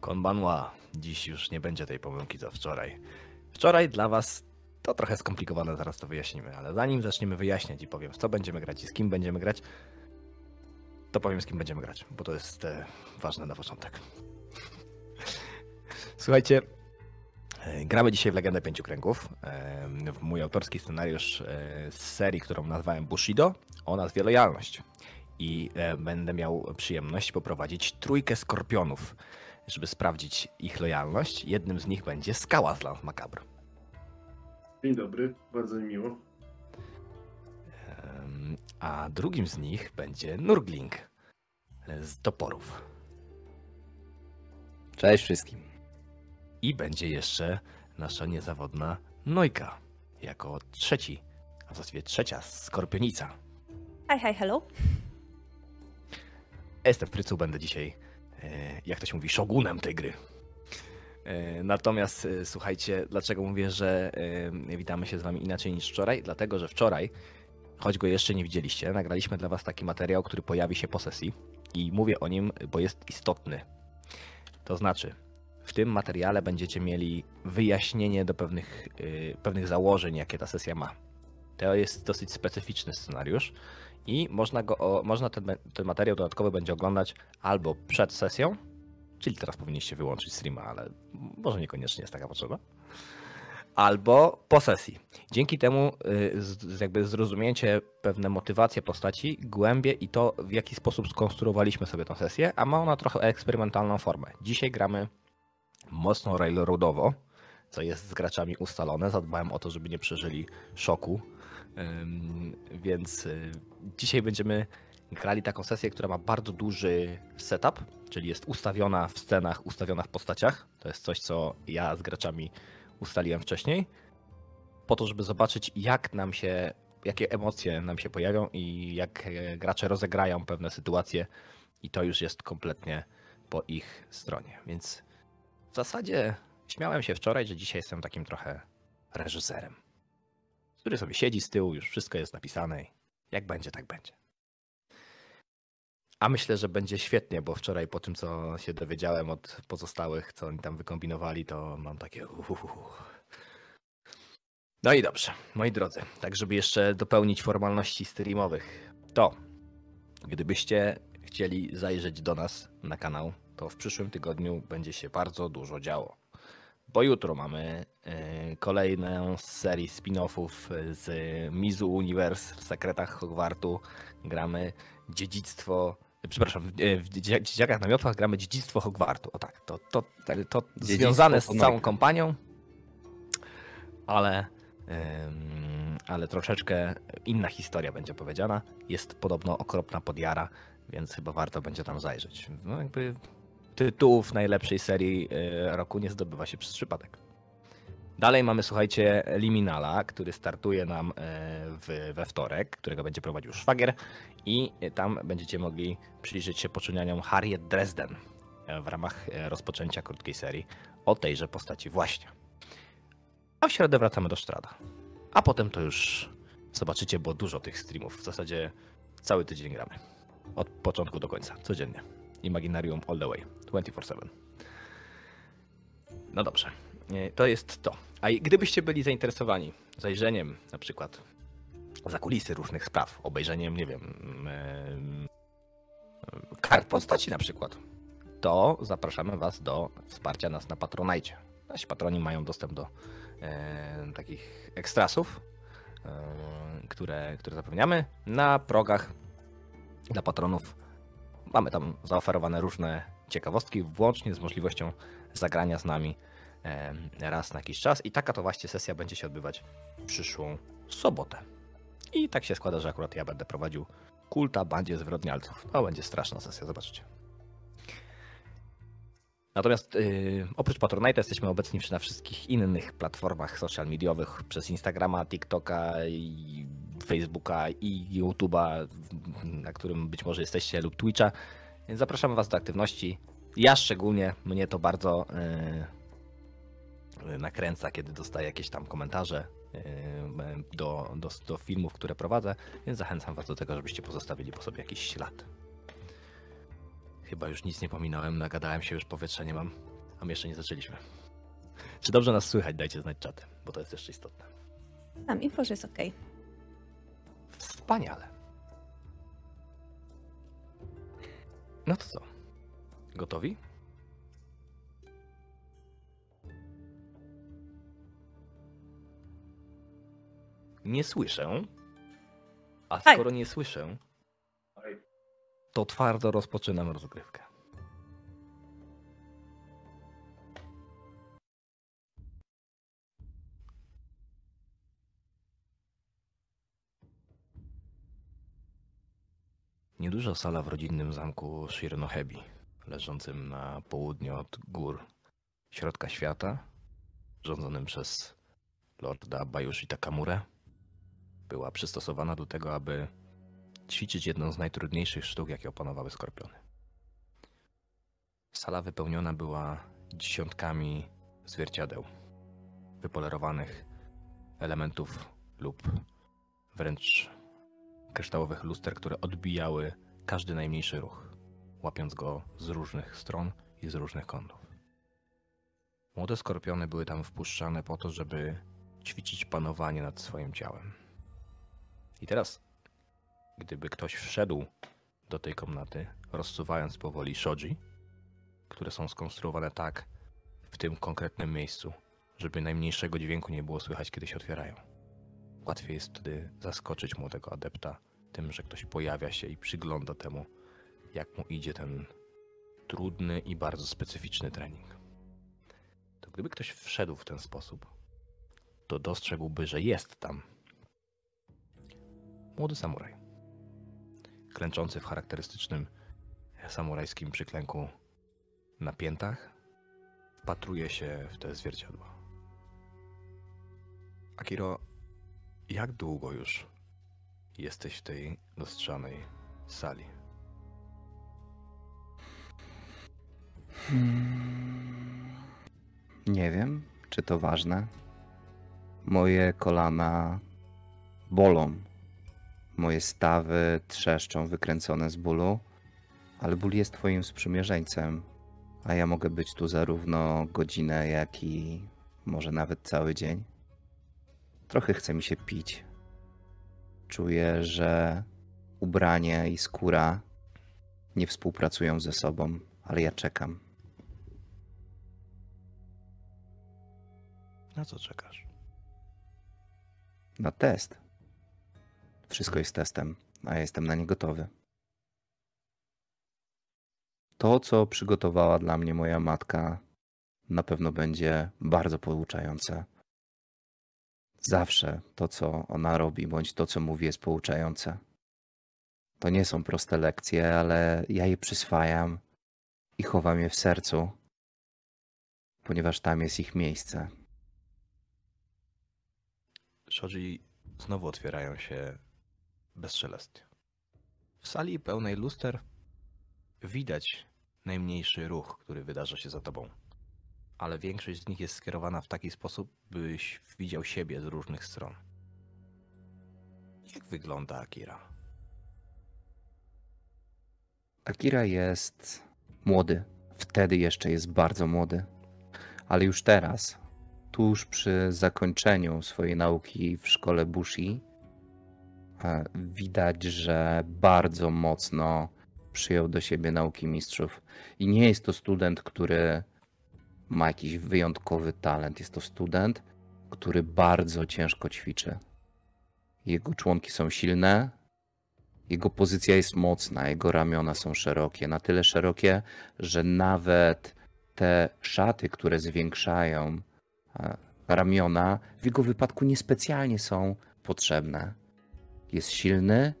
Konbanwa, dziś już nie będzie tej pomyłki co wczoraj. Wczoraj dla was to trochę skomplikowane, zaraz to wyjaśnimy, ale zanim zaczniemy wyjaśniać i powiem, co będziemy grać i z kim będziemy grać, to powiem, z kim będziemy grać, bo to jest e, ważne na początek. Słuchajcie, e, gramy dzisiaj w Legendę Pięciu Kręgów, e, w mój autorski scenariusz e, z serii, którą nazwałem Bushido, o nazwie Lojalność. I będę miał przyjemność poprowadzić trójkę skorpionów, żeby sprawdzić ich lojalność. Jednym z nich będzie Skała z Lance Macabre. Dzień dobry, bardzo mi miło. A drugim z nich będzie Nurgling z toporów. Cześć wszystkim. I będzie jeszcze nasza niezawodna Nojka jako trzeci, a właściwie trzecia skorpionica. Hi, hi, hello. Jestem w Prycu, będę dzisiaj, e, jak to się mówi, szogunem tej gry. E, Natomiast e, słuchajcie, dlaczego mówię, że e, witamy się z wami inaczej niż wczoraj? Dlatego, że wczoraj, choć go jeszcze nie widzieliście, nagraliśmy dla was taki materiał, który pojawi się po sesji i mówię o nim, bo jest istotny. To znaczy, w tym materiale będziecie mieli wyjaśnienie do pewnych, e, pewnych założeń, jakie ta sesja ma. To jest dosyć specyficzny scenariusz i można, go, można ten, ten materiał dodatkowy będzie oglądać albo przed sesją, czyli teraz powinniście wyłączyć streama, ale może niekoniecznie jest taka potrzeba, albo po sesji. Dzięki temu y, jakby zrozumiecie pewne motywacje postaci, głębie i to, w jaki sposób skonstruowaliśmy sobie tę sesję, a ma ona trochę eksperymentalną formę. Dzisiaj gramy mocno railroadowo, co jest z graczami ustalone. Zadbałem o to, żeby nie przeżyli szoku. Więc y, dzisiaj będziemy grali taką sesję, która ma bardzo duży setup, czyli jest ustawiona w scenach, ustawiona w postaciach. To jest coś, co ja z graczami ustaliłem wcześniej, po to, żeby zobaczyć, jak nam się, jakie emocje nam się pojawią i jak e, gracze rozegrają pewne sytuacje, i to już jest kompletnie po ich stronie. Więc w zasadzie śmiałem się wczoraj, że dzisiaj jestem takim trochę reżyserem który sobie siedzi z tyłu, już wszystko jest napisane. Jak będzie, tak będzie. A myślę, że będzie świetnie, bo wczoraj po tym, co się dowiedziałem od pozostałych, co oni tam wykombinowali, to mam takie. No i dobrze, moi drodzy, tak żeby jeszcze dopełnić formalności streamowych, to gdybyście chcieli zajrzeć do nas na kanał, to w przyszłym tygodniu będzie się bardzo dużo działo bo jutro mamy y, kolejną z serii spin-offów z Mizu Universe w sekretach Hogwartu. Gramy dziedzictwo. Przepraszam, w, Dzieciakach na miotłach gramy dziedzictwo Hogwartu. O tak, to, to, to, to związane z całą kompanią, ale, ale troszeczkę inna historia będzie powiedziana. Jest podobno okropna podjara, więc chyba warto będzie tam zajrzeć. No jakby tytułów najlepszej serii e, roku nie zdobywa się przez przypadek. Dalej mamy, słuchajcie, Liminala, który startuje nam e, w, we wtorek, którego będzie prowadził Szwagier i tam będziecie mogli przyjrzeć się poczynaniom Harriet Dresden e, w ramach rozpoczęcia krótkiej serii o tejże postaci właśnie. A w środę wracamy do Strada. A potem to już zobaczycie, bo dużo tych streamów. W zasadzie cały tydzień gramy. Od początku do końca, codziennie. Imaginarium all the way, 24/7. No dobrze, e, to jest to. A gdybyście byli zainteresowani zajrzeniem na przykład za kulisy różnych spraw, obejrzeniem, nie wiem, em, kart postaci na przykład, to zapraszamy Was do wsparcia nas na Patronajcie. Nasi patroni mają dostęp do e, takich ekstrasów, e, które, które zapewniamy na progach dla patronów Mamy tam zaoferowane różne ciekawostki, włącznie z możliwością zagrania z nami raz na jakiś czas. I taka to właśnie sesja będzie się odbywać w przyszłą sobotę. I tak się składa, że akurat ja będę prowadził kulta bandzie zwyrodnialców. To będzie straszna sesja, zobaczycie. Natomiast yy, oprócz Patronite'a jesteśmy obecni na wszystkich innych platformach social mediowych przez Instagrama, TikToka, i Facebooka i YouTube'a, na którym być może jesteście, lub Twitcha. Więc zapraszamy Was do aktywności. Ja szczególnie, mnie to bardzo yy, nakręca, kiedy dostaję jakieś tam komentarze yy, do, do, do filmów, które prowadzę, więc zachęcam Was do tego, żebyście pozostawili po sobie jakiś ślad. Chyba już nic nie pominąłem, nagadałem się, już powietrza nie mam. A my jeszcze nie zaczęliśmy. Czy dobrze nas słychać? Dajcie znać czaty, bo to jest jeszcze istotne. Tam info, że jest ok. Wspaniale. No to co? Gotowi? Nie słyszę. A skoro nie słyszę, to twardo rozpoczynam rozgrywkę. Nieduża sala w rodzinnym zamku Shirnohebi, leżącym na południe od gór środka świata, rządzonym przez lorda Bayushi Takamurę, była przystosowana do tego, aby ćwiczyć jedną z najtrudniejszych sztuk, jakie opanowały skorpiony. Sala wypełniona była dziesiątkami zwierciadeł, wypolerowanych elementów lub wręcz kryształowych luster, które odbijały każdy najmniejszy ruch, łapiąc go z różnych stron i z różnych kątów. Młode skorpiony były tam wpuszczane po to, żeby ćwiczyć panowanie nad swoim ciałem. I teraz, gdyby ktoś wszedł do tej komnaty, rozsuwając powoli shoji, które są skonstruowane tak w tym konkretnym miejscu, żeby najmniejszego dźwięku nie było słychać, kiedy się otwierają. Łatwiej jest wtedy zaskoczyć młodego adepta tym, że ktoś pojawia się i przygląda temu, jak mu idzie ten trudny i bardzo specyficzny trening. To gdyby ktoś wszedł w ten sposób, to dostrzegłby, że jest tam młody samuraj, klęczący w charakterystycznym samurajskim przyklęku na piętach, wpatruje się w te zwierciadła. Akiro, jak długo już jesteś w tej lustrzanej sali? Hmm. Nie wiem, czy to ważne. Moje kolana bolą. Moje stawy trzeszczą, wykręcone z bólu, ale ból jest Twoim sprzymierzeńcem, a ja mogę być tu zarówno godzinę, jak i może nawet cały dzień. Trochę chce mi się pić. Czuję, że ubranie i skóra nie współpracują ze sobą, ale ja czekam. Na co czekasz? Na test. Wszystko jest testem, a ja jestem na nie gotowy. To, co przygotowała dla mnie moja matka, na pewno będzie bardzo pouczające. Zawsze to, co ona robi, bądź to, co mówi, jest pouczające. To nie są proste lekcje, ale ja je przyswajam i chowam je w sercu, ponieważ tam jest ich miejsce. Shoji znowu otwierają się bezszelestnie. W sali pełnej luster widać najmniejszy ruch, który wydarza się za tobą. Ale większość z nich jest skierowana w taki sposób, byś widział siebie z różnych stron. Jak wygląda Akira? Akira jest młody. Wtedy jeszcze jest bardzo młody. Ale już teraz, tuż przy zakończeniu swojej nauki w szkole Bushi, e, widać, że bardzo mocno przyjął do siebie nauki mistrzów. I nie jest to student, który ma jakiś wyjątkowy talent. Jest to student, który bardzo ciężko ćwiczy. Jego członki są silne, jego pozycja jest mocna, jego ramiona są szerokie, na tyle szerokie, że nawet te szaty, które zwiększają e, ramiona, w jego wypadku niespecjalnie są potrzebne. Jest silny,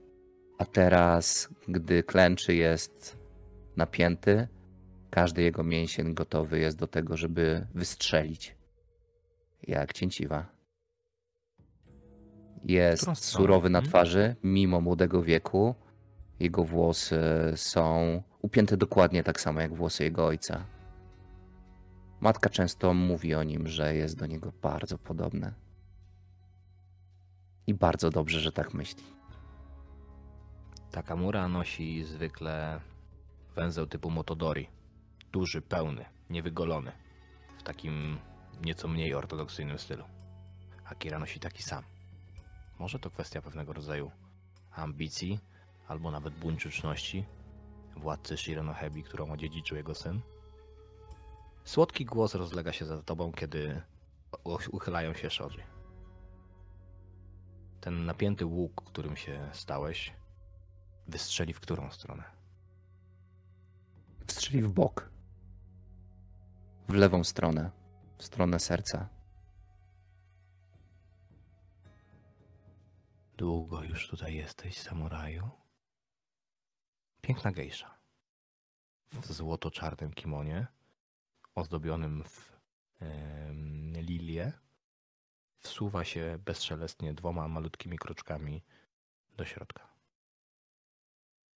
a teraz, gdy klęczy, jest napięty, każdy jego mięsień gotowy jest do tego, żeby wystrzelić. Jak cięciwa. Jest stronę? surowy na Mhm. twarzy, mimo młodego wieku. Jego włosy są upięte dokładnie tak samo jak włosy jego ojca. Matka często mówi o nim, że jest do niego bardzo podobny. I bardzo dobrze, że tak myśli. Takamura nosi zwykle węzeł typu Motodori. Duży, pełny, niewygolony. w takim nieco mniej ortodoksyjnym stylu. Akira nosi taki sam. Może to kwestia pewnego rodzaju ambicji, albo nawet buńczuczności władcy Shironohebi, którą odziedziczył jego syn. Słodki głos rozlega się za tobą, kiedy uchylają się Shoji. Ten napięty łuk, którym się stałeś, wystrzeli w którą stronę? Wstrzeli w bok. W lewą stronę. W stronę serca. Długo już tutaj jesteś, samuraju? Piękna gejsza. W złoto-czarnym kimonie, ozdobionym w em, lilię, wsuwa się bezszelestnie dwoma malutkimi kroczkami do środka.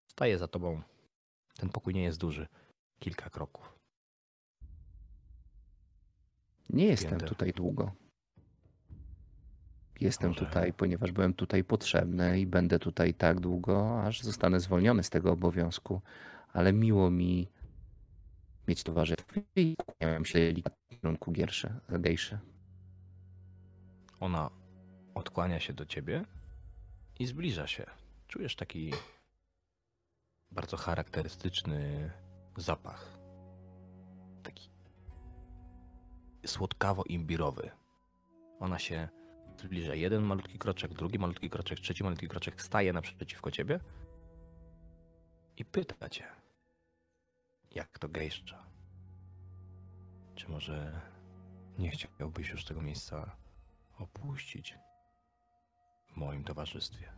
Staje za tobą. Ten pokój nie jest duży. Kilka kroków. Nie jestem Piętę. tutaj długo. Jestem Może- tutaj, ponieważ byłem tutaj potrzebny i będę tutaj tak długo, aż zostanę zwolniony z tego obowiązku. Ale miło mi mieć towarzystwo i kłaniałem się delikatnie w kierunku gierszy, gejszy. Ona odkłania się do ciebie i zbliża się. Czujesz taki bardzo charakterystyczny zapach. Słodkawo-imbirowy. Ona się zbliża. Jeden malutki kroczek, drugi malutki kroczek, trzeci malutki kroczek staje naprzeciwko ciebie i pyta cię, jak to gejszcza. Czy może nie chciałbyś już tego miejsca opuścić w moim towarzystwie.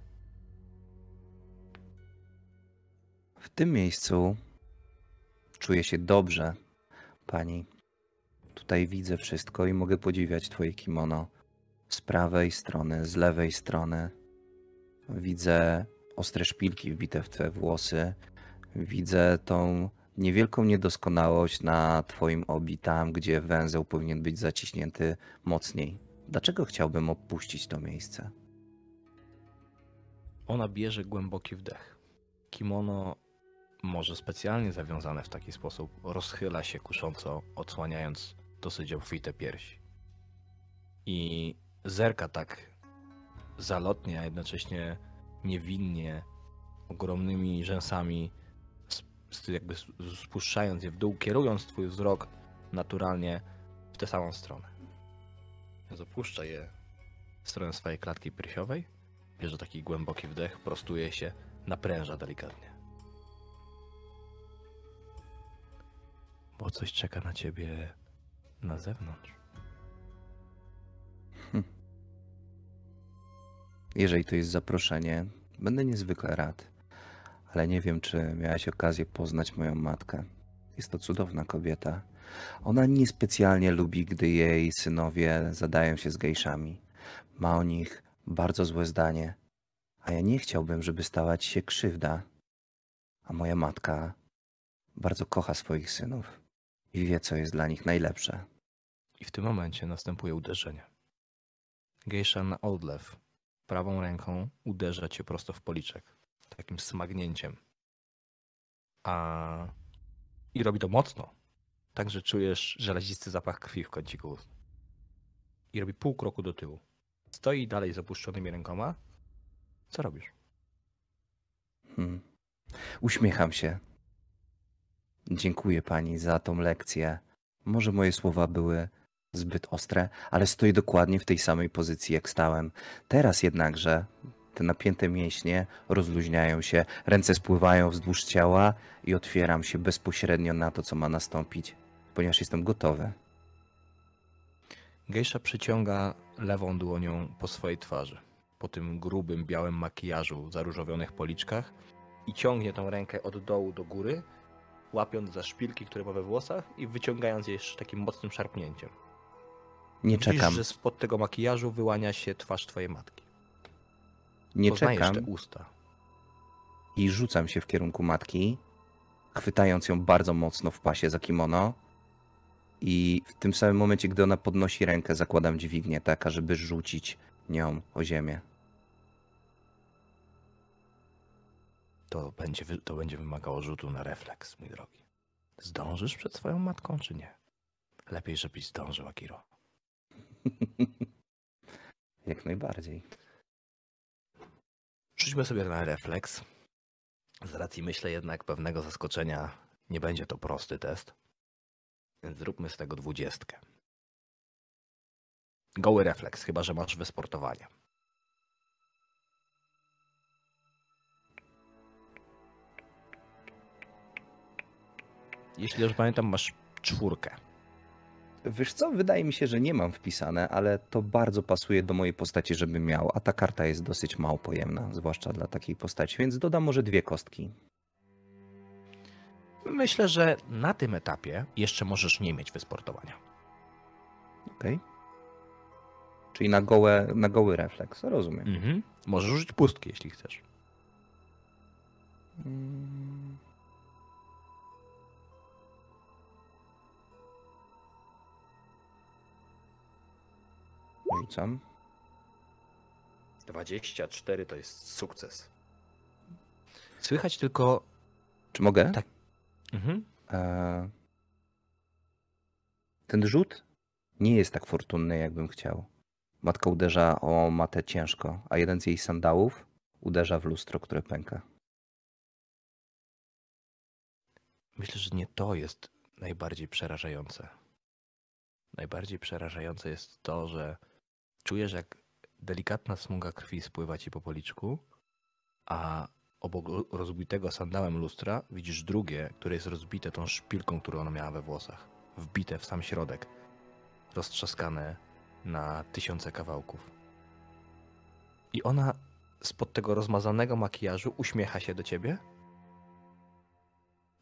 W tym miejscu czuję się dobrze, pani. Tutaj widzę wszystko i mogę podziwiać twoje kimono. Z prawej strony, z lewej strony. Widzę ostre szpilki wbite w twoje włosy. Widzę tą niewielką niedoskonałość na twoim obi, tam gdzie węzeł powinien być zaciśnięty mocniej. Dlaczego chciałbym opuścić to miejsce? Ona bierze głęboki wdech. Kimono, może specjalnie zawiązane w taki sposób, rozchyla się kusząco, odsłaniając dosyć obfite piersi. I zerka tak zalotnie, a jednocześnie niewinnie, ogromnymi rzęsami, jakby spuszczając je w dół, kierując twój wzrok naturalnie w tę samą stronę. Zapuszcza je w stronę swojej klatki piersiowej, bierze taki głęboki wdech, prostuje się, napręża delikatnie. Bo coś czeka na ciebie na zewnątrz. Jeżeli to jest zaproszenie, będę niezwykle rad. Ale nie wiem, czy miałaś okazję poznać moją matkę. Jest to cudowna kobieta. Ona niespecjalnie lubi, gdy jej synowie zadają się z gejszami. Ma o nich bardzo złe zdanie. A ja nie chciałbym, żeby stała ci się krzywda. A moja matka bardzo kocha swoich synów i wie, co jest dla nich najlepsze. I w tym momencie następuje uderzenie. Gejsza na odlew prawą ręką uderza cię prosto w policzek. Takim smagnięciem. A... I robi to mocno. Tak, że czujesz żelazisty zapach krwi w kąciku ust. I robi pół kroku do tyłu. Stoi dalej z opuszczonymi rękoma. Co robisz? Hmm. Uśmiecham się. Dziękuję pani za tą lekcję. Może moje słowa były zbyt ostre, ale stoję dokładnie w tej samej pozycji, jak stałem. Teraz jednakże te napięte mięśnie rozluźniają się, ręce spływają wzdłuż ciała i otwieram się bezpośrednio na to, co ma nastąpić, ponieważ jestem gotowy. Gejsza przyciąga lewą dłonią po swojej twarzy, po tym grubym, białym makijażu, zaróżowionych policzkach i ciągnie tą rękę od dołu do góry, łapiąc za szpilki, które ma we włosach i wyciągając je jeszcze takim mocnym szarpnięciem. Nie Widzisz, czekam, że spod tego makijażu wyłania się twarz twojej matki. nie Poznajesz czekam. te usta. i rzucam się w kierunku matki, chwytając ją bardzo mocno w pasie za kimono. I w tym samym momencie, gdy ona podnosi rękę, zakładam dźwignię, taka, żeby rzucić nią o ziemię. To będzie, to będzie wymagało rzutu na refleks, mój drogi. Zdążysz przed swoją matką, czy nie? Lepiej, żebyś zdążył, Akiro. Jak najbardziej. Rzućmy sobie na refleks. Z racji myślę jednak pewnego zaskoczenia nie będzie to prosty test. Więc zróbmy z tego dwudziestkę. Goły refleks, chyba że masz wysportowanie. Jeśli już pamiętam, masz czwórkę. Wiesz co, wydaje mi się, że nie mam wpisane, ale to bardzo pasuje do mojej postaci, żeby miał, a ta karta jest dosyć mało pojemna, zwłaszcza dla takiej postaci, więc dodam może dwie kostki. Myślę, że na tym etapie jeszcze możesz nie mieć wysportowania. Okej? Czyli na, gołe, na goły refleks, rozumiem. Mhm. Możesz użyć pustki, jeśli chcesz. Mm. Rzucam. 24 to jest sukces. Słychać tylko. Czy mogę? Tak. Mhm. E, Ten rzut nie jest tak fortunny, jakbym chciał. Matka uderza o matę ciężko, a jeden z jej sandałów uderza w lustro, które pęka. Myślę, że nie to jest najbardziej przerażające. Najbardziej przerażające jest to, że czujesz, jak delikatna smuga krwi spływa ci po policzku, a obok ro- rozbitego sandałem lustra widzisz drugie, które jest rozbite tą szpilką, którą ona miała we włosach. Wbite w sam środek. Roztrzaskane na tysiące kawałków. I ona spod tego rozmazanego makijażu uśmiecha się do ciebie.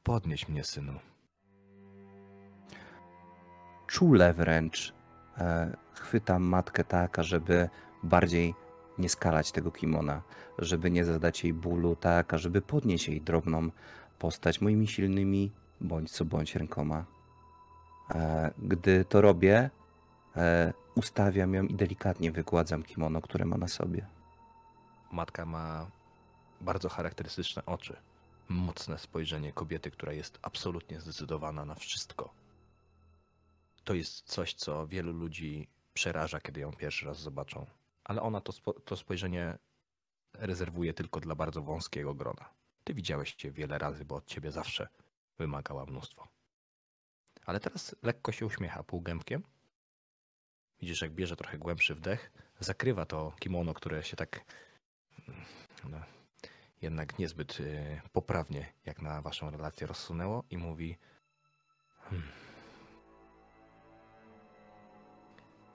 Podnieś mnie, synu. Czule wręcz e, chwytam matkę tak, żeby bardziej nie skalać tego kimona, żeby nie zadać jej bólu, tak, żeby podnieść jej drobną postać moimi silnymi bądź co bądź rękoma. E, gdy to robię, e, ustawiam ją i delikatnie wygładzam kimono, które ma na sobie. Matka ma bardzo charakterystyczne oczy. Mocne spojrzenie kobiety, która jest absolutnie zdecydowana na wszystko. To jest coś, co wielu ludzi przeraża, kiedy ją pierwszy raz zobaczą. Ale ona to, spo, to spojrzenie rezerwuje tylko dla bardzo wąskiego grona. Ty widziałeś cię wiele razy, bo od ciebie zawsze wymagała mnóstwo. Ale teraz lekko się uśmiecha półgębkiem. Widzisz, jak bierze trochę głębszy wdech, zakrywa to kimono, które się tak no, jednak niezbyt y, poprawnie, jak na waszą relację rozsunęło i mówi hmm.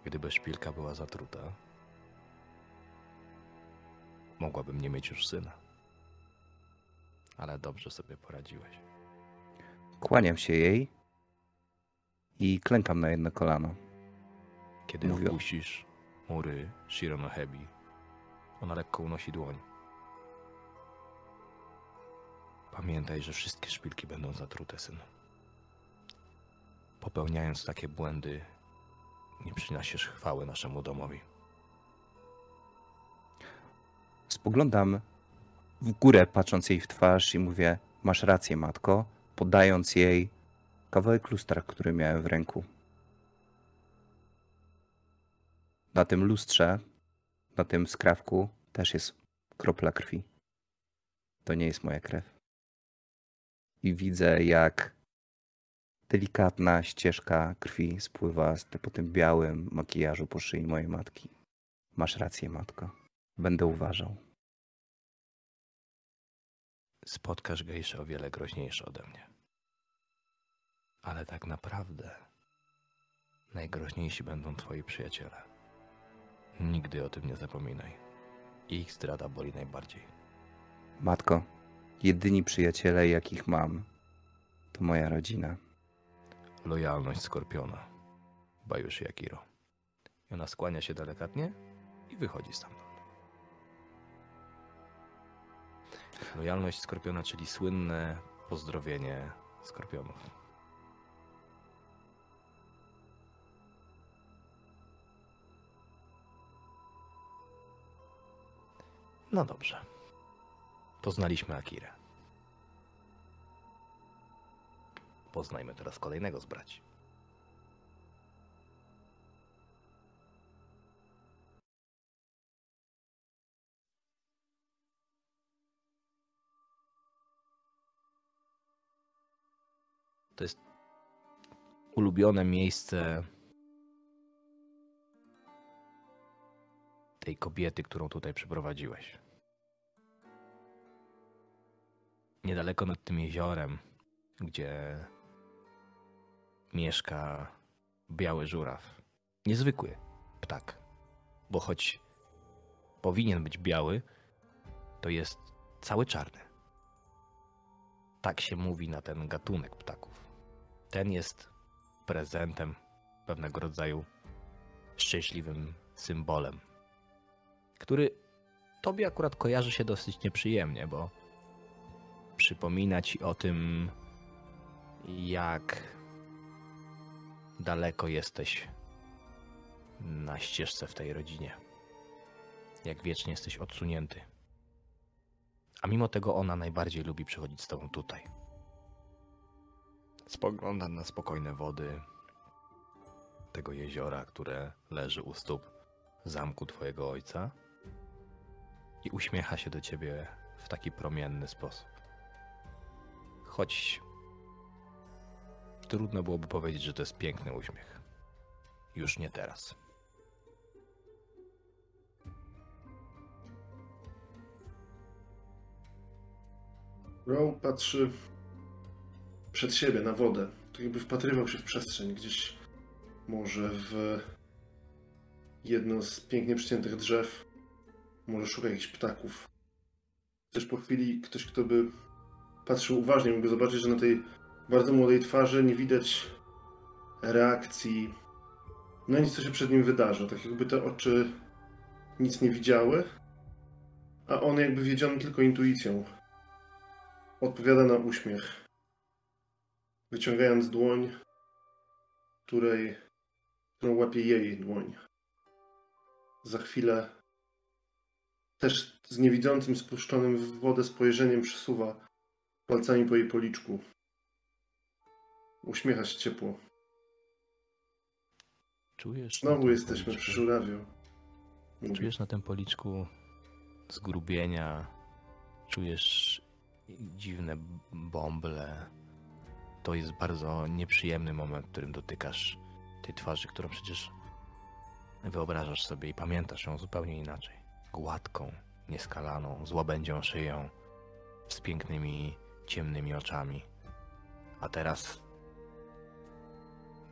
Gdyby szpilka była zatruta, mogłabym nie mieć już syna. Ale dobrze sobie poradziłeś. Kłaniam się jej i klękam na jedno kolano. Kiedy Mówią. opuścisz mury Shironohebi, ona lekko unosi dłoń. Pamiętaj, że wszystkie szpilki będą zatrute, synu. Popełniając takie błędy, nie przyniesiesz chwały naszemu domowi. Spoglądam w górę, patrząc jej w twarz i mówię: Masz rację, matko, podając jej kawałek lustra, który miałem w ręku. Na tym lustrze, na tym skrawku też jest kropla krwi. To nie jest moja krew. I widzę, jak delikatna ścieżka krwi spływa z- po tym białym makijażu po szyi mojej matki. Masz rację, matko. Będę uważał. Spotkasz gejsze o wiele groźniejsze ode mnie. Ale tak naprawdę najgroźniejsi będą twoi przyjaciele. Nigdy o tym nie zapominaj. Ich zdrada boli najbardziej. Matko, jedyni przyjaciele, jakich mam, to moja rodzina. Lojalność Skorpiona. Bajushi Akiro. I ona skłania się delikatnie i wychodzi stamtąd. Lojalność Skorpiona, czyli słynne pozdrowienie Skorpionów. No dobrze. Poznaliśmy Akirę. Poznajmy teraz kolejnego z braci. To jest ulubione miejsce tej kobiety, którą tutaj przyprowadziłeś. Niedaleko nad tym jeziorem, gdzie mieszka biały żuraw. Niezwykły ptak, bo choć powinien być biały, to jest cały czarny. Tak się mówi na ten gatunek ptaków. Ten jest prezentem, pewnego rodzaju szczęśliwym symbolem, który tobie akurat kojarzy się dosyć nieprzyjemnie, bo przypomina ci o tym, jak daleko jesteś na ścieżce w tej rodzinie. Jak wiecznie jesteś odsunięty. A mimo tego ona najbardziej lubi przychodzić z tobą tutaj. Spogląda na spokojne wody tego jeziora, które leży u stóp zamku twojego ojca i uśmiecha się do ciebie w taki promienny sposób. Choć trudno byłoby powiedzieć, że to jest piękny uśmiech. Już nie teraz. Row patrzy przed siebie na wodę. Tak jakby wpatrywał się w przestrzeń, gdzieś może w jedno z pięknie przyciętych drzew. Może szuka jakichś ptaków. Też po chwili ktoś, kto by patrzył uważnie, mógłby zobaczyć, że na tej bardzo młodej twarzy nie widać reakcji na nic, co się przed nim wydarza. Tak jakby te oczy nic nie widziały, a on jakby wiedziony tylko intuicją. Odpowiada na uśmiech, wyciągając dłoń, której, którą łapie jej dłoń. Za chwilę też z niewidzącym, spuszczonym w wodę spojrzeniem przesuwa palcami po jej policzku. Uśmiecha się ciepło. Czujesz Znowu jesteśmy policzku- przy żurawiu. Mówi. Czujesz na tym policzku zgrubienia, czujesz dziwne bąble. To jest bardzo nieprzyjemny moment, w którym dotykasz tej twarzy, którą przecież wyobrażasz sobie i pamiętasz ją zupełnie inaczej. Gładką, nieskalaną, z łabędzią szyją, z pięknymi, ciemnymi oczami. A teraz.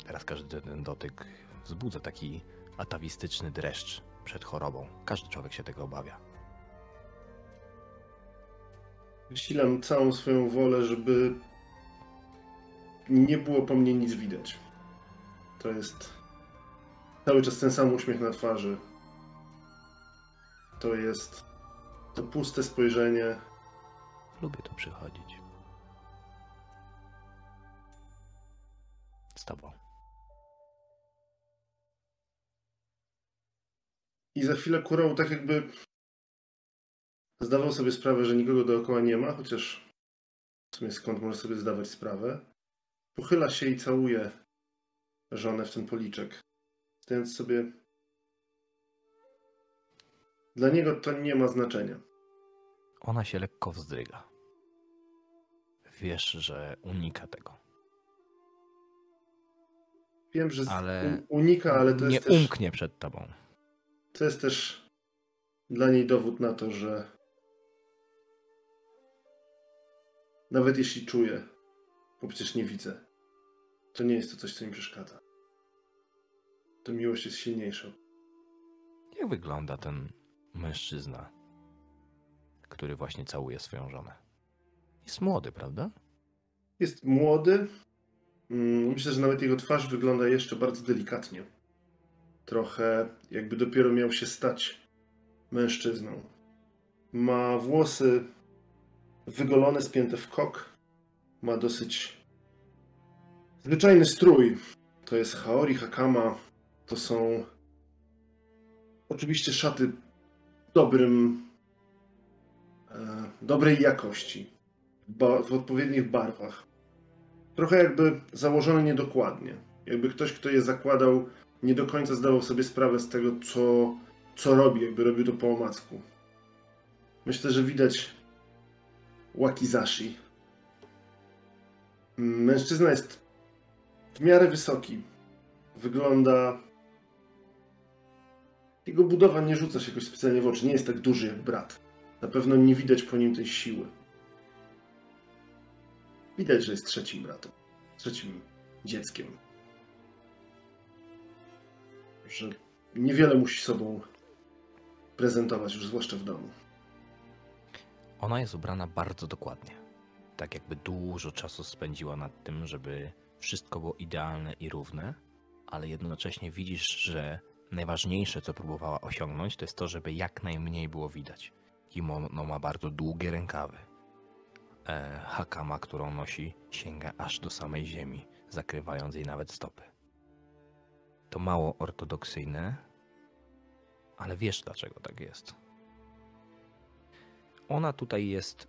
Teraz każdy ten dotyk wzbudza taki atawistyczny dreszcz przed chorobą. Każdy człowiek się tego obawia. Wysilam całą swoją wolę, żeby nie było po mnie nic widać. To jest cały czas ten sam uśmiech na twarzy. To jest to puste spojrzenie. Lubię tu przychodzić. Z tobą. I za chwilę kurał tak jakby zdawał sobie sprawę, że nikogo dookoła nie ma, chociaż w sumie skąd może sobie zdawać sprawę. Pochyla się i całuje żonę w ten policzek. Stając sobie. Dla niego to nie ma znaczenia. Ona się lekko wzdryga. Wiesz, że unika tego. Wiem, że Ale unika, ale to nie jest, też, umknie przed tobą. To jest też dla niej dowód na to, że nawet jeśli czuję, bo przecież nie widzę, to nie jest to coś, co mi przeszkadza. To miłość jest silniejsza. Jak wygląda ten mężczyzna, który właśnie całuje swoją żonę? Jest młody, prawda? Jest młody. Mm, Myślę, że nawet jego twarz wygląda jeszcze bardzo delikatnie. Trochę jakby dopiero miał się stać mężczyzną. Ma włosy wygolone, spięte w kok. Ma dosyć zwyczajny strój. To jest haori, hakama. To są oczywiście szaty dobrym, e, dobrej jakości w odpowiednich barwach. Trochę jakby założone niedokładnie. Jakby ktoś, kto je zakładał, nie do końca zdawał sobie sprawę z tego, co, co robi, jakby robił to po omacku. Myślę, że widać wakizashi. Mężczyzna jest w miarę wysoki. Wygląda. Jego budowa nie rzuca się jakoś specjalnie w oczy. Nie jest tak duży jak brat. Na pewno nie widać po nim tej siły. Widać, że jest trzecim bratem. Trzecim dzieckiem. Że niewiele musi sobą prezentować, już zwłaszcza w domu. Ona jest ubrana bardzo dokładnie. Tak jakby dużo czasu spędziła nad tym, żeby wszystko było idealne i równe, ale jednocześnie widzisz, że najważniejsze, co próbowała osiągnąć, to jest to, żeby jak najmniej było widać. Kimono ma bardzo długie rękawy. E, hakama, którą nosi, sięga aż do samej ziemi, zakrywając jej nawet stopy. To mało ortodoksyjne, ale wiesz dlaczego tak jest. Ona tutaj jest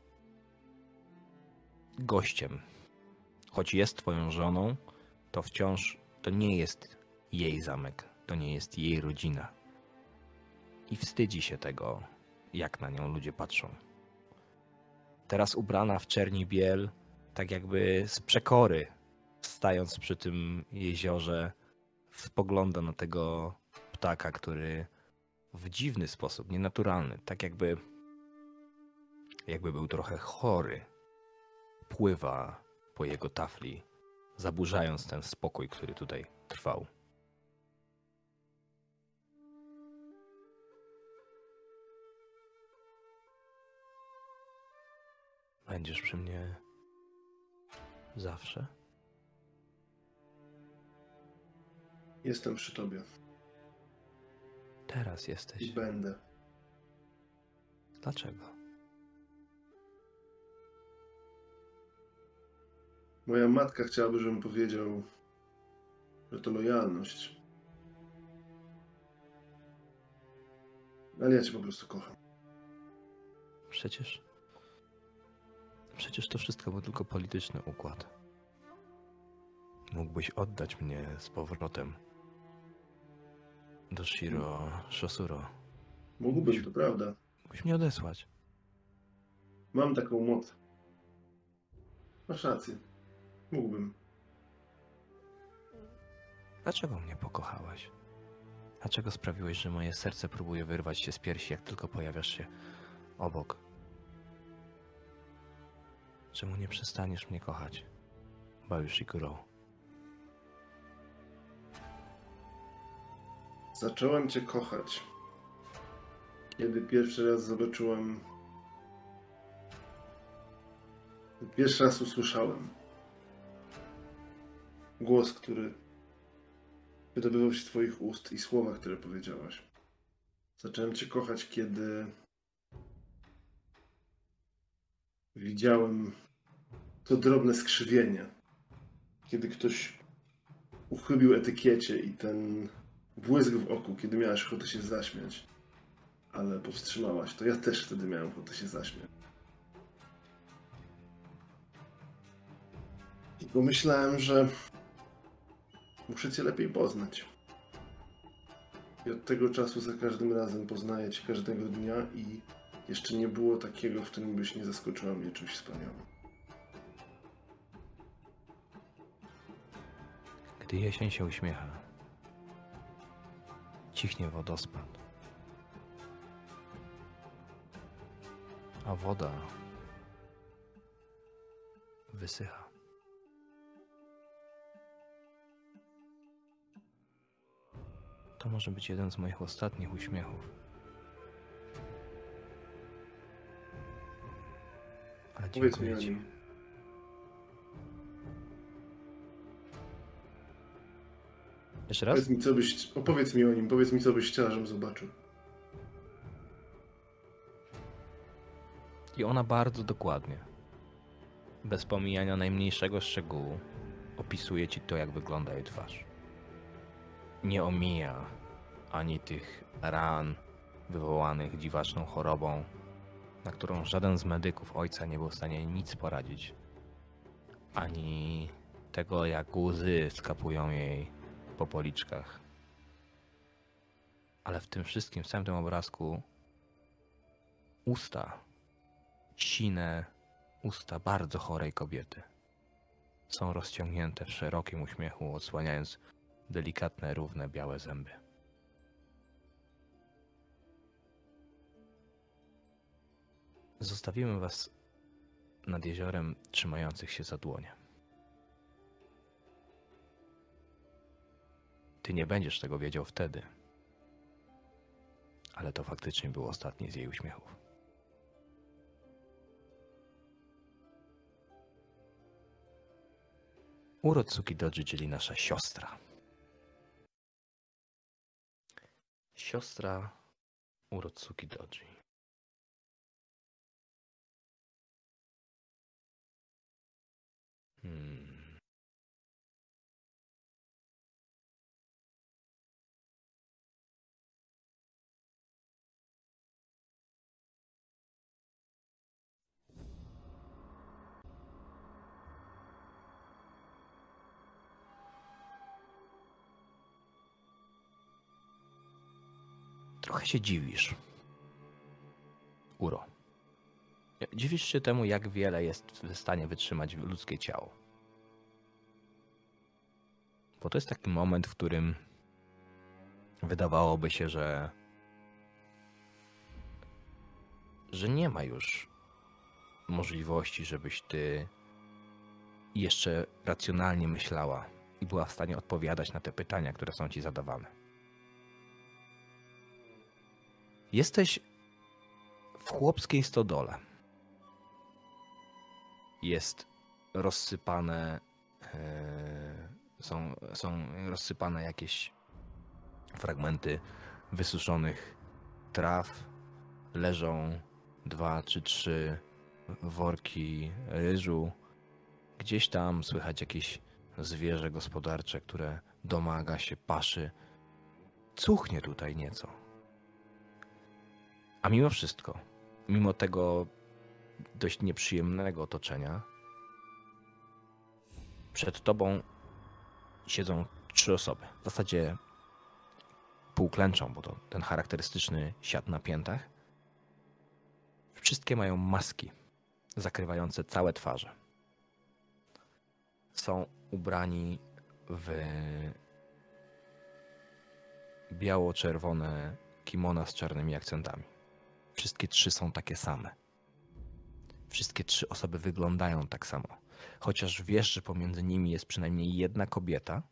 gościem. Choć jest twoją żoną, to wciąż to nie jest jej zamek, to nie jest jej rodzina. I wstydzi się tego, jak na nią ludzie patrzą. Teraz ubrana w czerni biel, tak jakby z przekory, stając przy tym jeziorze, spogląda na tego ptaka, który w dziwny sposób, nienaturalny, tak jakby jakby był trochę chory, pływa po jego tafli, zaburzając ten spokój, który tutaj trwał. Będziesz przy mnie zawsze? Jestem przy tobie. Teraz I jesteś. będę. Dlaczego? Moja matka chciałaby, żebym powiedział, że to lojalność. Ale ja cię po prostu kocham. Przecież. Przecież to wszystko był tylko polityczny układ. Mógłbyś oddać mnie z powrotem do Shiro Shosuro. Mógłbym, to prawda. Mógłbyś mnie odesłać. Mam taką moc. Masz rację. Mógłbym. Dlaczego mnie pokochałeś? Dlaczego sprawiłeś, że moje serce próbuje wyrwać się z piersi, jak tylko pojawiasz się obok? Czemu nie przestaniesz mnie kochać? Bayushikuro. Zacząłem cię kochać. Kiedy pierwszy raz zobaczyłem. Pierwszy raz usłyszałem. Głos, który wydobywał się z Twoich ust i słowa, które powiedziałaś. Zacząłem Cię kochać, kiedy widziałem to drobne skrzywienie. Kiedy ktoś uchybił etykiecie i ten błysk w oku, kiedy miałaś ochotę się zaśmiać, ale powstrzymałaś, to ja też wtedy miałem ochotę się zaśmiać. I pomyślałem, że muszę Cię lepiej poznać. I od tego czasu za każdym razem poznaję Cię każdego dnia i jeszcze nie było takiego, w którym byś nie zaskoczyła mnie czymś wspaniałym. Gdy jesień się uśmiecha, cichnie wodospad, a woda wysycha. To może być jeden z moich ostatnich uśmiechów. Ale dziękuję ci. Jeszcze raz? Powiedz mi, co byś, opowiedz mi o nim, powiedz mi, co byś chciała, żebym zobaczył. I ona bardzo dokładnie, bez pomijania najmniejszego szczegółu, opisuje ci to, jak wygląda jej twarz. Nie omija ani tych ran wywołanych dziwaczną chorobą, na którą żaden z medyków ojca nie był w stanie nic poradzić, ani tego, jak łzy skapują jej po policzkach. Ale w tym wszystkim, w całym tym obrazku, usta sine usta bardzo chorej kobiety. są rozciągnięte w szerokim uśmiechu, odsłaniając delikatne, równe, białe zęby. Zostawimy was nad jeziorem trzymających się za dłonie. Ty nie będziesz tego wiedział wtedy, ale to faktycznie był ostatni z jej uśmiechów. Urotsuki Doji, czyli nasza siostra. Siostra Urotsuki Doji. Hmm. Trochę się dziwisz. Uro. Dziwisz się temu, jak wiele jest w stanie wytrzymać ludzkie ciało. Bo to jest taki moment, w którym wydawałoby się, że. że nie ma już możliwości, żebyś ty jeszcze racjonalnie myślała i była w stanie odpowiadać na te pytania, które są ci zadawane. Jesteś w chłopskiej stodole. Jest rozsypane. e, są, są rozsypane jakieś fragmenty wysuszonych traw. Leżą dwa czy trzy worki ryżu. Gdzieś tam słychać jakieś zwierzę gospodarcze, które domaga się paszy. Cuchnie tutaj nieco. A mimo wszystko, mimo tego dość nieprzyjemnego otoczenia, przed tobą siedzą trzy osoby. W zasadzie półklęczą, bo to ten charakterystyczny siat na piętach. Wszystkie mają maski zakrywające całe twarze. Są ubrani w biało-czerwone kimona z czarnymi akcentami. Wszystkie trzy są takie same. Wszystkie trzy osoby wyglądają tak samo. Chociaż wiesz, że pomiędzy nimi jest przynajmniej jedna kobieta,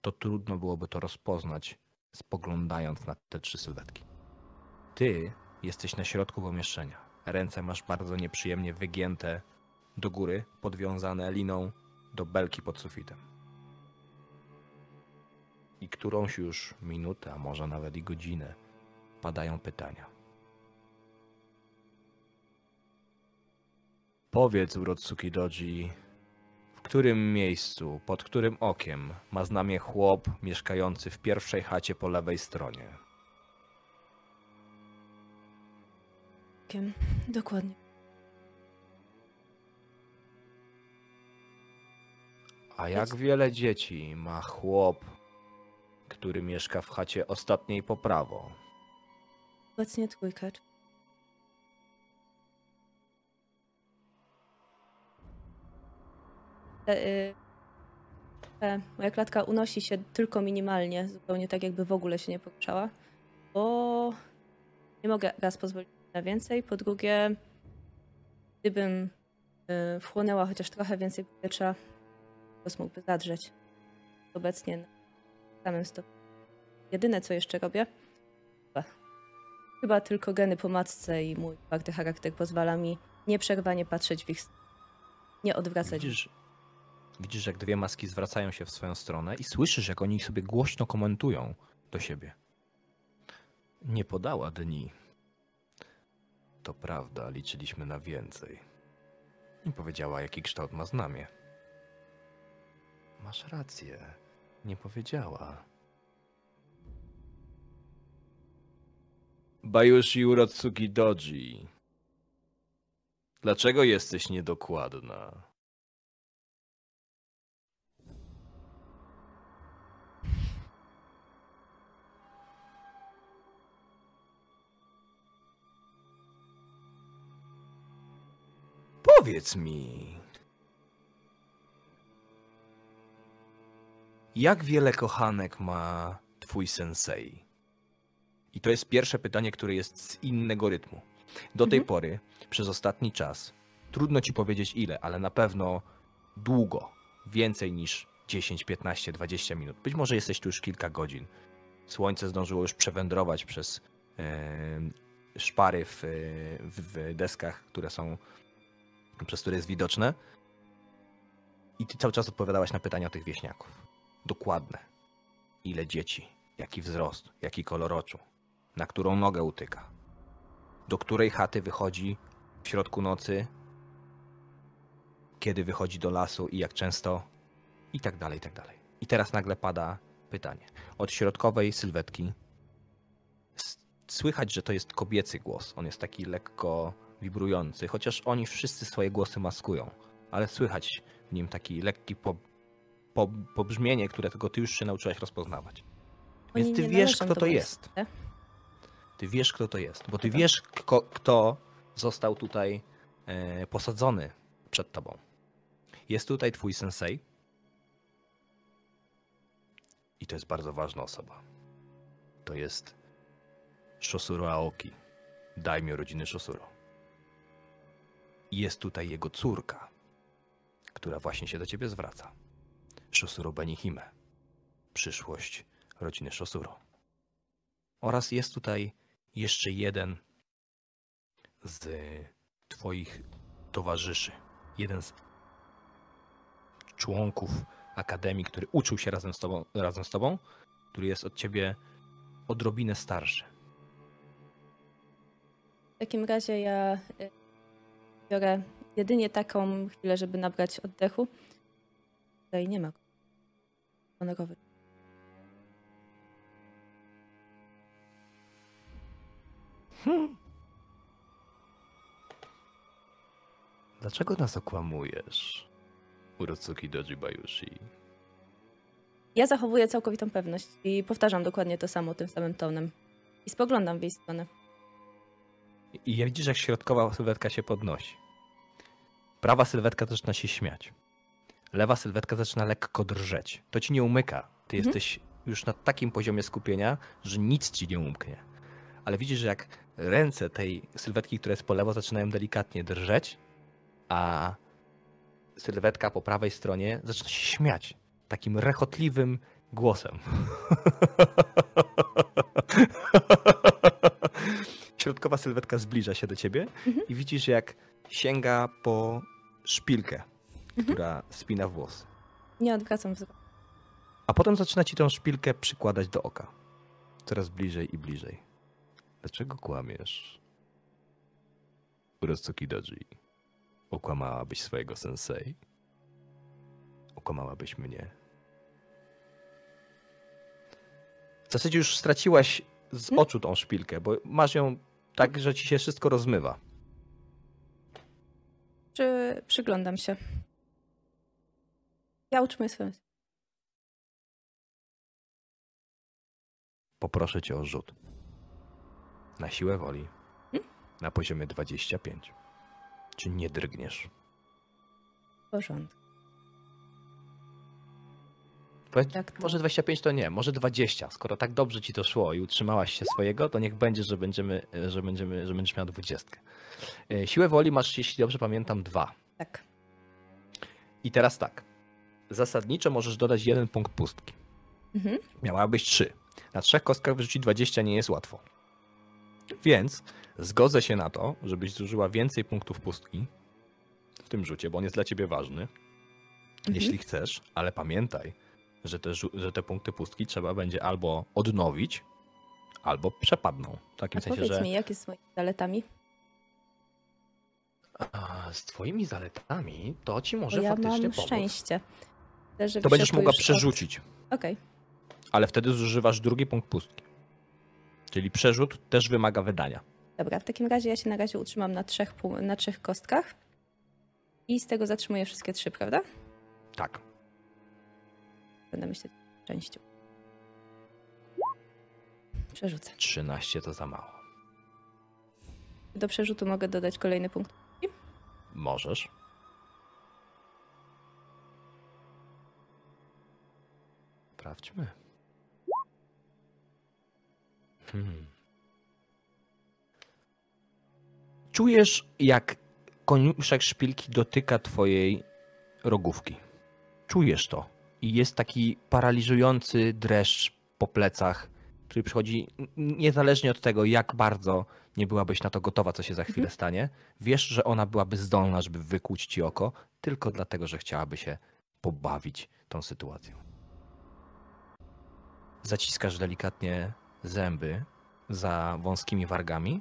to trudno byłoby to rozpoznać, spoglądając na te trzy sylwetki. Ty jesteś na środku pomieszczenia. Ręce masz bardzo nieprzyjemnie wygięte do góry, podwiązane liną do belki pod sufitem. I którąś już minutę, a może nawet i godzinę padają pytania. Powiedz Urotsuki Doji, w którym miejscu, pod którym okiem ma znamie chłop mieszkający w pierwszej chacie po lewej stronie? Kiem. Dokładnie. A jak wiele dzieci ma chłop, który mieszka w chacie ostatniej po prawo? Obecnie trójkę. Moja klatka unosi się tylko minimalnie, zupełnie tak jakby w ogóle się nie poruszała, bo nie mogę raz pozwolić na więcej, po drugie gdybym wchłonęła chociaż trochę więcej powietrza, to mógłby zadrzeć. Obecnie na samym stopniu. Jedyne co jeszcze robię, chyba, chyba tylko geny po matce i mój twardy charakter pozwala mi nieprzerwanie patrzeć w ich nie odwracać. Widzisz, widzisz, jak dwie maski zwracają się w swoją stronę i słyszysz, jak oni sobie głośno komentują do siebie. Nie podała dni. To prawda, liczyliśmy na więcej. Nie powiedziała, jaki kształt ma znamie. Masz rację, nie powiedziała. Bayushi Urotsuki Doji. Dlaczego jesteś niedokładna? Powiedz mi. Jak wiele kochanek ma twój sensei? I to jest pierwsze pytanie, które jest z innego rytmu. Do tej Mhm. pory, przez ostatni czas, trudno ci powiedzieć ile, ale na pewno długo, więcej niż 10, 15, 20 minut. Być może jesteś tu już kilka godzin. Słońce zdążyło już przewędrować przez e, szpary w, w, w deskach, które są, przez które jest widoczne. I ty cały czas odpowiadałaś na pytania tych wieśniaków. Dokładne. Ile dzieci, jaki wzrost, jaki kolor oczu, na którą nogę utyka, do której chaty wychodzi w środku nocy, kiedy wychodzi do lasu i jak często, i tak dalej, i tak dalej. I teraz nagle pada pytanie. Od środkowej sylwetki słychać, że to jest kobiecy głos. On jest taki lekko wibrujący, chociaż oni wszyscy swoje głosy maskują, ale słychać w nim taki lekki po, po, pobrzmienie, które tylko ty już się nauczyłaś rozpoznawać. Oni Więc ty wiesz, kto to jest. sekty. Ty wiesz, kto to jest, bo ty Dobra. wiesz, kto, kto został tutaj e, posadzony przed tobą. Jest tutaj twój sensei. I to jest bardzo ważna osoba. To jest Shosuro Aoki, daimyo rodziny Shosuro. Jest tutaj jego córka, która właśnie się do ciebie zwraca. Shosuro Benihime, przyszłość rodziny Shosuro. Oraz jest tutaj jeszcze jeden z Twoich towarzyszy. Jeden z członków Akademii, który uczył się razem z Tobą, razem z tobą który jest od Ciebie odrobinę starszy. W takim razie ja y, biorę jedynie taką chwilę, żeby nabrać oddechu. Tutaj nie ma. Honorowy. Hmm. Dlaczego nas okłamujesz? Urotsuki Doji Bayushi. Ja zachowuję całkowitą pewność i powtarzam dokładnie to samo tym samym tonem. I spoglądam w jej stronę. I ja widzisz, jak środkowa sylwetka się podnosi. Prawa sylwetka zaczyna się śmiać. Lewa sylwetka zaczyna lekko drżeć. To ci nie umyka. Ty Mhm. jesteś już na takim poziomie skupienia, że nic ci nie umknie. Ale widzisz, że jak ręce tej sylwetki, która jest po lewo, zaczynają delikatnie drżeć, a sylwetka po prawej stronie zaczyna się śmiać takim rechotliwym głosem. Środkowa sylwetka zbliża się do ciebie Mhm. i widzisz, jak sięga po szpilkę, Mhm. która spina włos. Nie odwracam wzroku. A potem zaczyna ci tą szpilkę przykładać do oka. Coraz bliżej i bliżej. Dlaczego kłamiesz? Urosuki Doji. Okłamałabyś swojego sensei? Okłamałabyś mnie? W zasadzie już straciłaś z Hmm? oczu tą szpilkę, bo masz ją tak, że ci się wszystko rozmywa. Czy przyglądam się? Ja utrzymuję swoją. Poproszę cię o rzut. Na siłę woli. Hmm? Na poziomie 25. Czy nie drgniesz? W porządku. To? Może 25 to nie, może 20. Skoro tak dobrze ci to szło i utrzymałaś się swojego, to niech będzie, że będziemy, że będziemy, że będziesz miał 20. E, Siłę woli masz, jeśli dobrze pamiętam, dwa. Tak. I teraz tak. Zasadniczo możesz dodać jeden punkt pustki. Mhm. Miałabyś 3. Na trzech kostkach wyrzucić 20 nie jest łatwo. Więc zgodzę się na to, żebyś zużyła więcej punktów pustki w tym rzucie, bo on jest dla ciebie ważny, jeśli chcesz, ale pamiętaj, że te, że te punkty pustki trzeba będzie albo odnowić, albo przepadną. W takim A sensie, powiedz że mi, jakie są moimi zaletami? A, z twoimi zaletami to ci Bo może ja faktycznie mam pomóc. szczęście. Że To będziesz mogła już od- przerzucić, Okej. ale wtedy zużywasz drugi punkt pustki. Czyli przerzut też wymaga wydania. Dobra, w takim razie ja się na razie utrzymam na trzech, na trzech kostkach. I z tego zatrzymuję wszystkie trzy, prawda? Tak. Będę myśleć o szczęściu. Przerzucę. 13 to za mało. Do przerzutu mogę dodać kolejny punkt. Możesz. Sprawdźmy. Hmm. Czujesz, jak koniuszek szpilki dotyka twojej rogówki. Czujesz to. I jest taki paraliżujący dreszcz po plecach, który przychodzi niezależnie od tego, jak bardzo nie byłabyś na to gotowa, co się za chwilę stanie. Wiesz, że ona byłaby zdolna, żeby wykuć ci oko, tylko dlatego, że chciałaby się pobawić tą sytuacją. Zaciskasz delikatnie zęby za wąskimi wargami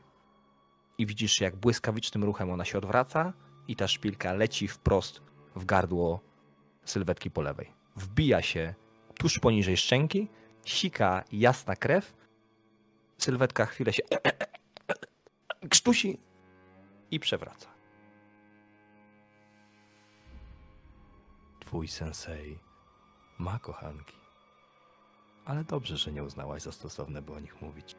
i widzisz, jak błyskawicznym ruchem ona się odwraca i ta szpilka leci wprost w gardło sylwetki po lewej. Wbija się tuż poniżej szczęki, sika jasna krew, sylwetka chwilę się krztusi i przewraca. Twój sensei ma kochanki. Ale dobrze, że nie uznałaś za stosowne, by o nich mówić.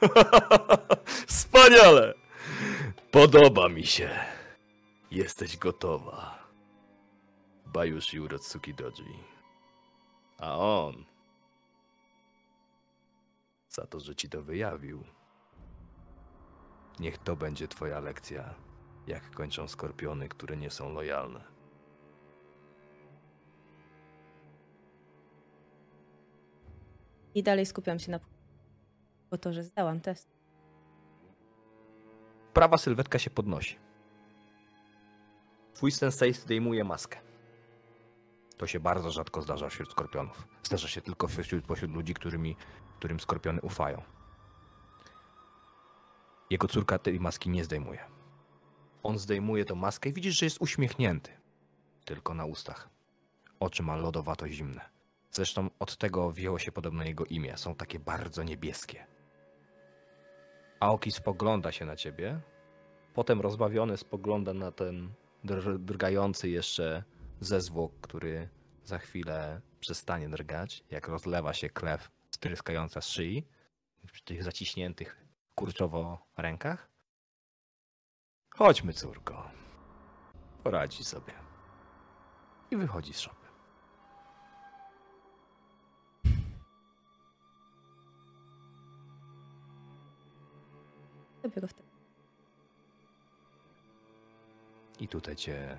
Wspaniale! Podoba mi się. Jesteś gotowa. Bajushi Urotsuki Doji. A on... Za to, że ci to wyjawił. Niech to będzie twoja lekcja, jak kończą skorpiony, które nie są lojalne. I dalej skupiam się na po to, że zdałam test. Prawa sylwetka się podnosi. Twój sensei zdejmuje maskę. To się bardzo rzadko zdarza wśród skorpionów. Zdarza się tylko wśród, pośród ludzi, którymi, którym skorpiony ufają. Jego córka tej maski nie zdejmuje. On zdejmuje tą maskę i widzisz, że jest uśmiechnięty. Tylko na ustach. Oczy ma lodowato zimne. Zresztą od tego wzięło się podobno jego imię. Są takie bardzo niebieskie. Aoki spogląda się na ciebie, potem rozbawiony spogląda na ten dr- drgający jeszcze zezwłok, który za chwilę przestanie drgać, jak rozlewa się krew stryskająca z szyi przy tych zaciśniętych kurczowo rękach. Chodźmy, córko. Poradzi sobie. I wychodzi z szopy. I tutaj cię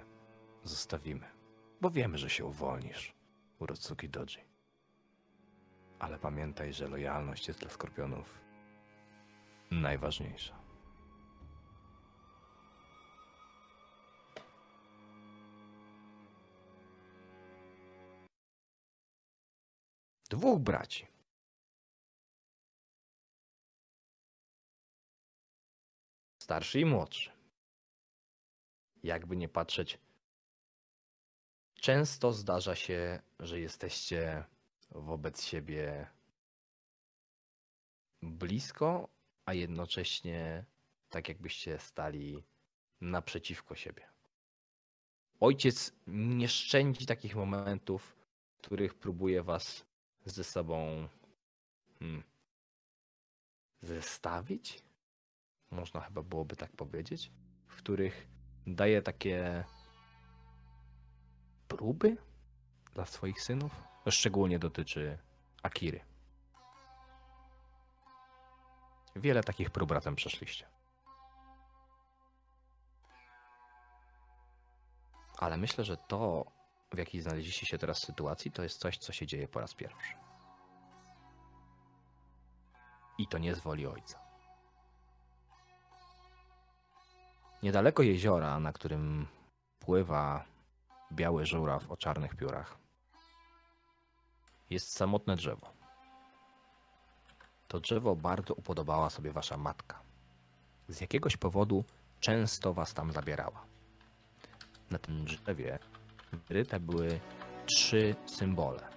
zostawimy. Bo wiemy, że się uwolnisz, Urotsuki Doji. Ale pamiętaj, że lojalność jest dla skorpionów najważniejsza. Dwóch braci. Starszy i młodszy. Jakby nie patrzeć, często zdarza się, że jesteście wobec siebie blisko, a jednocześnie tak jakbyście stali naprzeciwko siebie. Ojciec nie szczędzi takich momentów, w których próbuje was ze sobą hmm, zestawić. Można chyba byłoby tak powiedzieć, w których daje takie próby dla swoich synów. To szczególnie dotyczy Akiry. Wiele takich prób razem przeszliście. Ale myślę, że to, w jakiej znaleźliście się teraz sytuacji, to jest coś, co się dzieje po raz pierwszy. I to nie z woli ojca. Niedaleko jeziora, na którym pływa biały żuraw o czarnych piórach, jest samotne drzewo. To drzewo bardzo upodobała sobie wasza matka. Z jakiegoś powodu często was tam zabierała. Na tym drzewie wyryte były trzy symbole.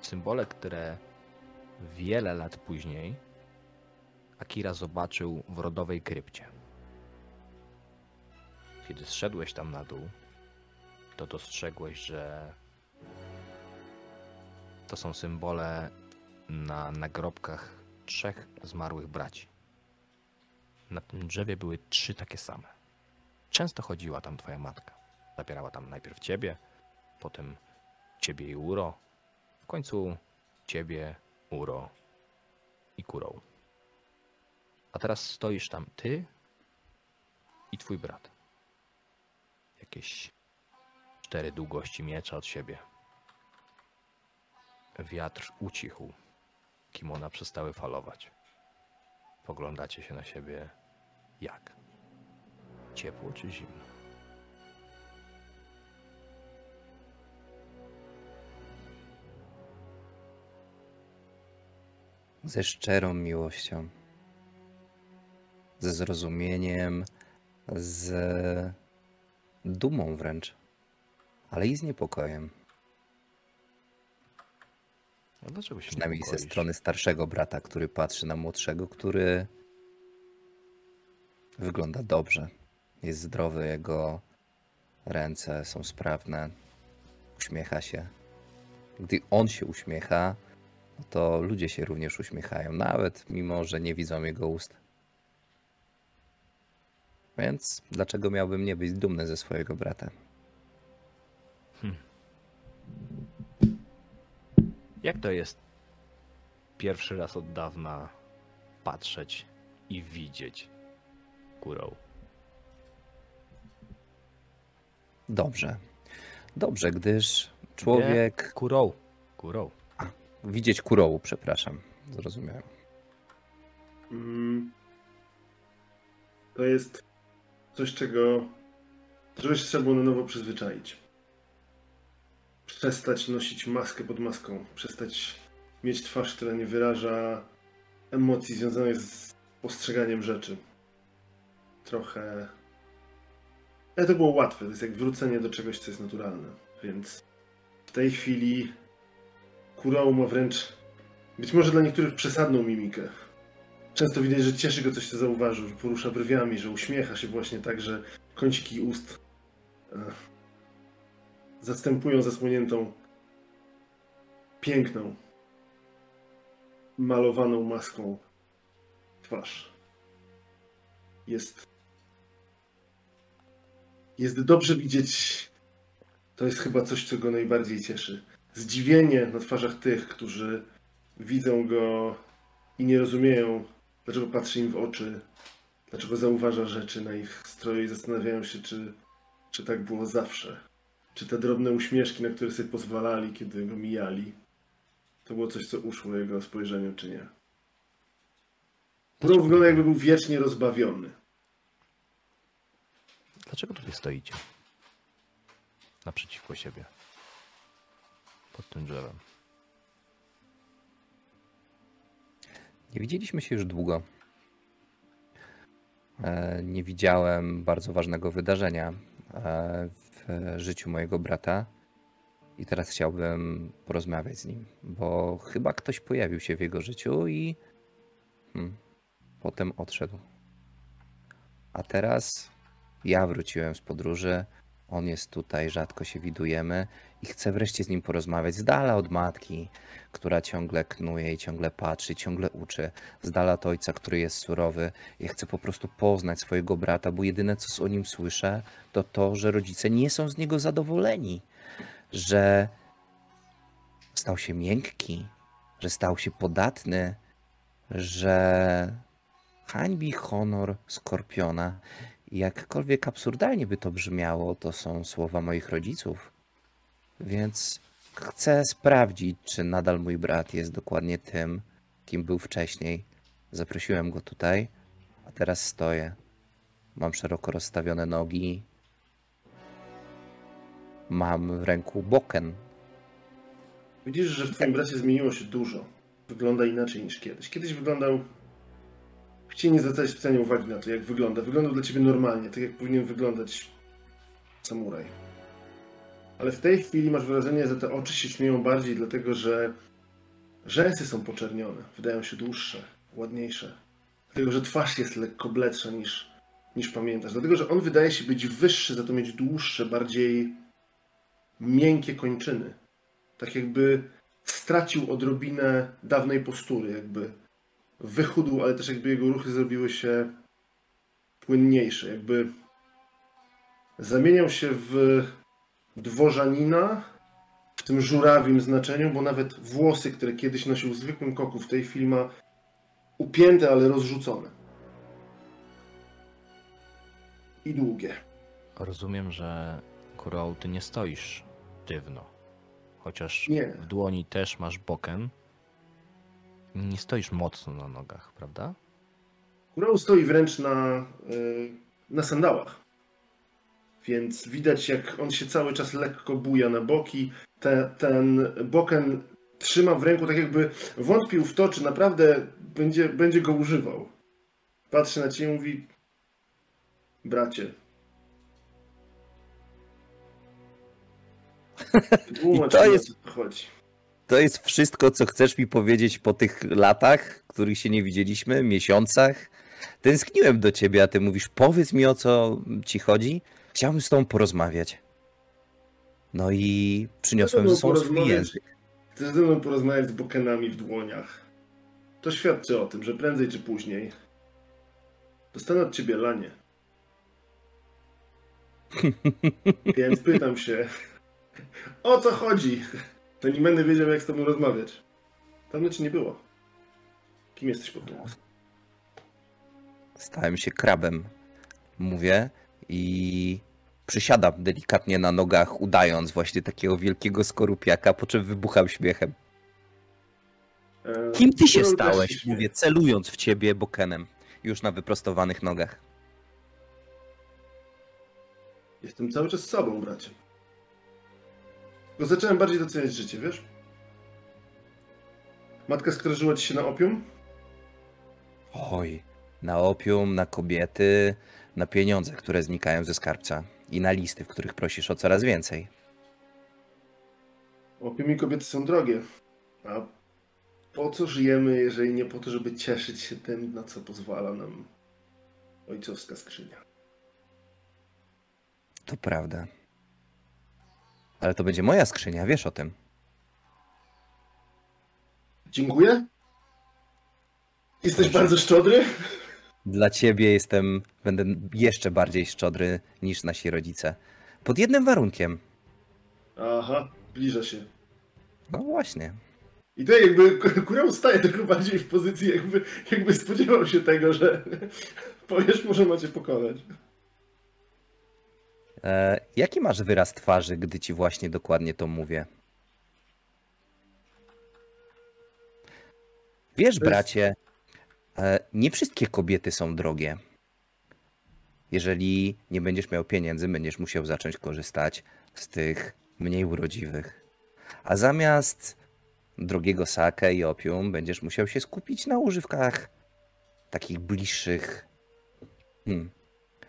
Symbole, które wiele lat później Akira zobaczył w rodowej krypcie. Kiedy zszedłeś tam na dół, to dostrzegłeś, że to są symbole na nagrobkach trzech zmarłych braci. Na tym drzewie były trzy takie same. Często chodziła tam twoja matka. Zabierała tam najpierw ciebie, potem ciebie i Uro. W końcu ciebie, Uro i Kurą. A teraz stoisz tam ty i twój brat. Jakieś cztery długości miecza od siebie. Wiatr ucichł. Kimona przestały falować. Poglądacie się na siebie jak? Ciepło czy zimno? Ze szczerą miłością, ze zrozumieniem, z dumą wręcz, ale i z niepokojem. A dlaczego się Przynajmniej ze strony starszego brata, który patrzy na młodszego, który wygląda dobrze. Jest zdrowy, jego ręce są sprawne, uśmiecha się. Gdy on się uśmiecha, no to ludzie się również uśmiechają, nawet mimo, że nie widzą jego ust. Więc dlaczego miałbym nie być dumny ze swojego brata? Jak to jest pierwszy raz od dawna patrzeć i widzieć kurą? Dobrze. Dobrze, gdyż człowiek. Kurą. Kurą. Widzieć kurołu, przepraszam. Zrozumiałem. Mm. To jest coś, czego czegoś trzeba było na nowo przyzwyczaić. Przestać nosić maskę pod maską. Przestać mieć twarz, która nie wyraża emocji związanych z postrzeganiem rzeczy. Trochę. Ale to było łatwe. To jest jak wrócenie do czegoś, co jest naturalne. Więc w tej chwili Kurao ma wręcz być może dla niektórych przesadną mimikę. Często widać, że cieszy go coś, co zauważył, że porusza brwiami, że uśmiecha się właśnie tak, że kąciki ust e, zastępują zasłoniętą piękną, malowaną maską twarz. Jest. Jest dobrze widzieć. To jest chyba coś, co go najbardziej cieszy. Zdziwienie na twarzach tych, którzy widzą go i nie rozumieją, dlaczego patrzy im w oczy, dlaczego zauważa rzeczy na ich stroju i zastanawiają się, czy, czy tak było zawsze. Czy te drobne uśmieszki, na które sobie pozwalali, kiedy go mijali, to było coś, co uszło jego spojrzeniu, czy nie. Kuro wygląda jakby był wiecznie rozbawiony. Dlaczego tutaj stoicie? Naprzeciwko siebie. Pod tym drzewem. Nie widzieliśmy się już długo. E, Nie widziałem bardzo ważnego wydarzenia e, w życiu mojego brata. I teraz chciałbym porozmawiać z nim, bo chyba ktoś pojawił się w jego życiu i hmm, potem odszedł. A teraz ja wróciłem z podróży. On jest tutaj, rzadko się widujemy i chcę wreszcie z nim porozmawiać z dala od matki, która ciągle knuje i ciągle patrzy, ciągle uczy, z dala od ojca, który jest surowy. Ja chcę po prostu poznać swojego brata, bo jedyne co o nim słyszę, to to, że rodzice nie są z niego zadowoleni, że stał się miękki, że stał się podatny, że hańbi honor skorpiona. Jakkolwiek absurdalnie by to brzmiało, to są słowa moich rodziców. Więc chcę sprawdzić, czy nadal mój brat jest dokładnie tym, kim był wcześniej. Zaprosiłem go tutaj, a teraz stoję. Mam szeroko rozstawione nogi. Mam w ręku boken. Widzisz, że w twoim bracie zmieniło się dużo. Wygląda inaczej niż kiedyś. Kiedyś wyglądał... Chcieli nie zwracać specjalnie uwagi na to, jak wygląda. Wyglądał dla ciebie normalnie, tak jak powinien wyglądać samuraj. Ale w tej chwili masz wrażenie, że te oczy się śmieją bardziej, dlatego że rzęsy są poczernione. Wydają się dłuższe, ładniejsze. Dlatego, że twarz jest lekko bledsza niż, niż pamiętasz. Dlatego, że on wydaje się być wyższy, za to mieć dłuższe, bardziej miękkie kończyny. Tak jakby stracił odrobinę dawnej postury, jakby wychudł, ale też jakby jego ruchy zrobiły się płynniejsze, jakby zamieniał się w dworzanina, w tym żurawim znaczeniu, bo nawet włosy, które kiedyś nosił w zwykłym koku, w tej chwili ma upięte, ale rozrzucone. I długie. Rozumiem, że Kurą, ty nie stoisz sztywno. Chociaż Nie. w dłoni też masz boken. Nie stoisz mocno na nogach, prawda? Kurał stoi wręcz na, y, na sandałach. Więc widać, jak on się cały czas lekko buja na boki. Te, ten boken trzyma w ręku, tak jakby wątpił w to, czy naprawdę będzie, będzie go używał. Patrzy na ciebie i mówi: Bracie. Tłumacz to jest- chodzi. To jest wszystko, co chcesz mi powiedzieć po tych latach, których się nie widzieliśmy, miesiącach. Tęskniłem do ciebie, a ty mówisz, powiedz mi o co ci chodzi. Chciałbym z tobą porozmawiać. No i przyniosłem ze sobą swój język. Chcesz ze mną porozmawiać z bokenami w dłoniach. To świadczy o tym, że prędzej czy później dostanę od ciebie lanie. Więc pytam się, o co chodzi? To nie będę wiedział, jak z tobą rozmawiać. Dawno ci nie było. Kim jesteś tą maską? Stałem się krabem, mówię i przysiadam delikatnie na nogach, udając właśnie takiego wielkiego skorupiaka, po czym wybucham śmiechem. E, Kim ty się stałeś? Mówię, celując w ciebie bokenem, już na wyprostowanych nogach. Jestem cały czas sobą, bracie. Bo zacząłem bardziej doceniać życie, wiesz? Matka skarżyła ci się na opium? Oj, na opium, na kobiety, na pieniądze, które znikają ze skarbca i na listy, w których prosisz o coraz więcej. Opium i kobiety są drogie. A po co żyjemy, jeżeli nie po to, żeby cieszyć się tym, na co pozwala nam ojcowska skrzynia? To prawda. Ale to będzie moja skrzynia, wiesz o tym. Dziękuję. Jesteś Proszę. bardzo szczodry. Dla ciebie jestem, będę jeszcze bardziej szczodry niż nasi rodzice. Pod jednym warunkiem. Aha, zbliża się. No właśnie. I to jakby kurał staje tylko bardziej w pozycji, jakby, jakby spodziewał się tego, że powiesz mu, że macie pokonać. E, jaki masz wyraz twarzy, gdy ci właśnie dokładnie to mówię? Wiesz, bracie, nie wszystkie kobiety są drogie. Jeżeli nie będziesz miał pieniędzy, będziesz musiał zacząć korzystać z tych mniej urodziwych. A zamiast drogiego sake i opium, będziesz musiał się skupić na używkach takich bliższych. Hmm,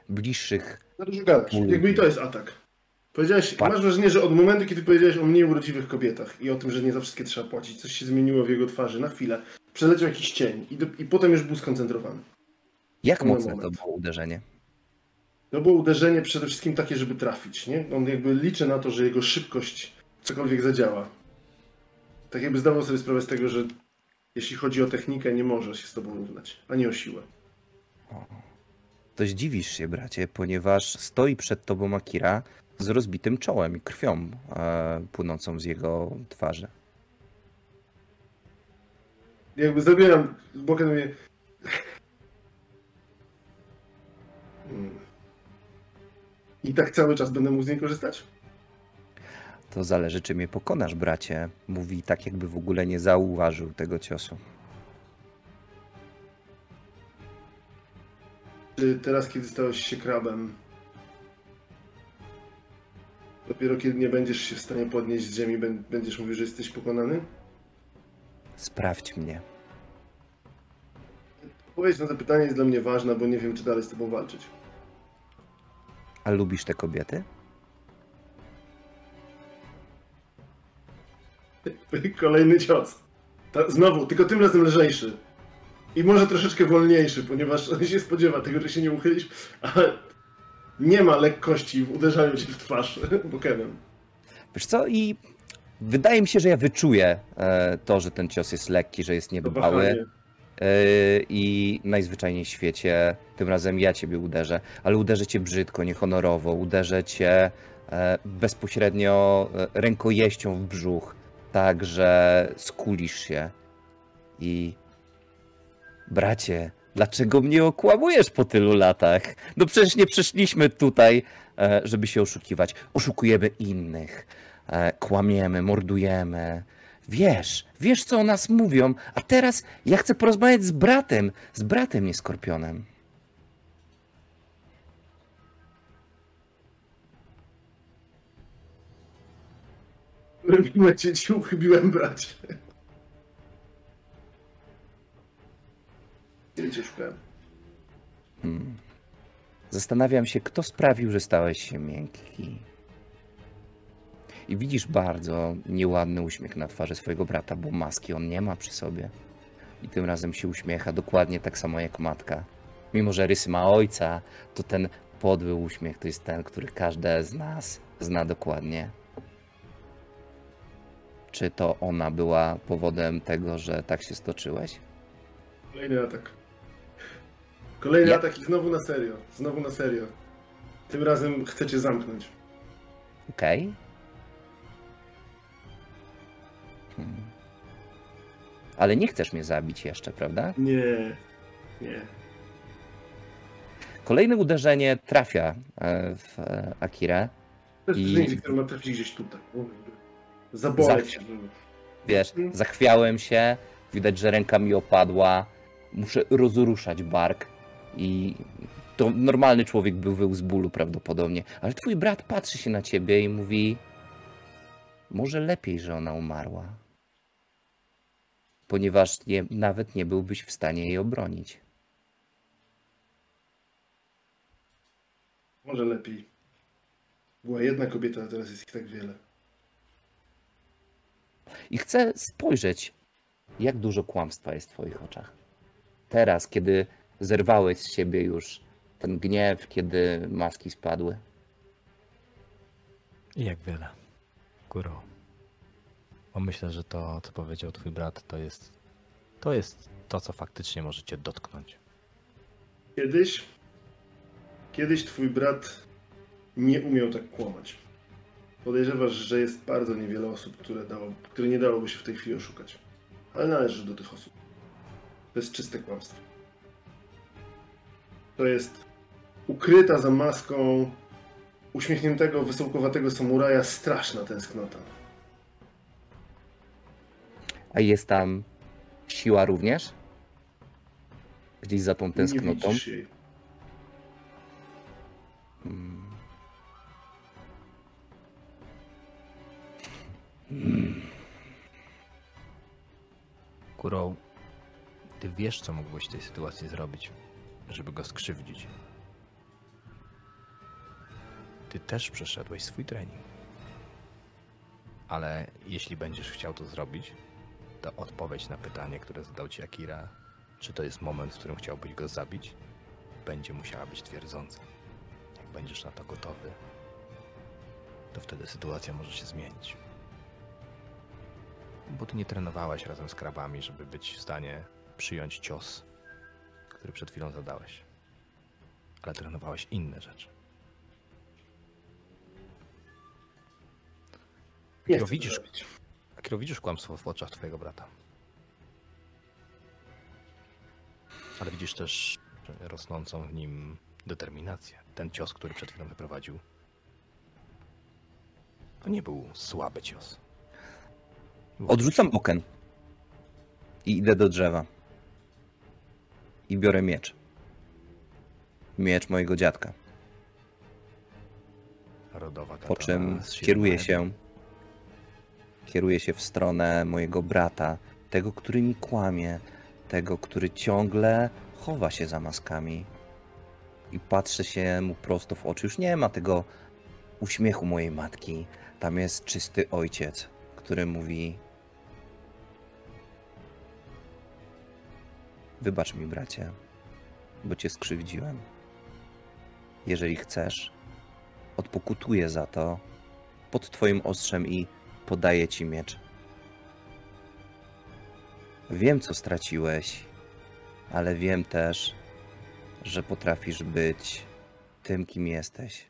bliższych gadasz. Mm. Jakby i to jest atak. Powiedziałeś, Tak. masz wrażenie, że od momentu, kiedy powiedziałeś o mniej urodziwych kobietach i o tym, że nie za wszystkie trzeba płacić, coś się zmieniło w jego twarzy na chwilę. Przeleciał jakiś cień i, do, i potem już był skoncentrowany. Jak Moment. mocne to było uderzenie? To było uderzenie przede wszystkim takie, żeby trafić, nie? On jakby liczy na to, że jego szybkość cokolwiek zadziała. Tak jakby zdawał sobie sprawę z tego, że jeśli chodzi o technikę, nie może się z tobą równać, ani o siłę. To zdziwisz się, bracie, ponieważ stoi przed tobą Akira z rozbitym czołem i krwią e, płynącą z jego twarzy. Jakby zabieram z bokiem mówię... Hmm. I tak cały czas będę mógł z niej korzystać? To zależy, czy mnie pokonasz, bracie. Mówi tak, jakby w ogóle nie zauważył tego ciosu. Czy teraz, kiedy stałeś się krabem, dopiero kiedy nie będziesz się w stanie podnieść z ziemi, bę- będziesz mówił, że jesteś pokonany? Sprawdź mnie. Odpowiedź na to pytanie jest dla mnie ważna, bo nie wiem, czy dalej z tobą walczyć. A lubisz te kobiety? Kolejny cios. Ta, znowu, tylko tym razem lżejszy. I może troszeczkę wolniejszy, ponieważ on się spodziewa tego, że się nie uchylisz, ale nie ma lekkości w uderzaniu cię w twarz bokenem. Wiesz co, i wydaje mi się, że ja wyczuję e, to, że ten cios jest lekki, że jest niebywały. Yy, i najzwyczajniej w świecie tym razem ja ciebie uderzę, ale uderzę cię brzydko, niehonorowo, uderzę cię e, bezpośrednio e, rękojeścią w brzuch, tak że skulisz się. I bracie, dlaczego mnie okłamujesz po tylu latach? No przecież nie przyszliśmy tutaj, e, żeby się oszukiwać. Oszukujemy innych, e, kłamiemy, mordujemy. Wiesz, wiesz co o nas mówią, a teraz ja chcę porozmawiać z bratem, z bratem, nie skorpionem. W którym momencie ci uchybiłem, bracie. Kiedy cię szukałem? Hmm. Zastanawiam się, kto sprawił, że stałeś się miękki. I widzisz bardzo nieładny uśmiech na twarzy swojego brata, bo maski on nie ma przy sobie. I tym razem się uśmiecha dokładnie tak samo jak matka. Mimo, że rysy ma ojca, to ten podły uśmiech to jest ten, który każde z nas zna dokładnie. Czy to ona była powodem tego, że tak się stoczyłeś? Kolejny atak. Kolejny Ja- atak i znowu na serio. Znowu na serio. Tym razem chcecie zamknąć. Okej. Hmm. Ale nie chcesz mnie zabić jeszcze, prawda? Nie. Nie. Kolejne uderzenie trafia e, w e, Akirę. To jest I- zdjęcie, które ma trafić gdzieś tutaj. Się. żeby- Wiesz, Mhm. zachwiałem się, widać, że ręka mi opadła. Muszę rozruszać bark i to normalny człowiek by wył z bólu prawdopodobnie. Ale twój brat patrzy się na ciebie i mówi: Może lepiej, że ona umarła. Ponieważ nie, nawet nie byłbyś w stanie jej obronić. Może lepiej. Była jedna kobieta, a teraz jest ich tak wiele. I chcę spojrzeć, jak dużo kłamstwa jest w Twoich oczach. Teraz, kiedy zerwałeś z siebie już ten gniew, kiedy maski spadły. I jak wiele. Kuro. Bo myślę, że to, co powiedział twój brat, to jest. To jest to, co faktycznie możecie dotknąć. Kiedyś, kiedyś twój brat nie umiał tak kłamać. Podejrzewasz, że jest bardzo niewiele osób, które, dało, które nie dałoby się w tej chwili oszukać. Ale należysz do tych osób. To jest czyste kłamstwo. To jest ukryta za maską uśmiechniętego, wysołkowatego samuraja straszna tęsknota. A jest tam siła również? Gdzieś za tą tęsknotą. Hmm. Kuro, ty wiesz, co mógłbyś w tej sytuacji zrobić, żeby go skrzywdzić. Ty też przeszedłeś swój trening. Ale jeśli będziesz chciał to zrobić, to odpowiedź na pytanie, które zadał ci Akira, czy to jest moment, w którym chciałbyś go zabić, będzie musiała być twierdząca. Jak będziesz na to gotowy, to wtedy sytuacja może się zmienić. Bo ty nie trenowałeś razem z krabami, żeby być w stanie przyjąć cios, który przed chwilą zadałeś. Ale trenowałeś inne rzeczy. Chcę widzisz. Akiro, widzisz kłamstwo w oczach twojego brata. Ale widzisz też rosnącą w nim determinację. Ten cios, który przed chwilą wyprowadził, to nie był słaby cios. Odrzucam oken. I idę do drzewa. I biorę miecz. Miecz mojego dziadka. rodowa Po czym kieruję się. Kieruję się w stronę mojego brata, tego, który mi kłamie, tego, który ciągle chowa się za maskami. I patrzę się mu prosto w oczy. Już nie ma tego uśmiechu mojej matki. Tam jest czysty ojciec, który mówi: Wybacz mi, bracie, bo cię skrzywdziłem. Jeżeli chcesz, odpokutuję za to pod twoim ostrzem i podaję ci miecz. Wiem, co straciłeś, ale wiem też, że potrafisz być tym, kim jesteś.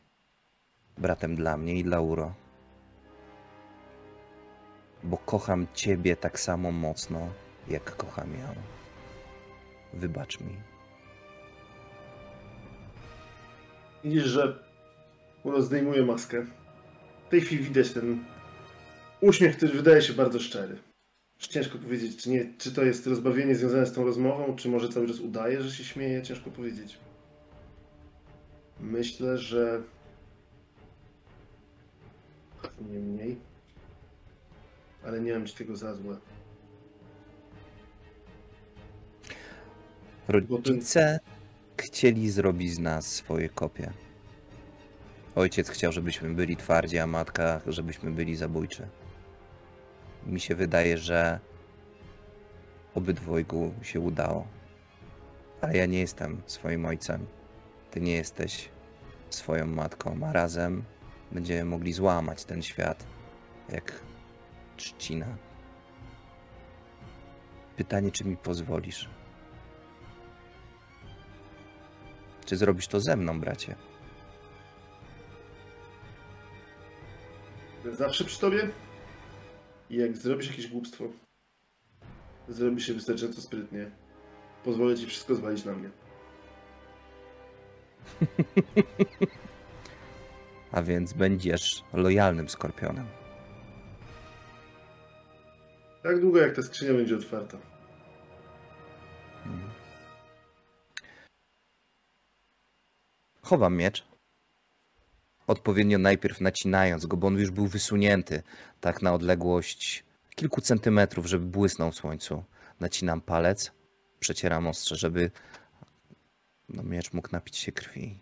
bratem dla mnie i dla Uro. Bo kocham ciebie tak samo mocno, jak kocham ją. Wybacz mi. Widzisz, że Uro zdejmuje maskę. W tej chwili widać ten uśmiech, który wydaje się bardzo szczery. Ciężko powiedzieć, czy, nie, czy to jest rozbawienie związane z tą rozmową, czy może cały czas udaje, że się śmieje, ciężko powiedzieć. Myślę, że nie mniej, ale nie mam ci tego za złe. Rodzice chcieli zrobić z nas swoje kopie. Ojciec chciał, żebyśmy byli twardzi, a matka, żebyśmy byli zabójczy. Mi się wydaje, że obydwojgu się udało. Ale ja nie jestem swoim ojcem. Ty nie jesteś swoją matką, a razem będziemy mogli złamać ten świat jak trzcina. Pytanie, czy mi pozwolisz? Czy zrobisz to ze mną, bracie? Zawsze przy tobie i jak zrobisz jakieś głupstwo, zrobisz się wystarczająco sprytnie, pozwolę ci wszystko zwalić na mnie. A więc będziesz lojalnym skorpionem. Tak długo jak ta skrzynia będzie otwarta. Mhm. Chowam miecz. Odpowiednio najpierw nacinając go, bo on już był wysunięty, tak na odległość kilku centymetrów, żeby błysnął w słońcu. Nacinam palec, przecieram ostrze, żeby no, miecz mógł napić się krwi.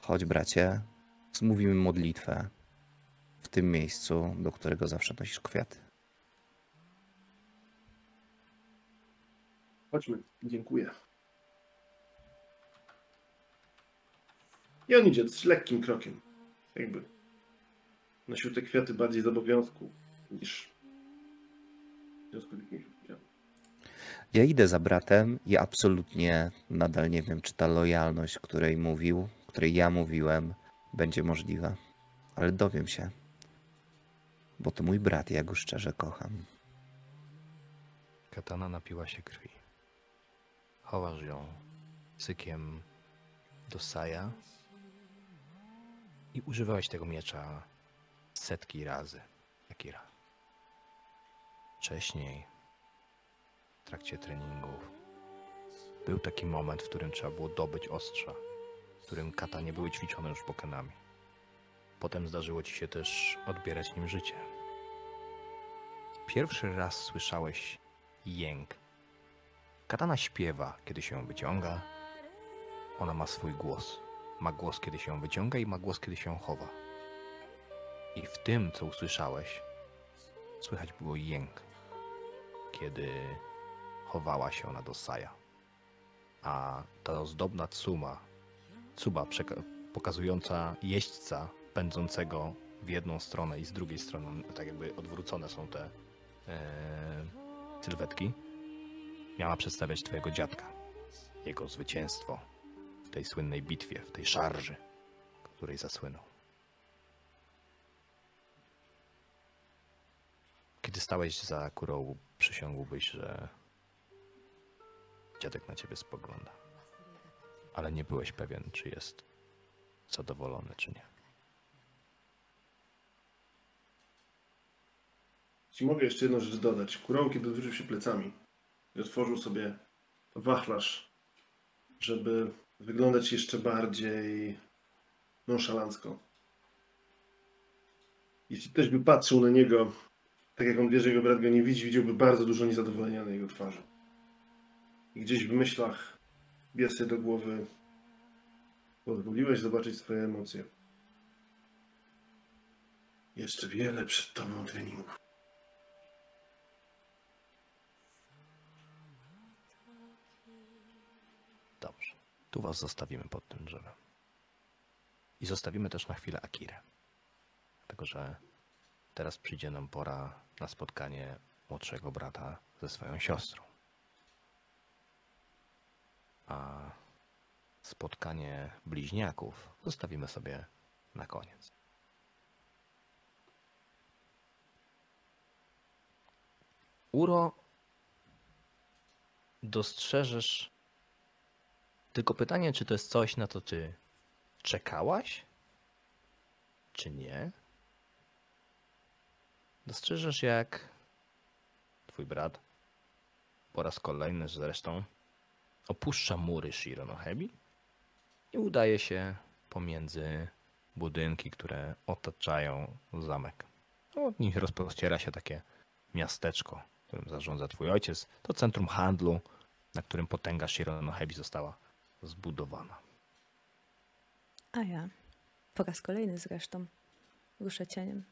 Chodź, bracie, zmówimy modlitwę w tym miejscu, do którego zawsze nosisz kwiaty. Chodźmy. Dziękuję. I on idzie z lekkim krokiem. Jakby nosił te kwiaty bardziej z obowiązku niż w związku z jakimś udziałem. Ja idę za bratem i absolutnie nadal nie wiem, czy ta lojalność, której mówił, której ja mówiłem, będzie możliwa. Ale dowiem się. Bo to mój brat, ja go szczerze kocham. Katana napiła się krwi. Chowasz ją cykiem do saja i używałeś tego miecza setki razy, Akira. Wcześniej, w trakcie treningów, był taki moment, w którym trzeba było dobyć ostrza, w którym kata nie były ćwiczone już pokenami. Potem zdarzyło ci się też odbierać nim życie. Pierwszy raz słyszałeś jęk. Katana śpiewa, kiedy się ją wyciąga. Ona ma swój głos. Ma głos, kiedy się wyciąga i ma głos, kiedy się chowa. I w tym, co usłyszałeś, słychać było jęk, kiedy chowała się ona do Saja. A ta ozdobna cuma, cuba pokazująca jeźdźca pędzącego w jedną stronę i z drugiej strony, tak jakby odwrócone są te e, sylwetki, miała przedstawiać twojego dziadka, jego zwycięstwo tej słynnej bitwie, w tej szarży, której zasłynął. Kiedy stałeś za kurą, przysiągłbyś, że dziadek na ciebie spogląda. Ale nie byłeś pewien, czy jest zadowolony, czy nie. Jeśli mogę jeszcze jedną rzecz dodać. Kurą, kiedy odwrócił się plecami i otworzył sobie wachlarz, żeby wyglądać jeszcze bardziej nonszalancko. Jeśli ktoś by patrzył na niego, tak jak on wie, że jego brat go nie widzi, widziałby bardzo dużo niezadowolenia na jego twarzy. I gdzieś w myślach sobie do głowy pozwoliłeś zobaczyć swoje emocje. Jeszcze wiele przed tobą treningów. Tu was zostawimy pod tym drzewem. I zostawimy też na chwilę Akirę. Dlatego, że teraz przyjdzie nam pora na spotkanie młodszego brata ze swoją siostrą. A spotkanie bliźniaków zostawimy sobie na koniec. Uro, dostrzeżesz. Tylko pytanie, czy to jest coś, na to ty czekałaś? Czy nie? Dostrzeżesz, jak twój brat po raz kolejny zresztą opuszcza mury Shironohebi i udaje się pomiędzy budynki, które otaczają zamek. Od nich rozpościera się takie miasteczko, którym zarządza twój ojciec. To centrum handlu, na którym potęga Shironohebi została zbudowana. A ja po raz kolejny zresztą ruszę cieniem.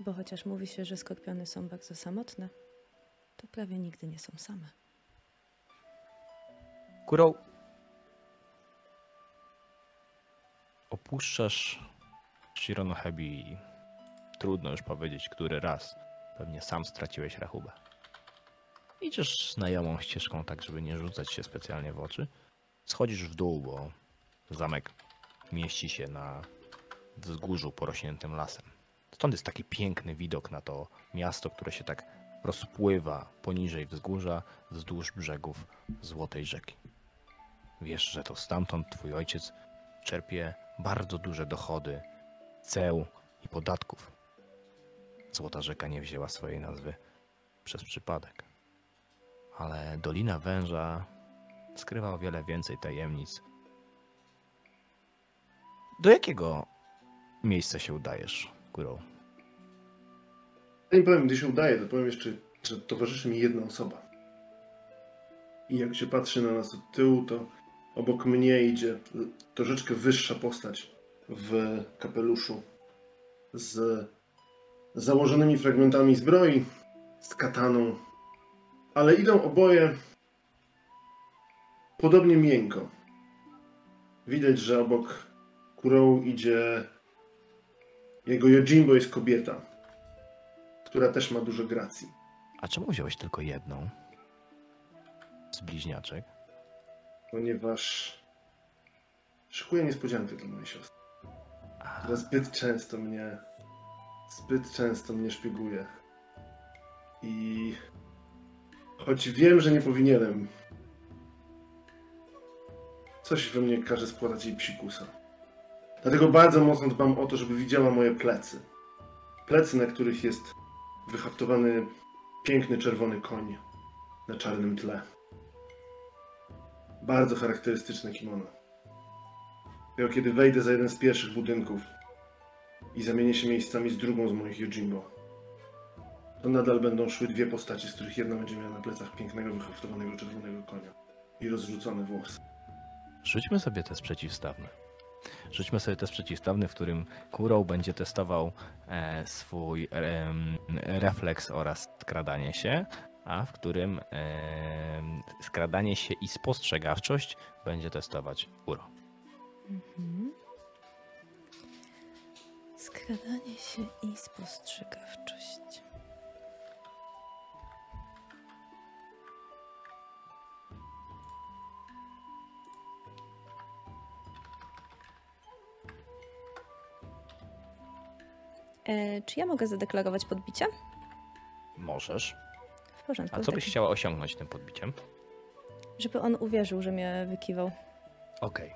Bo chociaż mówi się, że skorpiony są bardzo samotne, to prawie nigdy nie są same. Kurą opuszczasz Shironohebi i trudno już powiedzieć, który raz. Pewnie sam straciłeś rachubę. Idziesz znajomą ścieżką, tak żeby nie rzucać się specjalnie w oczy. Schodzisz w dół, bo zamek mieści się na wzgórzu porośniętym lasem. Stąd jest taki piękny widok na to miasto, które się tak rozpływa poniżej wzgórza wzdłuż brzegów Złotej Rzeki. Wiesz, że to stamtąd twój ojciec czerpie bardzo duże dochody ceł i podatków. Złota Rzeka nie wzięła swojej nazwy przez przypadek. Ale Dolina Węża skrywa o wiele więcej tajemnic. Do jakiego miejsca się udajesz, Kurą? Zanim powiem, gdzie się udaje, to powiem jeszcze, że towarzyszy mi jedna osoba. I jak się patrzy na nas od tyłu, to obok mnie idzie troszeczkę wyższa postać w kapeluszu z założonymi fragmentami zbroi, z kataną, ale idą oboje podobnie miękko. Widać, że obok Kurą idzie jego Yojimbo jest kobieta, która też ma dużo gracji. A czemu wziąłeś tylko jedną? Z bliźniaczek? ponieważ szykuję niespodziankę dla mojej siostry, która zbyt często mnie, zbyt często mnie szpieguje. I choć wiem, że nie powinienem, coś we mnie każe składać jej psikusa. Dlatego bardzo mocno dbam o to, żeby widziała moje plecy. Plecy, na których jest wyhaftowany piękny czerwony koń na czarnym tle. Bardzo charakterystyczne kimono. Dopiero kiedy wejdę za jeden z pierwszych budynków i zamienię się miejscami z drugą z moich Yojimbo, to nadal będą szły dwie postacie, z których jedna będzie miała na plecach pięknego, wyhaftowanego czerwonego konia i rozrzucone włosy. Rzućmy sobie test przeciwstawny. Rzućmy sobie test przeciwstawny, w którym Kurą będzie testował e, swój em, refleks oraz skradanie się, a w którym em, skradanie się i spostrzegawczość będzie testować Uro. Mhm. Skradanie się i spostrzegawczość. E, czy ja mogę zadeklarować podbicie? Możesz. W porządku. A co byś taki- chciała osiągnąć tym podbiciem? Żeby on uwierzył, że mnie wykiwał. Okej,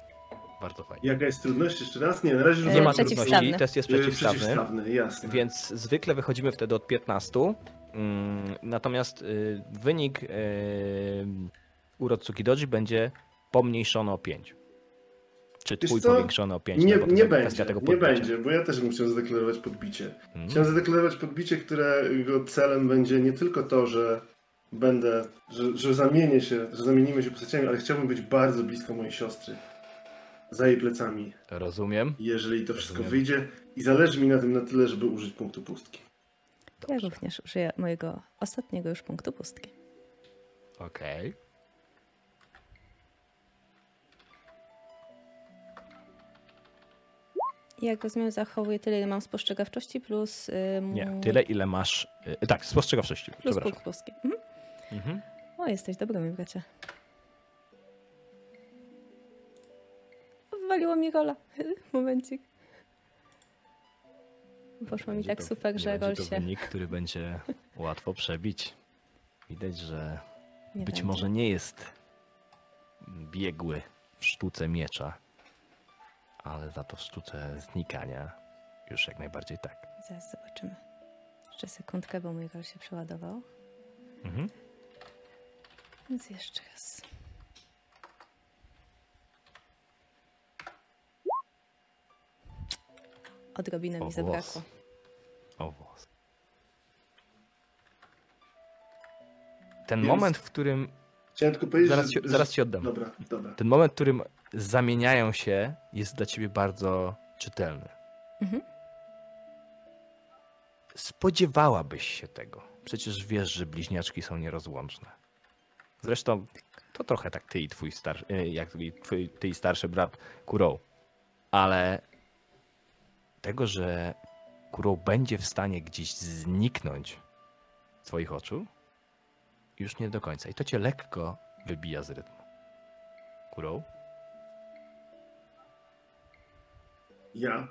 bardzo fajnie. Jaka jest trudność? Jeszcze raz? Nie, na razie E, Nie ma przeciwstawny. trudności, test jest E, przeciwstawny. Przeciwstawny, jasne. Więc zwykle wychodzimy wtedy od 15. mm, Natomiast y, wynik y, Urotsuki Doji będzie pomniejszony o 5. Czy Wiesz twój co? powiększony o 5? Nie, no nie będzie, nie będzie, bo ja też bym chciał zadeklarować podbicie. Mm. Chciałem zadeklarować podbicie, którego celem będzie nie tylko to, że będę, że, że zamienię się, że zamienimy się postaciami, ale chciałbym być bardzo blisko mojej siostry. Za jej plecami, Rozumiem. jeżeli to wszystko Rozumiem. wyjdzie. I zależy mi na tym na tyle, żeby użyć punktu pustki. Ja Dobrze. również użyję mojego ostatniego już punktu pustki. Okej. I Jak rozumiem, zachowuję tyle, ile mam spostrzegawczości plus. ym, Nie, tyle ile masz. y, tak, spostrzegawczości. Plus Przepraszam. punkt pustki. Mhm. Mhm. O, jesteś dobry, mój bracie. Wywaliło mi rola. Momencik. Poszło mi tak to- super, że to się... wynik, który będzie łatwo przebić. Widać, że Nie być będzie. może nie jest biegły w sztuce miecza, ale za to w sztuce znikania już jak najbardziej tak. Zaraz zobaczymy. Jeszcze sekundkę, bo mój rol się przeładował. Mhm. Więc jeszcze raz. Odrobinę O mi zabrakło. O włos. Ten Więc- moment, w którym. Chciałem tylko powiedzieć, Zaraz że... ci, zaraz ci oddam. Dobra, dobra. Ten moment, w którym zamieniają się, jest dla ciebie bardzo czytelny. Mhm. Spodziewałabyś się tego. Przecież wiesz, że bliźniaczki są nierozłączne. Zresztą to trochę tak ty i twój starszy, e, jak twój, ty i starszy brat Kurą. Ale tego, że Kurą będzie w stanie gdzieś zniknąć z twoich oczu, już nie do końca. I to cię lekko wybija z rytmu. Kurą? Ja,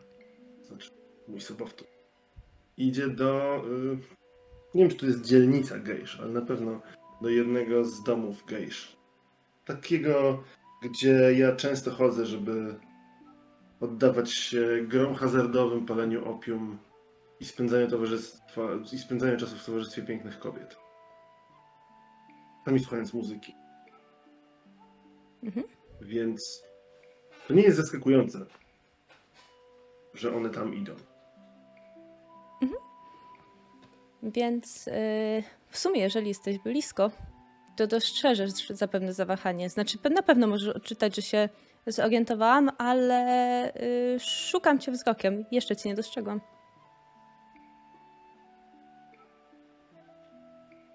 znaczy mój sobowtór, idzie do. Y, nie wiem, czy to jest dzielnica gejsz, ale na pewno do jednego z domów gejsz. Takiego, gdzie ja często chodzę, żeby oddawać się grom hazardowym, paleniu opium i spędzaniu, towarzystwa, i spędzaniu czasu w towarzystwie pięknych kobiet. Sami słuchając muzyki. Mhm. Więc to nie jest zaskakujące, że one tam idą. Więc yy, w sumie, jeżeli jesteś blisko, to dostrzeżesz zapewne zawahanie. Znaczy, na pewno możesz odczytać, że się zorientowałam, ale yy, szukam cię wzrokiem. Jeszcze cię nie dostrzegłam.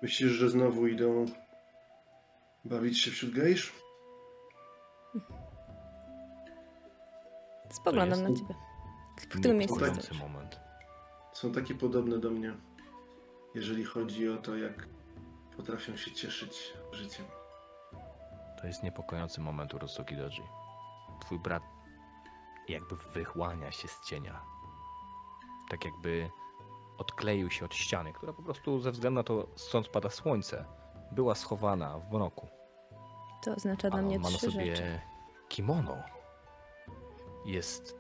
Myślisz, że znowu idą bawić się wśród gejsz? Spoglądam jest- na ciebie. W którym miejscu stoisz? moment. Są takie podobne do mnie, jeżeli chodzi o to, jak potrafią się cieszyć życiem. To jest niepokojący moment Urosoki Doji. Twój brat jakby wychłania się z cienia. Tak jakby odkleił się od ściany, która po prostu ze względu na to, stąd pada słońce, była schowana w mroku. To oznacza dla mnie ma na trzy sobie rzeczy. kimono. Jest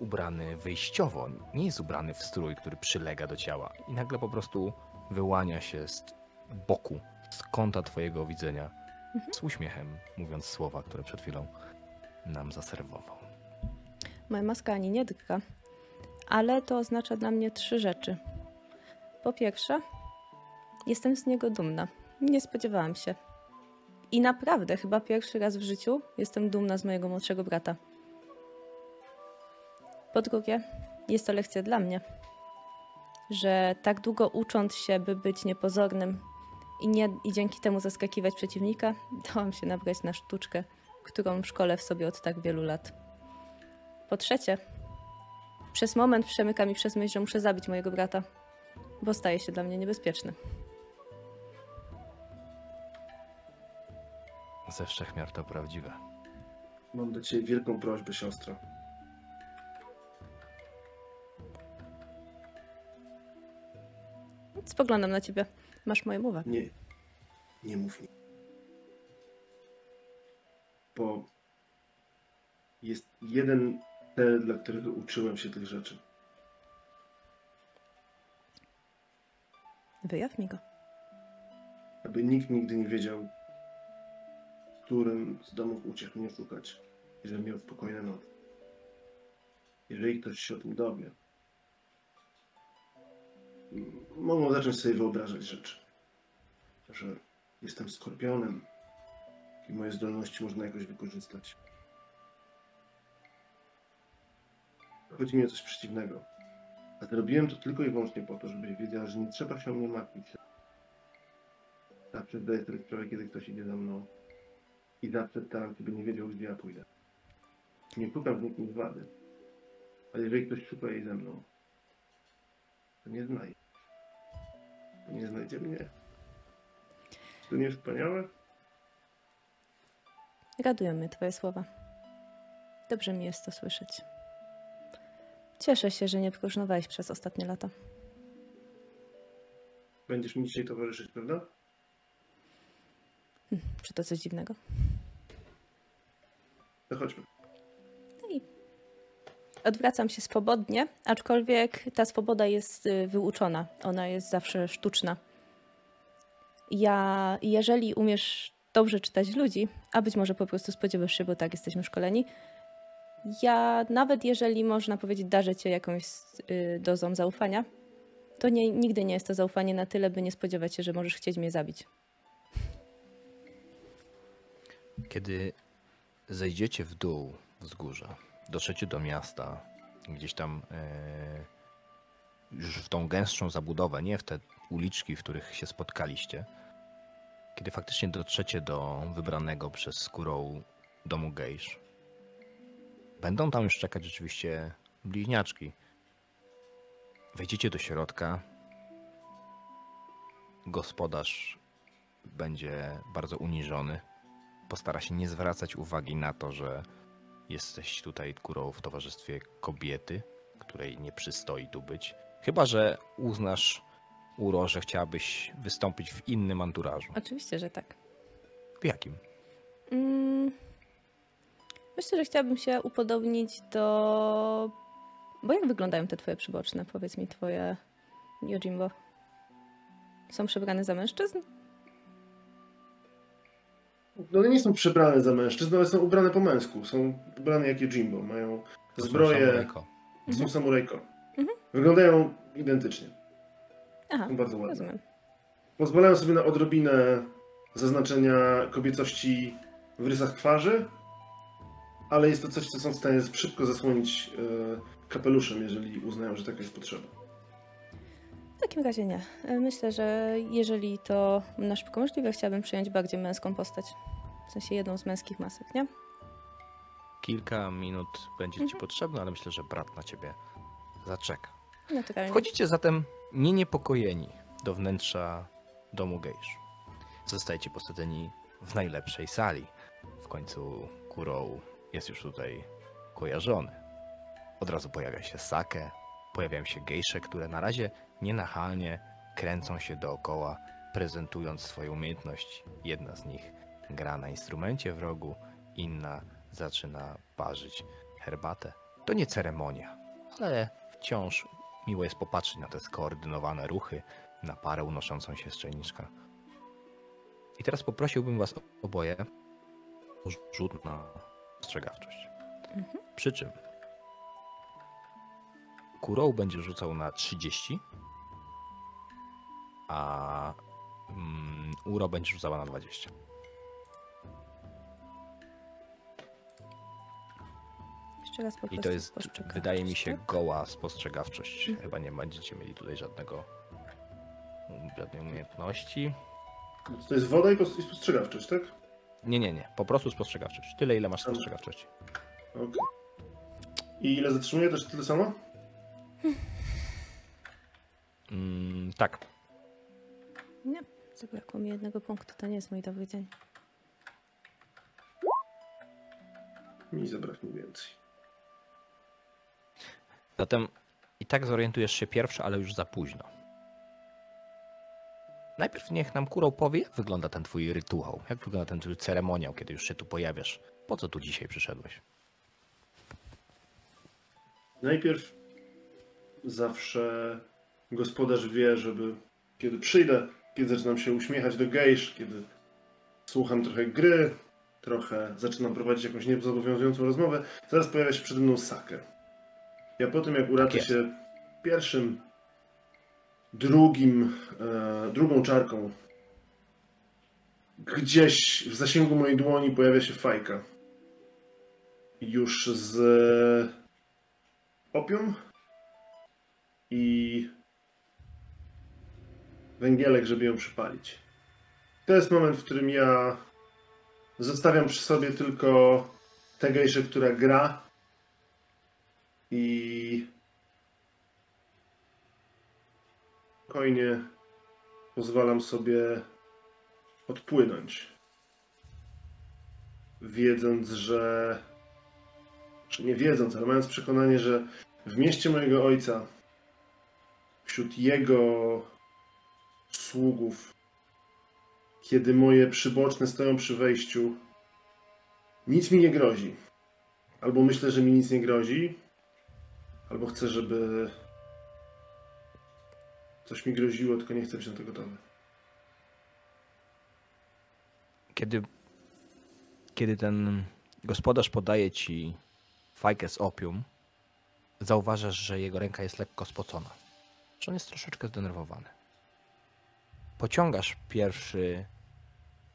ubrany wyjściowo, nie jest ubrany w strój, który przylega do ciała. I nagle po prostu wyłania się z boku, z kąta twojego widzenia, Mhm. z uśmiechem, mówiąc słowa, które przed chwilą nam zaserwował. Moja maska ani nie drga, ale to oznacza dla mnie trzy rzeczy. Po pierwsze, jestem z niego dumna. Nie spodziewałam się. I naprawdę, chyba pierwszy raz w życiu jestem dumna z mojego młodszego brata. Po drugie, jest to lekcja dla mnie, że tak długo ucząc się, by być niepozornym i, nie, i dzięki temu zaskakiwać przeciwnika, dałam się nabrać na sztuczkę, którą w szkole w sobie od tak wielu lat. Po trzecie, przez moment przemyka mi przez myśl, że muszę zabić mojego brata, bo staje się dla mnie niebezpieczny. Ze wszechmiar to prawdziwe. Mam do ciebie wielką prośbę, siostro. Spoglądam na ciebie. Masz moją uwagę. Nie, nie mów mi. Bo jest jeden cel, dla którego uczyłem się tych rzeczy. Wyjaw mi go. Aby nikt nigdy nie wiedział, w którym z domów uciekł mnie szukać, i żebym miał spokojne noc. Jeżeli ktoś się o tym dowie, mogą zacząć sobie wyobrażać rzeczy. Że jestem skorpionem i moje zdolności można jakoś wykorzystać. Chodzi mi o coś przeciwnego. A zrobiłem to tylko i wyłącznie po to, żebyś wiedział, że nie trzeba się o mnie martwić. Zawsze zdaję sobie sprawę, kiedy ktoś idzie za mną. I zawsze staram się, nie wiedział, gdzie ja pójdę. Nie szukam w nikim wady. Ale jeżeli ktoś szuka jej ze mną, to nie znajdzie. To nie znajdzie mnie. To nie wspaniałe? Radują mnie Twoje słowa. Dobrze mi jest to słyszeć. Cieszę się, że nie próżnowałeś przez ostatnie lata. Będziesz mi dzisiaj towarzyszyć, prawda? Czy to coś dziwnego? To chodźmy. No i odwracam się swobodnie, aczkolwiek ta swoboda jest y, wyuczona. Ona jest zawsze sztuczna. Ja, jeżeli umiesz dobrze czytać ludzi, a być może po prostu spodziewasz się, bo tak jesteśmy szkoleni, ja nawet jeżeli można powiedzieć, darzę cię jakąś y, dozą zaufania, to nie, nigdy nie jest to zaufanie na tyle, by nie spodziewać się, że możesz chcieć mnie zabić. Kiedy zejdziecie w dół wzgórza, dotrzecie do miasta, gdzieś tam e, już w tą gęstszą zabudowę, nie w te uliczki, w których się spotkaliście, kiedy faktycznie dotrzecie do wybranego przez skórą domu gejsz, będą tam już czekać rzeczywiście bliźniaczki. Wejdziecie do środka. Gospodarz będzie bardzo uniżony postara się nie zwracać uwagi na to, że jesteś tutaj kurą w towarzystwie kobiety, której nie przystoi tu być. Chyba, że uznasz, Uro, że chciałabyś wystąpić w innym anturażu. Oczywiście, że tak. W jakim? Mm, Myślę, że chciałabym się upodobnić do. Bo jak wyglądają te twoje przyboczne? Powiedz mi, twoje Yojimbo. Są przebrane za mężczyzn? No one nie są przebrane za mężczyzn, ale są ubrane po męsku. Są ubrane jak Jimbo. Mają To są zbroje, samurajko. są samurajko. Mhm. Wyglądają identycznie. Aha, bardzo ładne. rozumiem. Pozwalają sobie na odrobinę zaznaczenia kobiecości w rysach twarzy, ale jest to coś, co są w stanie szybko zasłonić e, kapeluszem, jeżeli uznają, że taka jest potrzeba. W takim razie nie. E, Myślę, że jeżeli to na szybko możliwe, chciałabym przyjąć bardziej męską postać. W sensie jedną z męskich masek, nie? Kilka minut będzie ci Mhm. potrzebne, ale myślę, że brat na ciebie zaczeka. Naturalnie. Wchodzicie zatem nie niepokojeni do wnętrza domu gejsz. Zostajecie posadzeni w najlepszej sali. W końcu Kurą jest już tutaj kojarzony. Od razu pojawia się Sake, pojawiają się gejsze, które na razie nienachalnie kręcą się dookoła, prezentując swoją umiejętność. Jedna z nich gra na instrumencie w rogu, inna zaczyna parzyć herbatę. To nie ceremonia, ale wciąż miło jest popatrzeć na te skoordynowane ruchy, na parę unoszącą się z czajniczka. I teraz poprosiłbym was oboje o rzut na ostrzegawczość. Mhm. Przy czym Kurą będzie rzucał na 30, a mm, Uro będzie rzucała na 20. Jeszcze raz po I to jest, wydaje mi się, tak? goła spostrzegawczość. Mhm. Chyba nie będziecie mieli tutaj żadnego żadnej umiejętności. To jest woda i pos- i spostrzegawczość, tak? Nie, nie, nie. Po prostu spostrzegawczość. Tyle, ile masz spostrzegawczości. Okej. I ile zatrzymuje? Też tyle samo? Mm, tak. Nie, zabrakło mi jednego punktu. To nie jest mój dobry dzień. Mi zabraknie więcej. Zatem i tak zorientujesz się pierwszy, ale już za późno. Najpierw niech nam Kurą powie, jak wygląda ten twój rytuał, jak wygląda ten twój ceremoniał, kiedy już się tu pojawiasz. Po co tu dzisiaj przyszedłeś? Najpierw zawsze gospodarz wie, żeby kiedy przyjdę, kiedy zaczynam się uśmiechać do gejsz, kiedy słucham trochę gry, trochę zaczynam prowadzić jakąś niezobowiązującą rozmowę, zaraz pojawia się przede mną Sakę. Ja po tym, jak uraczę jest. się pierwszym, drugim, e, drugą czarką, gdzieś w zasięgu mojej dłoni pojawia się fajka. Już z opium i węgielek, żeby ją przypalić. To jest moment, w którym ja zostawiam przy sobie tylko tę gejszę, która gra i spokojnie pozwalam sobie odpłynąć. Wiedząc, że. Czy nie wiedząc, ale mając przekonanie, że w mieście mojego ojca, wśród jego sługów, kiedy moje przyboczne stoją przy wejściu, nic mi nie grozi. Albo myślę, że mi nic nie grozi, albo chcę, żeby coś mi groziło, tylko nie chcę być na to gotowy. Kiedy, kiedy ten gospodarz podaje ci fajkę z opium, zauważasz, że jego ręka jest lekko spocona. Że on jest troszeczkę zdenerwowany. Pociągasz pierwszy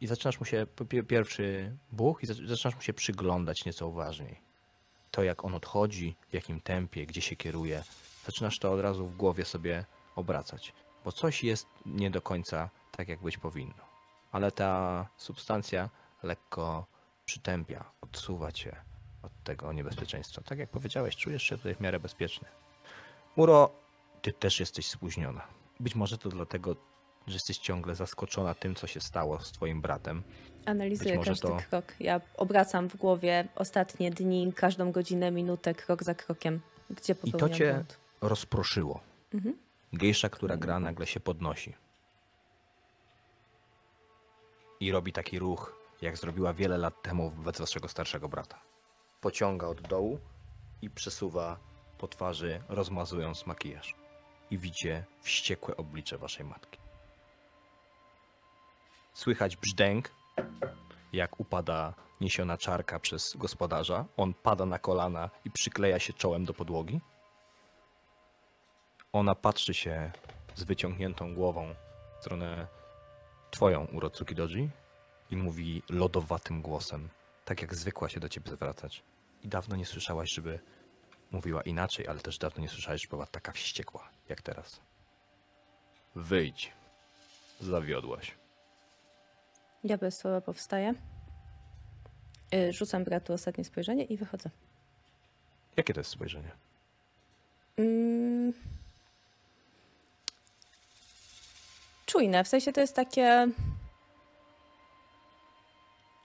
i zaczynasz mu się, pi- pierwszy buch i zac- zaczynasz mu się przyglądać nieco uważniej. To jak on odchodzi, w jakim tempie, gdzie się kieruje. Zaczynasz to od razu w głowie sobie obracać, bo coś jest nie do końca tak, jak być powinno. Ale ta substancja lekko przytępia, odsuwa cię od tego niebezpieczeństwa. Tak jak powiedziałeś, czujesz się tutaj w miarę bezpieczny. Uro, ty też jesteś spóźniona. Być może to dlatego, że jesteś ciągle zaskoczona tym, co się stało z twoim bratem. Analizuję każdy to- krok. Ja obracam w głowie ostatnie dni, każdą godzinę, minutę, krok za krokiem. Gdzie I popełniam to cię błąd. rozproszyło. Mhm. Gejsza, która gra, nagle się podnosi. I robi taki ruch, jak zrobiła wiele lat temu wobec waszego starszego brata. Pociąga od dołu i przesuwa po twarzy, rozmazując makijaż. I widzicie wściekłe oblicze waszej matki. Słychać brzdęk, jak upada niesiona czarka przez gospodarza. On pada na kolana i przykleja się czołem do podłogi. Ona patrzy się z wyciągniętą głową w stronę twoją, Urotsuki Doji i mówi lodowatym głosem, tak jak zwykła się do ciebie zwracać. I dawno nie słyszałaś, żeby mówiła inaczej, ale też dawno nie słyszałaś, żeby była taka wściekła, jak teraz. Wyjdź. Zawiodłaś. Ja bez słowa powstaję. Y, Rzucam bratu ostatnie spojrzenie i wychodzę. Jakie to jest spojrzenie? Mm. Czujne, w sensie to jest takie.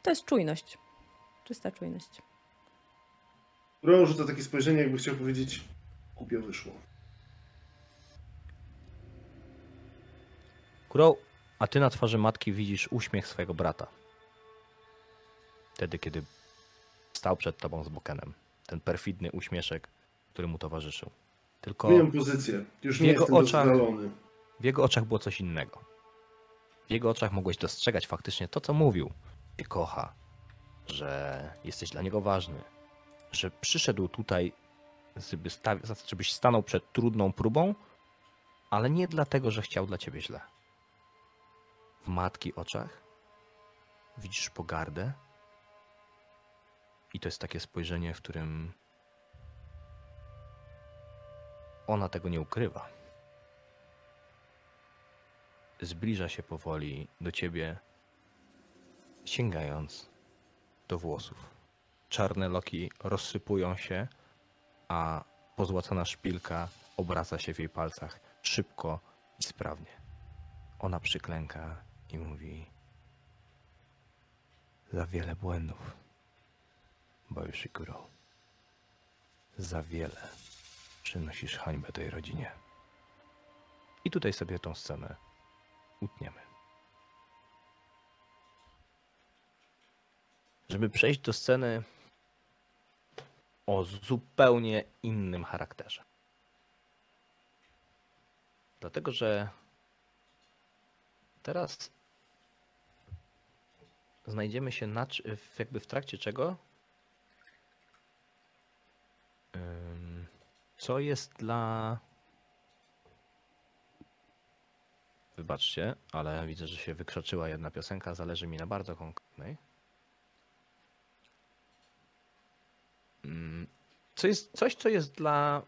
To jest czujność. Czysta czujność. Ron rzuca takie spojrzenie, jakby chciał powiedzieć, głupio wyszło. Kuro, a ty na twarzy matki widzisz uśmiech swojego brata. Wtedy, kiedy stał przed tobą z Bokenem. Ten perfidny uśmieszek, który mu towarzyszył. Tylko Zmieniam pozycję. Już w nie jego jestem oczach- w jego oczach było coś innego. W jego oczach mogłeś dostrzegać faktycznie to, co mówił. Cię kocha, że jesteś dla niego ważny, że przyszedł tutaj, żeby stawi- żebyś stanął przed trudną próbą, ale nie dlatego, że chciał dla ciebie źle. W matki oczach widzisz pogardę i to jest takie spojrzenie, w którym ona tego nie ukrywa zbliża się powoli do ciebie, sięgając do włosów. Czarne loki rozsypują się, a pozłacana szpilka obraca się w jej palcach szybko i sprawnie. Ona przyklęka i mówi: Za wiele błędów, Bojushikuro. Za wiele przynosisz hańbę tej rodzinie. I tutaj sobie tą scenę utniemy. Żeby przejść do sceny o zupełnie innym charakterze. Dlatego, że teraz znajdziemy się na, jakby w trakcie czego co jest dla Wybaczcie, ale widzę, że się wykrzaczyła jedna piosenka, zależy mi na bardzo konkretnej. Mm, Co jest, coś, co jest dla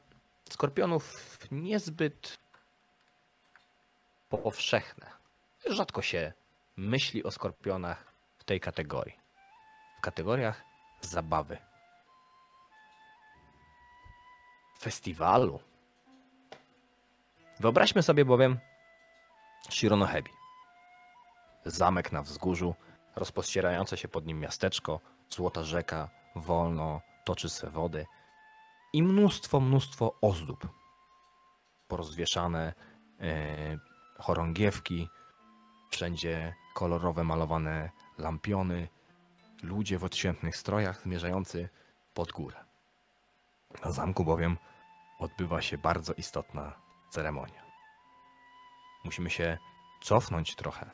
skorpionów niezbyt powszechne. Rzadko się myśli o skorpionach tej kategorii. W kategoriach zabawy. Festiwalu. Wyobraźmy sobie bowiem Shironohebi. zamek na wzgórzu, rozpościerające się pod nim miasteczko, złota rzeka, wolno toczy swe wody i mnóstwo, mnóstwo ozdób. Porozwieszane e, chorągiewki, wszędzie kolorowe malowane lampiony, ludzie w odświętnych strojach zmierzający pod górę. Na zamku bowiem odbywa się bardzo istotna ceremonia. Musimy się cofnąć trochę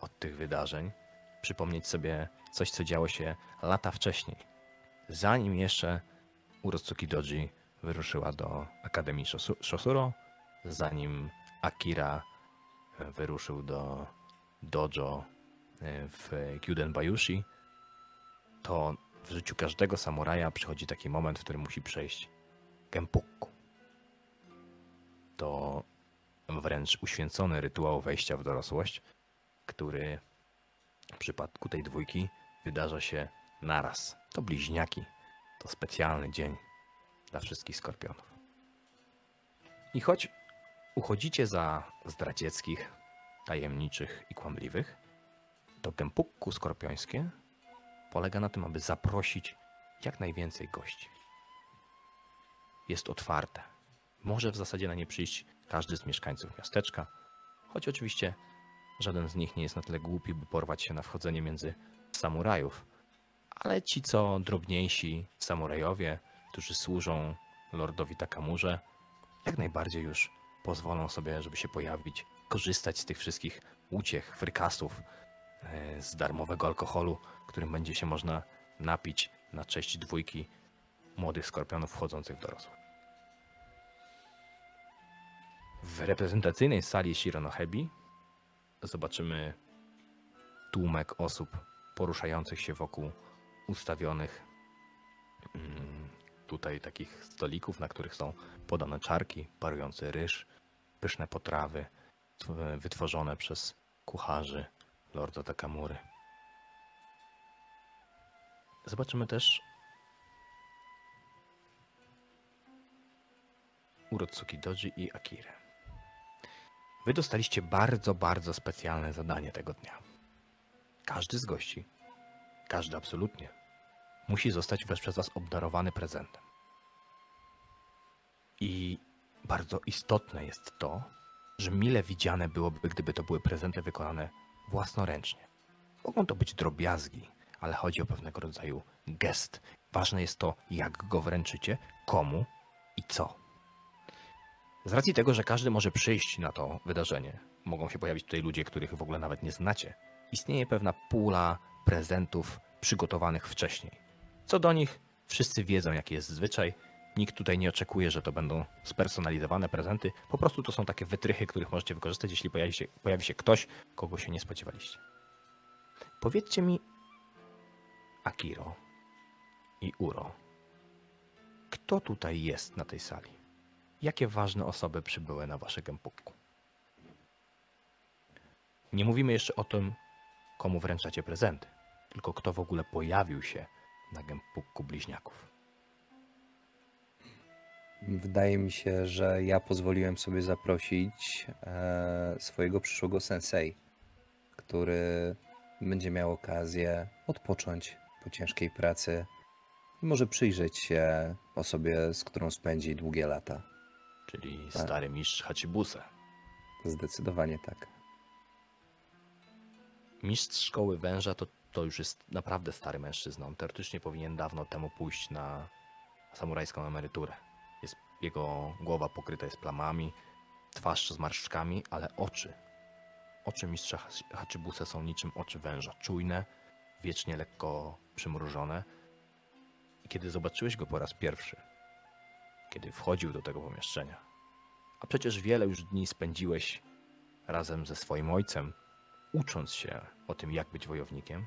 od tych wydarzeń, przypomnieć sobie coś, co działo się lata wcześniej, zanim jeszcze Urotsuki Doji wyruszyła do Akademii Shosu- Shosuro, zanim Akira wyruszył do dojo w Gyuden Bayushi, to w życiu każdego samuraja przychodzi taki moment, w którym musi przejść Genpukku. To wręcz uświęcony rytuał wejścia w dorosłość, który w przypadku tej dwójki wydarza się naraz. To bliźniaki. To specjalny dzień dla wszystkich skorpionów. I choć uchodzicie za zdradzieckich, tajemniczych i kłamliwych, to gempukku skorpiońskie polega na tym, aby zaprosić jak najwięcej gości. Jest otwarte. Może w zasadzie na nie przyjść każdy z mieszkańców miasteczka, choć oczywiście żaden z nich nie jest na tyle głupi, by porwać się na wchodzenie między samurajów, ale ci co drobniejsi samurajowie, którzy służą lordowi Takamurze, jak najbardziej już pozwolą sobie, żeby się pojawić, korzystać z tych wszystkich uciech, frykasów, z darmowego alkoholu, którym będzie się można napić na cześć dwójki młodych skorpionów wchodzących w dorosłość. W reprezentacyjnej sali Shironohebi zobaczymy tłumek osób poruszających się wokół ustawionych mm, tutaj takich stolików, na których są podane czarki, parujący ryż, pyszne potrawy tw- wytworzone przez kucharzy Lorda Takamury. Zobaczymy też Urotsuki Doji i Akirę. Wy dostaliście bardzo, bardzo specjalne zadanie tego dnia. Każdy z gości, każdy absolutnie, musi zostać przez Was obdarowany prezentem. I bardzo istotne jest to, że mile widziane byłoby, gdyby to były prezenty wykonane własnoręcznie. Mogą to być drobiazgi, ale chodzi o pewnego rodzaju gest. Ważne jest to, jak go wręczycie, komu i co. Z racji tego, że każdy może przyjść na to wydarzenie, mogą się pojawić tutaj ludzie, których w ogóle nawet nie znacie. Istnieje pewna pula prezentów przygotowanych wcześniej. Co do nich, wszyscy wiedzą, jaki jest zwyczaj. Nikt tutaj nie oczekuje, że to będą spersonalizowane prezenty. Po prostu to są takie wytrychy, których możecie wykorzystać, jeśli pojawi się, pojawi się ktoś, kogo się nie spodziewaliście. Powiedzcie mi, Akiro i Uro, kto tutaj jest na tej sali? Jakie ważne osoby przybyły na wasze gempukku? Nie mówimy jeszcze o tym, komu wręczacie prezenty, tylko kto w ogóle pojawił się na gempukku bliźniaków. Wydaje mi się, że ja pozwoliłem sobie zaprosić e, swojego przyszłego sensei, który będzie miał okazję odpocząć po ciężkiej pracy i może przyjrzeć się osobie, z którą spędzi długie lata. Czyli Tak. stary mistrz Hachibuse. Zdecydowanie tak. Mistrz szkoły węża to, to już jest naprawdę stary mężczyzna. On teoretycznie powinien dawno temu pójść na samurajską emeryturę. Jego głowa pokryta jest plamami, twarz z marszczkami, ale oczy. Oczy mistrza Hachi- Hachibuse są niczym oczy węża. Czujne, wiecznie lekko przymrużone. I kiedy zobaczyłeś go po raz pierwszy, kiedy wchodził do tego pomieszczenia, a przecież wiele już dni spędziłeś razem ze swoim ojcem, ucząc się o tym, jak być wojownikiem,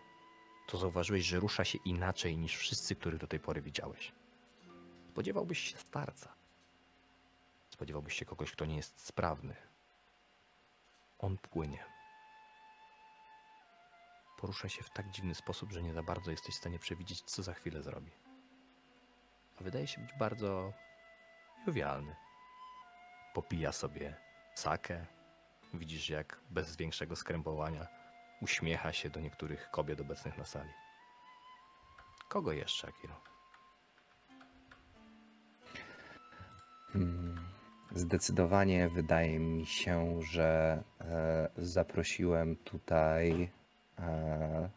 to zauważyłeś, że rusza się inaczej niż wszyscy, których do tej pory widziałeś. Spodziewałbyś się starca. Spodziewałbyś się kogoś, kto nie jest sprawny. On płynie. Porusza się w tak dziwny sposób, że nie za bardzo jesteś w stanie przewidzieć, co za chwilę zrobi. A wydaje się być bardzo jowialny. Popija sobie sakę, Widzisz, jak bez większego skrępowania uśmiecha się do niektórych kobiet obecnych na sali. Kogo jeszcze, Akiro? Hmm, Zdecydowanie wydaje mi się, że e, zaprosiłem tutaj. E,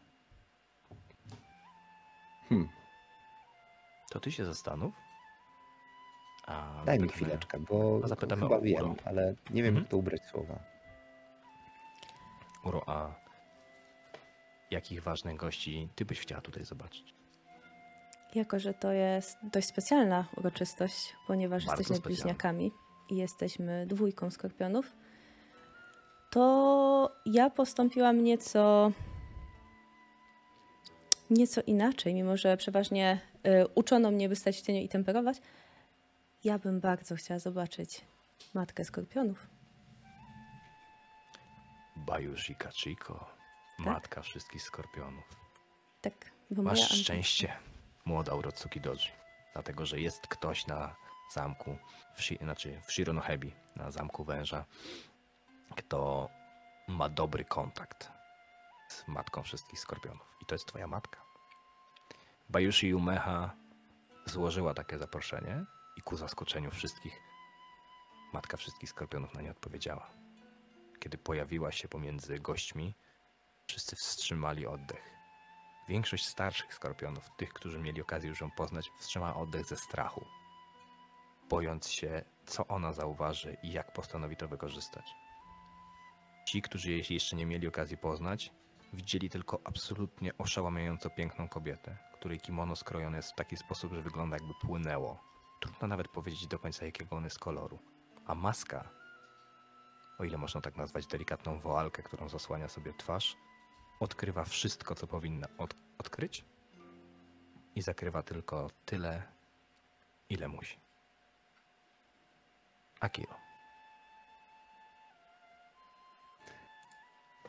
hmm, To ty się zastanów. A daj mi chwileczkę, bo a zapytamy chyba o wiem, Uro. ale nie wiem, Mhm. jak to ubrać słowa. Uro, a jakich ważnych gości ty byś chciała tutaj zobaczyć? Jako, że to jest dość specjalna uroczystość, ponieważ Bardzo jesteśmy specjalna. bliźniakami i jesteśmy dwójką skorpionów, to ja postąpiłam nieco nieco inaczej, mimo że przeważnie y, uczono mnie, by stać w cieniu i temperować. Ja bym bardzo chciała zobaczyć matkę skorpionów. Bajushi Kachiko, matka wszystkich skorpionów. Tak, bo Masz moja szczęście, młoda Urotsuki Doji, dlatego że jest ktoś na zamku, w, znaczy w Shironohebi, na zamku węża, kto ma dobry kontakt z matką wszystkich skorpionów. I to jest twoja matka. Bajushi Umeha złożyła takie zaproszenie i ku zaskoczeniu wszystkich matka wszystkich skorpionów na nie odpowiedziała. Kiedy pojawiła się pomiędzy gośćmi, wszyscy wstrzymali oddech. Większość starszych skorpionów, tych, którzy mieli okazję już ją poznać, wstrzymała oddech ze strachu, bojąc się, co ona zauważy i jak postanowi to wykorzystać. Ci, którzy jej jeszcze nie mieli okazji poznać, widzieli tylko absolutnie oszałamiająco piękną kobietę, której kimono skrojone jest w taki sposób, że wygląda jakby płynęło. Trudno nawet powiedzieć do końca, jakiego on jest koloru. A maska, o ile można tak nazwać delikatną woalkę, którą zasłania sobie twarz, odkrywa wszystko, co powinna od odkryć i zakrywa tylko tyle, ile musi. Akio.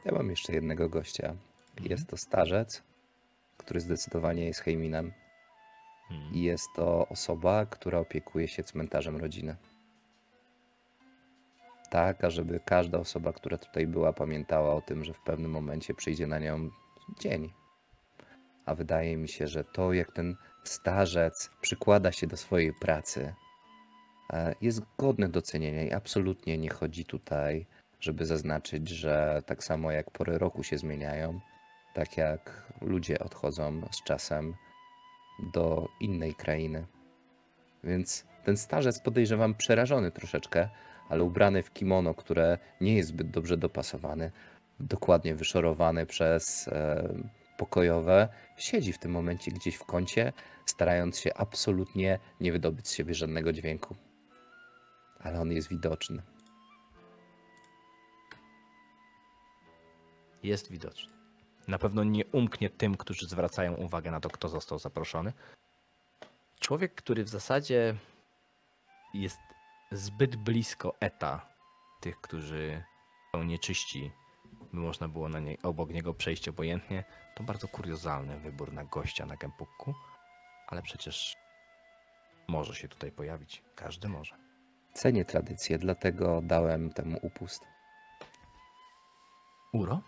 Ja mam jeszcze jednego gościa. Jest to starzec, który zdecydowanie jest Heiminem. Hmm. I jest to osoba, która opiekuje się cmentarzem rodziny. Tak, ażeby każda osoba, która tutaj była, pamiętała o tym, że w pewnym momencie przyjdzie na nią dzień. A wydaje mi się, że to, jak ten starzec przykłada się do swojej pracy, jest godne docenienia i absolutnie nie chodzi tutaj, żeby zaznaczyć, że tak samo jak pory roku się zmieniają, tak jak ludzie odchodzą z czasem, do innej krainy. Więc ten starzec podejrzewam przerażony troszeczkę, ale ubrany w kimono, które nie jest zbyt dobrze dopasowane, dokładnie wyszorowane przez e, pokojowe, siedzi w tym momencie gdzieś w kącie, starając się absolutnie nie wydobyć z siebie żadnego dźwięku. Ale on jest widoczny. Jest widoczny. Na pewno nie umknie tym, którzy zwracają uwagę na to, kto został zaproszony. Człowiek, który w zasadzie jest zbyt blisko eta tych, którzy są nieczyści, by można było na nie, obok niego przejść obojętnie, to bardzo kuriozalny wybór na gościa na Gempukku, ale przecież może się tutaj pojawić. Każdy może. Cenię tradycję, dlatego dałem temu upust. Uro?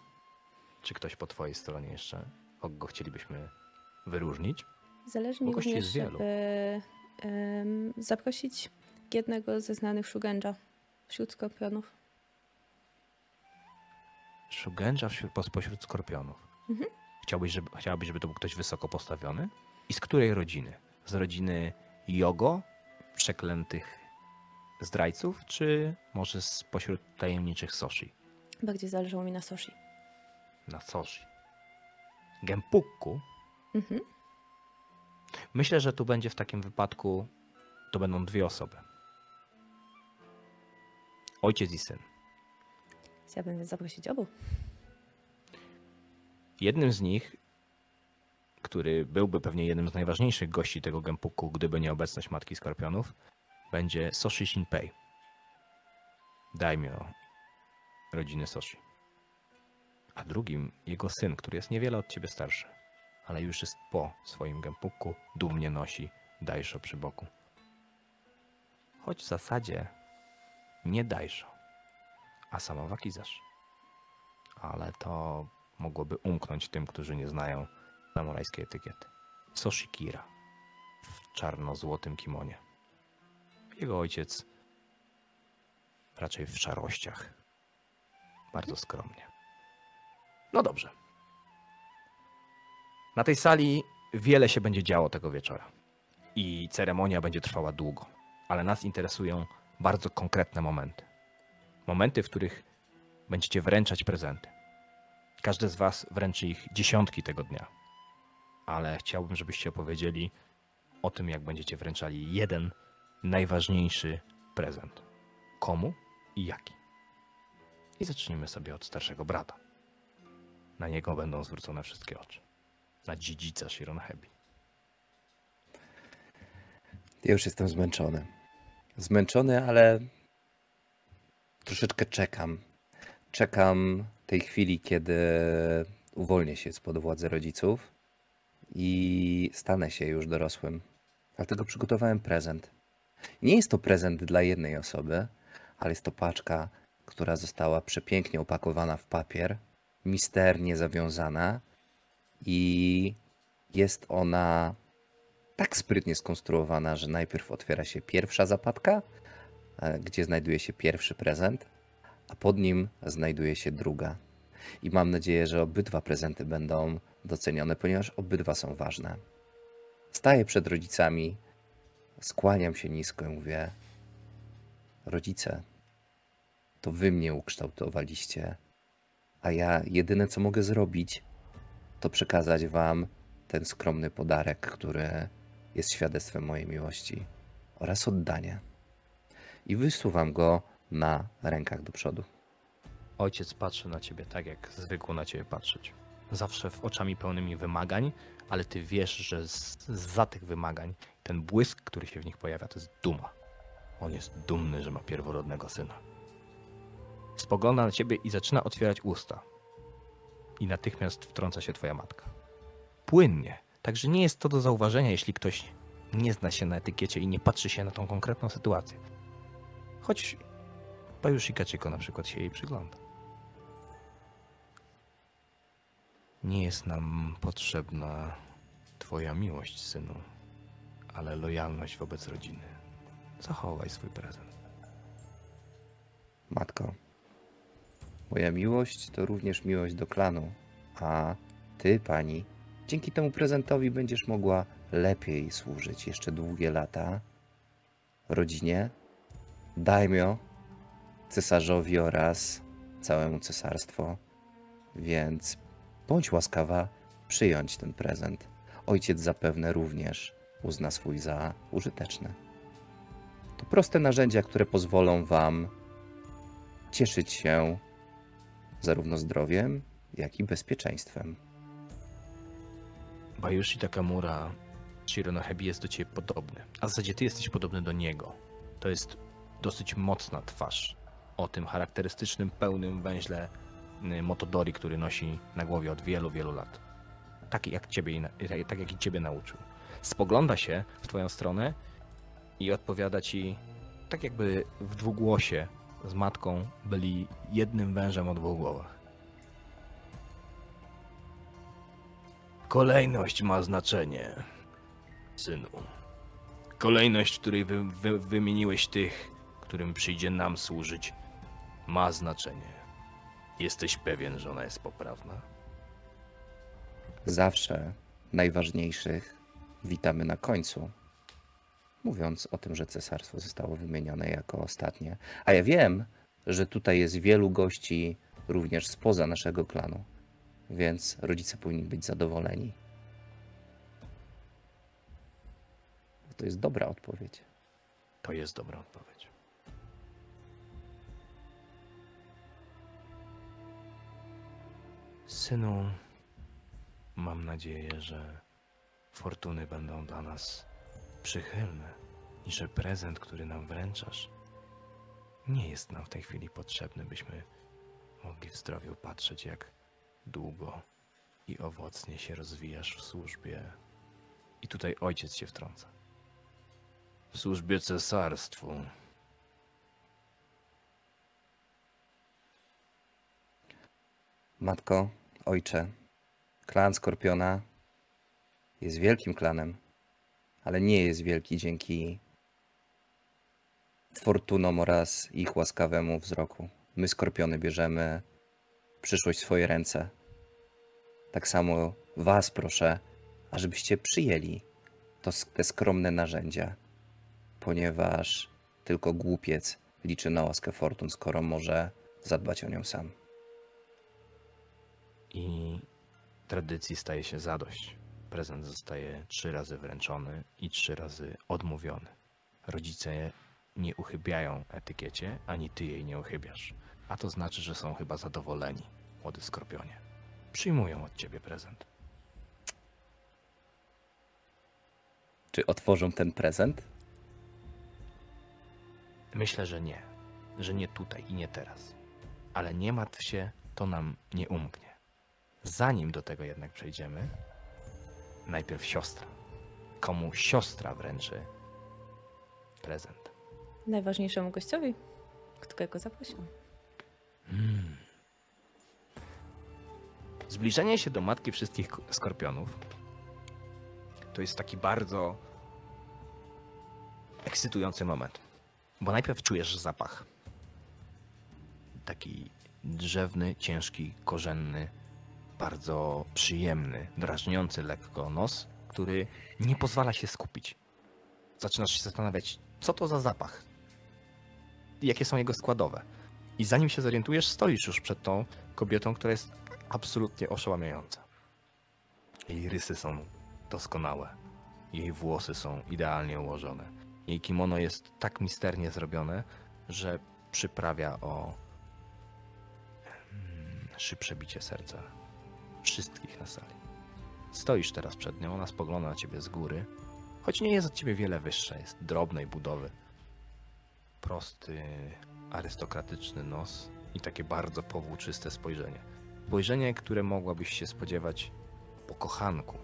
Czy ktoś po twojej stronie jeszcze, kogo chcielibyśmy wyróżnić? Zależy mi również, jest wielu. żeby em, zaprosić jednego ze znanych Shugenja wśród skorpionów. Shugenja pośród skorpionów. Mhm. Chciałbyś, żeby, chciałabyś, żeby to był ktoś wysoko postawiony? I z której rodziny? Z rodziny Jogo, przeklętych zdrajców, czy może z pośród tajemniczych Soshi? Bardziej zależało mi na Soshi. Na Soshi. Gempukku. Mhm. Myślę, że tu będzie w takim wypadku, to będą dwie osoby. Ojciec i syn. Chciałabym więc zaprosić obu. Jednym z nich, który byłby pewnie jednym z najważniejszych gości tego Gempuku, gdyby nie obecność Matki Skorpionów, będzie Soshi Shinpei. Daimyo rodziny Soshi. A drugim jego syn, który jest niewiele od ciebie starszy, ale już jest po swoim Gempuku, dumnie nosi Daisho przy boku. Choć w zasadzie nie Daisho, a sama Wakizashi. Ale to mogłoby umknąć tym, którzy nie znają samurajskiej etykiety. Soshikira w czarno-złotym kimonie. Jego ojciec raczej w szarościach. Bardzo skromnie. No dobrze. Na tej sali wiele się będzie działo tego wieczora. I ceremonia będzie trwała długo. Ale nas interesują bardzo konkretne momenty. Momenty, w których będziecie wręczać prezenty. Każdy z Was wręczy ich dziesiątki tego dnia. Ale chciałbym, żebyście opowiedzieli o tym, jak będziecie wręczali jeden najważniejszy prezent. Komu i jaki. I zacznijmy sobie od starszego brata. Na niego będą zwrócone wszystkie oczy. Na dziedzica Shironhebi. Ja już jestem zmęczony. Zmęczony, ale troszeczkę czekam. Czekam tej chwili, kiedy uwolnię się spod władzy rodziców i stanę się już dorosłym. Dlatego przygotowałem prezent. Nie jest to prezent dla jednej osoby, ale jest to paczka, która została przepięknie opakowana w papier, misternie zawiązana i jest ona tak sprytnie skonstruowana, że najpierw otwiera się pierwsza zapadka, e, gdzie znajduje się pierwszy prezent, a pod nim znajduje się druga. I mam nadzieję, że obydwa prezenty będą docenione, ponieważ obydwa są ważne. Staję przed rodzicami, skłaniam się nisko i mówię: Rodzice, to wy mnie ukształtowaliście, a ja jedyne co mogę zrobić, to przekazać wam ten skromny podarek, który jest świadectwem mojej miłości oraz oddania. I wysuwam go na rękach do przodu. Ojciec patrzy na ciebie tak, jak zwykł na ciebie patrzeć. Zawsze w oczami pełnymi wymagań, ale ty wiesz, że z, za tych wymagań ten błysk, który się w nich pojawia, to jest duma. On jest dumny, że ma pierworodnego syna. Spogląda na ciebie i zaczyna otwierać usta. I natychmiast wtrąca się twoja matka. Płynnie. Także nie jest to do zauważenia, jeśli ktoś nie zna się na etykiecie i nie patrzy się na tą konkretną sytuację. Choć Bajushi Kachiko na przykład się jej przygląda. Nie jest nam potrzebna twoja miłość, synu, ale lojalność wobec rodziny. Zachowaj swój prezent. Matko, moja miłość to również miłość do klanu, a ty, pani, dzięki temu prezentowi będziesz mogła lepiej służyć jeszcze długie lata rodzinie, daimyo, cesarzowi oraz całemu cesarstwu. Więc bądź łaskawa przyjąć ten prezent. Ojciec zapewne również uzna swój za użyteczny. To proste narzędzia, które pozwolą Wam cieszyć się zarówno zdrowiem, jak i bezpieczeństwem. Bajushi Takamura Shironohebi jest do ciebie podobny, a w zasadzie ty jesteś podobny do niego. To jest dosyć mocna twarz o tym charakterystycznym, pełnym węźle y, Motodori, który nosi na głowie od wielu, wielu lat. Tak jak, ciebie, tak jak i ciebie nauczył. Spogląda się w twoją stronę i odpowiada ci tak jakby w dwugłosie z matką byli jednym wężem o dwóch głowach. Kolejność ma znaczenie, synu. Kolejność, w której wy, wy, wymieniłeś tych, którym przyjdzie nam służyć, ma znaczenie. Jesteś pewien, że ona jest poprawna? Zawsze najważniejszych witamy na końcu, mówiąc o tym, że cesarstwo zostało wymienione jako ostatnie. A ja wiem, że tutaj jest wielu gości również spoza naszego klanu, więc rodzice powinni być zadowoleni. To jest dobra odpowiedź. To jest dobra odpowiedź. Synu, mam nadzieję, że fortuny będą dla nas przychylne i że prezent, który nam wręczasz, nie jest nam w tej chwili potrzebny, byśmy mogli w zdrowiu patrzeć, jak długo i owocnie się rozwijasz w służbie. I tutaj ojciec się wtrąca. W służbie cesarstwu. Matko, Ojcze, klan Skorpiona jest wielkim klanem, ale nie jest wielki dzięki fortunom oraz ich łaskawemu wzroku. My, Skorpiony, bierzemy przyszłość w swoje ręce. Tak samo Was proszę, ażebyście przyjęli to, te skromne narzędzia, ponieważ tylko głupiec liczy na łaskę fortun, skoro może zadbać o nią sam. I tradycji staje się zadość. Prezent zostaje trzy razy wręczony i trzy razy odmówiony. Rodzice nie uchybiają etykiecie, ani ty jej nie uchybiasz. A to znaczy, że są chyba zadowoleni, młody skorpionie. Przyjmują od ciebie prezent. Czy otworzą ten prezent? Myślę, że nie. Że nie tutaj i nie teraz. Ale nie martw się, to nam nie umknie. Zanim do tego jednak przejdziemy, najpierw siostra. Komu siostra wręczy prezent? Najważniejszemu gościowi, którego zaprosił. Zbliżenie się do matki wszystkich skorpionów to jest taki bardzo ekscytujący moment. Bo najpierw czujesz zapach. Taki drzewny, ciężki, korzenny, bardzo przyjemny, drażniący lekko nos, który nie pozwala się skupić. Zaczynasz się zastanawiać, co to za zapach? Jakie są jego składowe? I zanim się zorientujesz, stoisz już przed tą kobietą, która jest absolutnie oszałamiająca. Jej rysy są doskonałe. Jej włosy są idealnie ułożone. Jej kimono jest tak misternie zrobione, że przyprawia o mm, szybsze bicie serca wszystkich na sali. Stoisz teraz przed nią, ona spogląda na ciebie z góry, choć nie jest od ciebie wiele wyższa, jest drobnej budowy. Prosty, arystokratyczny nos i takie bardzo powłóczyste spojrzenie. Spojrzenie, które mogłabyś się spodziewać po kochanku,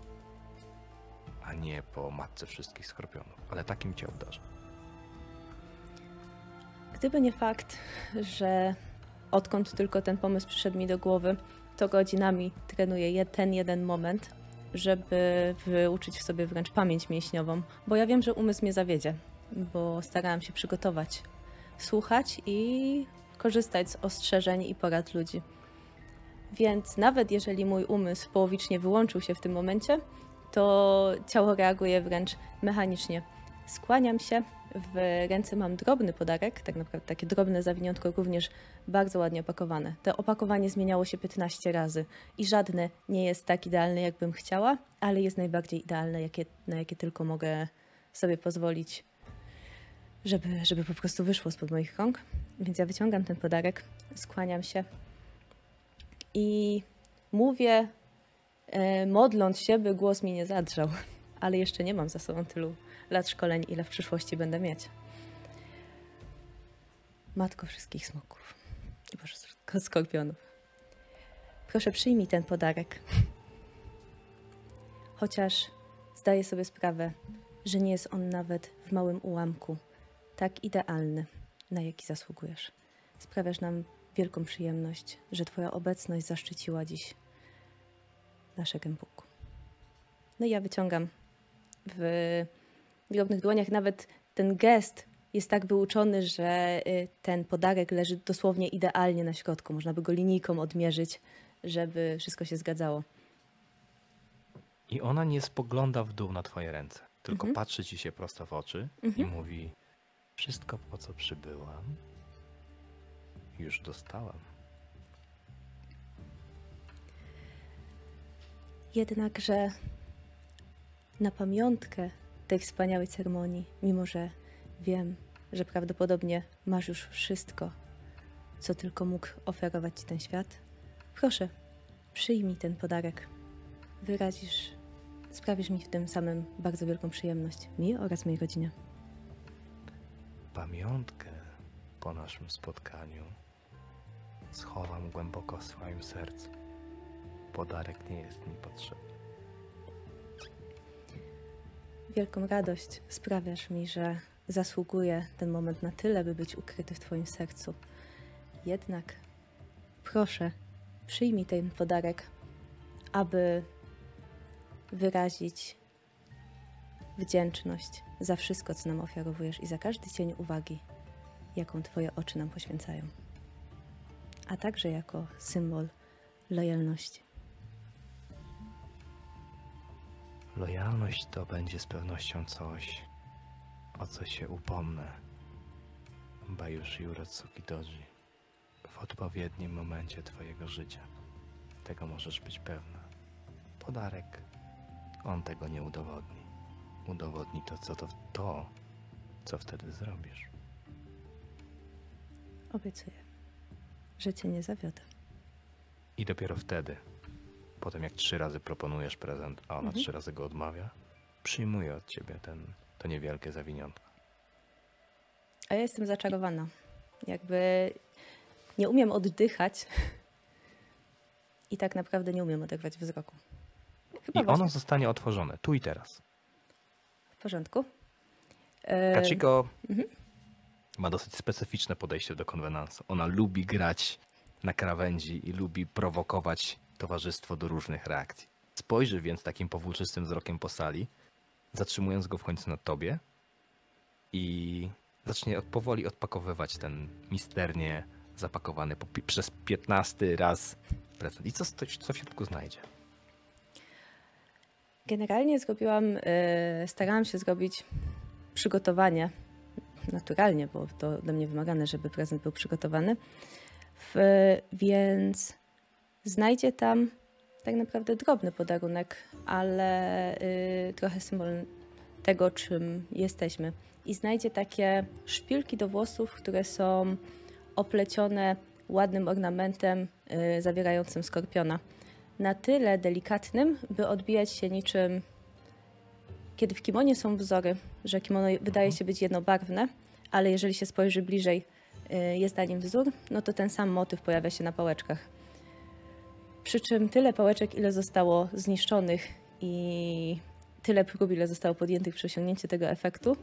a nie po matce wszystkich skorpionów, ale takim cię obdarza. Gdyby nie fakt, że odkąd tylko ten pomysł przyszedł mi do głowy, to godzinami trenuję ten jeden moment, żeby wyuczyć w sobie wręcz pamięć mięśniową, bo ja wiem, że umysł mnie zawiedzie, bo starałam się przygotować, słuchać i korzystać z ostrzeżeń i porad ludzi. Więc nawet jeżeli mój umysł połowicznie wyłączył się w tym momencie, to ciało reaguje wręcz mechanicznie. Skłaniam się, w ręce mam drobny podarek, tak naprawdę takie drobne zawiniątko, również bardzo ładnie opakowane. To opakowanie zmieniało się 15 razy i żadne nie jest tak idealne, jakbym chciała, ale jest najbardziej idealne, jakie, na jakie tylko mogę sobie pozwolić, żeby, żeby po prostu wyszło spod moich rąk. Więc ja wyciągam ten podarek, skłaniam się i mówię, e, modląc się, by głos mi nie zadrżał. Ale jeszcze nie mam za sobą tylu lat szkoleń, ile w przyszłości będę mieć. Matko wszystkich smoków i boże, sk- skorpionów. Proszę przyjmij ten podarek. Chociaż zdaję sobie sprawę, że nie jest on nawet w małym ułamku tak idealny, na jaki zasługujesz. Sprawiasz nam wielką przyjemność, że Twoja obecność zaszczyciła dziś nasze Gembuku. No i ja wyciągam w drobnych dłoniach. Nawet ten gest jest tak wyuczony, że y, ten podarek leży dosłownie idealnie na środku. Można by go linijką odmierzyć, żeby wszystko się zgadzało. I ona nie spogląda w dół na twoje ręce, tylko Mhm. patrzy ci się prosto w oczy i Mhm. mówi: Wszystko po co przybyłam, już dostałam. Jednakże na pamiątkę tej wspaniałej ceremonii, mimo że wiem, że prawdopodobnie masz już wszystko, co tylko mógł oferować ci ten świat, proszę, przyjmij ten podarek. Wyrazisz, sprawisz mi w tym samym bardzo wielką przyjemność, mi oraz mojej rodzinie. Pamiątkę po naszym spotkaniu schowam głęboko w swoim sercu. Podarek nie jest mi potrzebny. Wielką radość sprawiasz mi, że zasługuje ten moment na tyle, by być ukryty w Twoim sercu. Jednak proszę, przyjmij ten podarek aby wyrazić wdzięczność za wszystko, co nam ofiarowujesz i za każdy cień uwagi, jaką Twoje oczy nam poświęcają, a także jako symbol lojalności. Lojalność to będzie z pewnością coś, o co się upomnę. Bajushi Uratsuki Doji. W odpowiednim momencie twojego życia. Tego możesz być pewna. Podarek. On tego nie udowodni. Udowodni to, co to, to co wtedy zrobisz. Obiecuję, że Cię nie zawiodę. I dopiero wtedy, potem jak trzy razy proponujesz prezent, a ona Mhm. trzy razy go odmawia, przyjmuje od ciebie ten, to niewielkie zawiniątko. A ja jestem zaczarowana. Jakby nie umiem oddychać i tak naprawdę nie umiem oderwać wzroku. Chyba I właśnie ono zostanie otworzone, tu i teraz. w porządku. E, Kachiko mhm. ma dosyć specyficzne podejście do konwenansu. Ona lubi grać na krawędzi i lubi prowokować towarzystwo do różnych reakcji. Spojrzy więc takim powłóczystym wzrokiem po sali, zatrzymując go w końcu na tobie i zacznie od, powoli odpakowywać ten misternie zapakowany przez 15 raz prezent. I co, co w środku znajdzie? Generalnie zrobiłam, e, starałam się zrobić przygotowanie naturalnie, bo to ode mnie wymagane, żeby prezent był przygotowany. W, więc znajdzie tam tak naprawdę drobny podarunek, ale y, trochę symbol tego, czym jesteśmy. I znajdzie takie szpilki do włosów, które są oplecione ładnym ornamentem y, zawierającym skorpiona na tyle delikatnym, by odbijać się niczym. Kiedy w kimonie są wzory, że kimono wydaje się być jednobarwne, ale jeżeli się spojrzy bliżej, y, jest na nim wzór, no to ten sam motyw pojawia się na pałeczkach. Przy czym tyle pałeczek, ile zostało zniszczonych i tyle prób, ile zostało podjętych przy osiągnięciu tego efektu,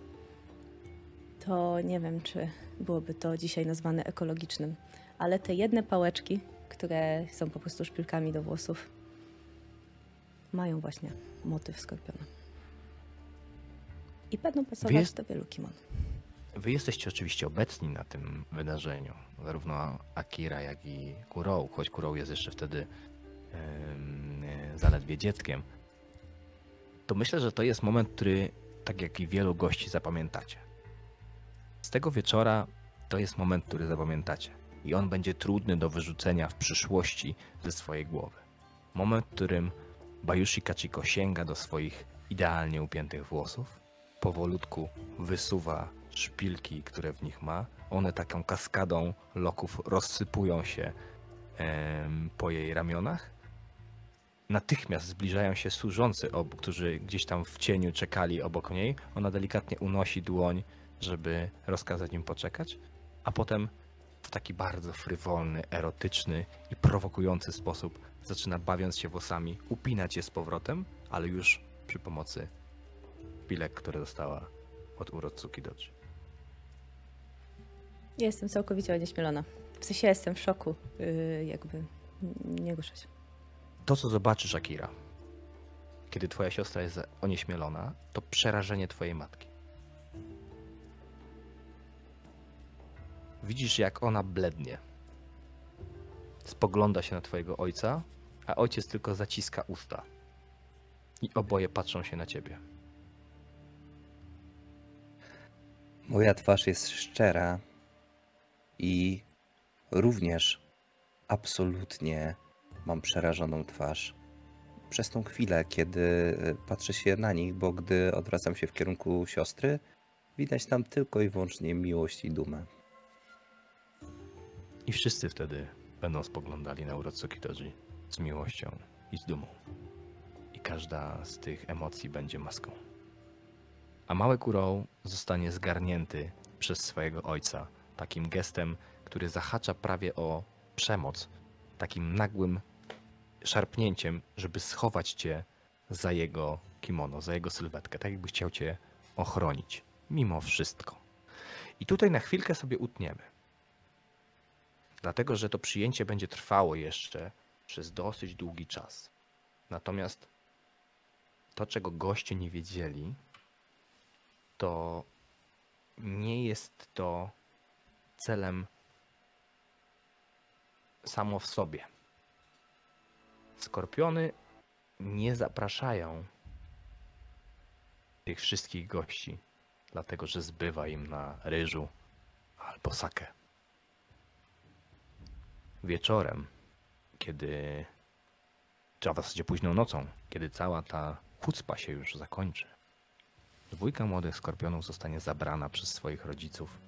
to nie wiem, czy byłoby to dzisiaj nazwane ekologicznym. Ale te jedne pałeczki, które są po prostu szpilkami do włosów, mają właśnie motyw skorpiona. I będą pasować jest- do wielu kimon. Wy jesteście oczywiście obecni na tym wydarzeniu, zarówno Akira, jak i Kurou, choć Kurou jest jeszcze wtedy zaledwie dzieckiem. To myślę, że to jest moment, który, tak jak i wielu gości, zapamiętacie. Z tego wieczora to jest moment, który zapamiętacie. I on będzie trudny do wyrzucenia w przyszłości ze swojej głowy. Moment, w którym Bayushi Kachiko sięga do swoich idealnie upiętych włosów, powolutku wysuwa szpilki, które w nich ma. One taką kaskadą loków rozsypują się po jej ramionach. Natychmiast zbliżają się służący, ob, którzy gdzieś tam w cieniu czekali obok niej. Ona delikatnie unosi dłoń, żeby rozkazać im poczekać, a potem w taki bardzo frywolny, erotyczny i prowokujący sposób zaczyna, bawiąc się włosami, upinać je z powrotem, ale już przy pomocy pilek, które dostała od Urotsuki Doji. Jestem całkowicie onieśmielona. W sensie jestem w szoku. Yy, jakby nie ruszę. To, co zobaczysz, Akira, kiedy twoja siostra jest onieśmielona, to przerażenie twojej matki. Widzisz, jak ona blednie. Spogląda się na twojego ojca, a ojciec tylko zaciska usta. I oboje patrzą się na ciebie. Moja twarz jest szczera i również absolutnie mam przerażoną twarz. Przez tą chwilę, kiedy y, patrzę się na nich, bo gdy odwracam się w kierunku siostry, widać tam tylko i wyłącznie miłość i dumę. I wszyscy wtedy będą spoglądali na Urotsuki Doji z miłością i z dumą. I każda z tych emocji będzie maską. A mały Kurou zostanie zgarnięty przez swojego ojca takim gestem, który zahacza prawie o przemoc, takim nagłym szarpnięciem, żeby schować cię za jego kimono, za jego sylwetkę, tak jakby chciał cię ochronić, mimo wszystko. I tutaj na chwilkę sobie utniemy dlatego że to przyjęcie będzie trwało jeszcze przez dosyć długi czas. Natomiast to, czego goście nie wiedzieli, to nie jest to celem samo w sobie. Skorpiony nie zapraszają tych wszystkich gości, dlatego że zbywa im na ryżu albo sakę. Wieczorem, kiedy, czy w zasadzie późną nocą, kiedy cała ta chucpa się już zakończy, dwójka młodych skorpionów zostanie zabrana przez swoich rodziców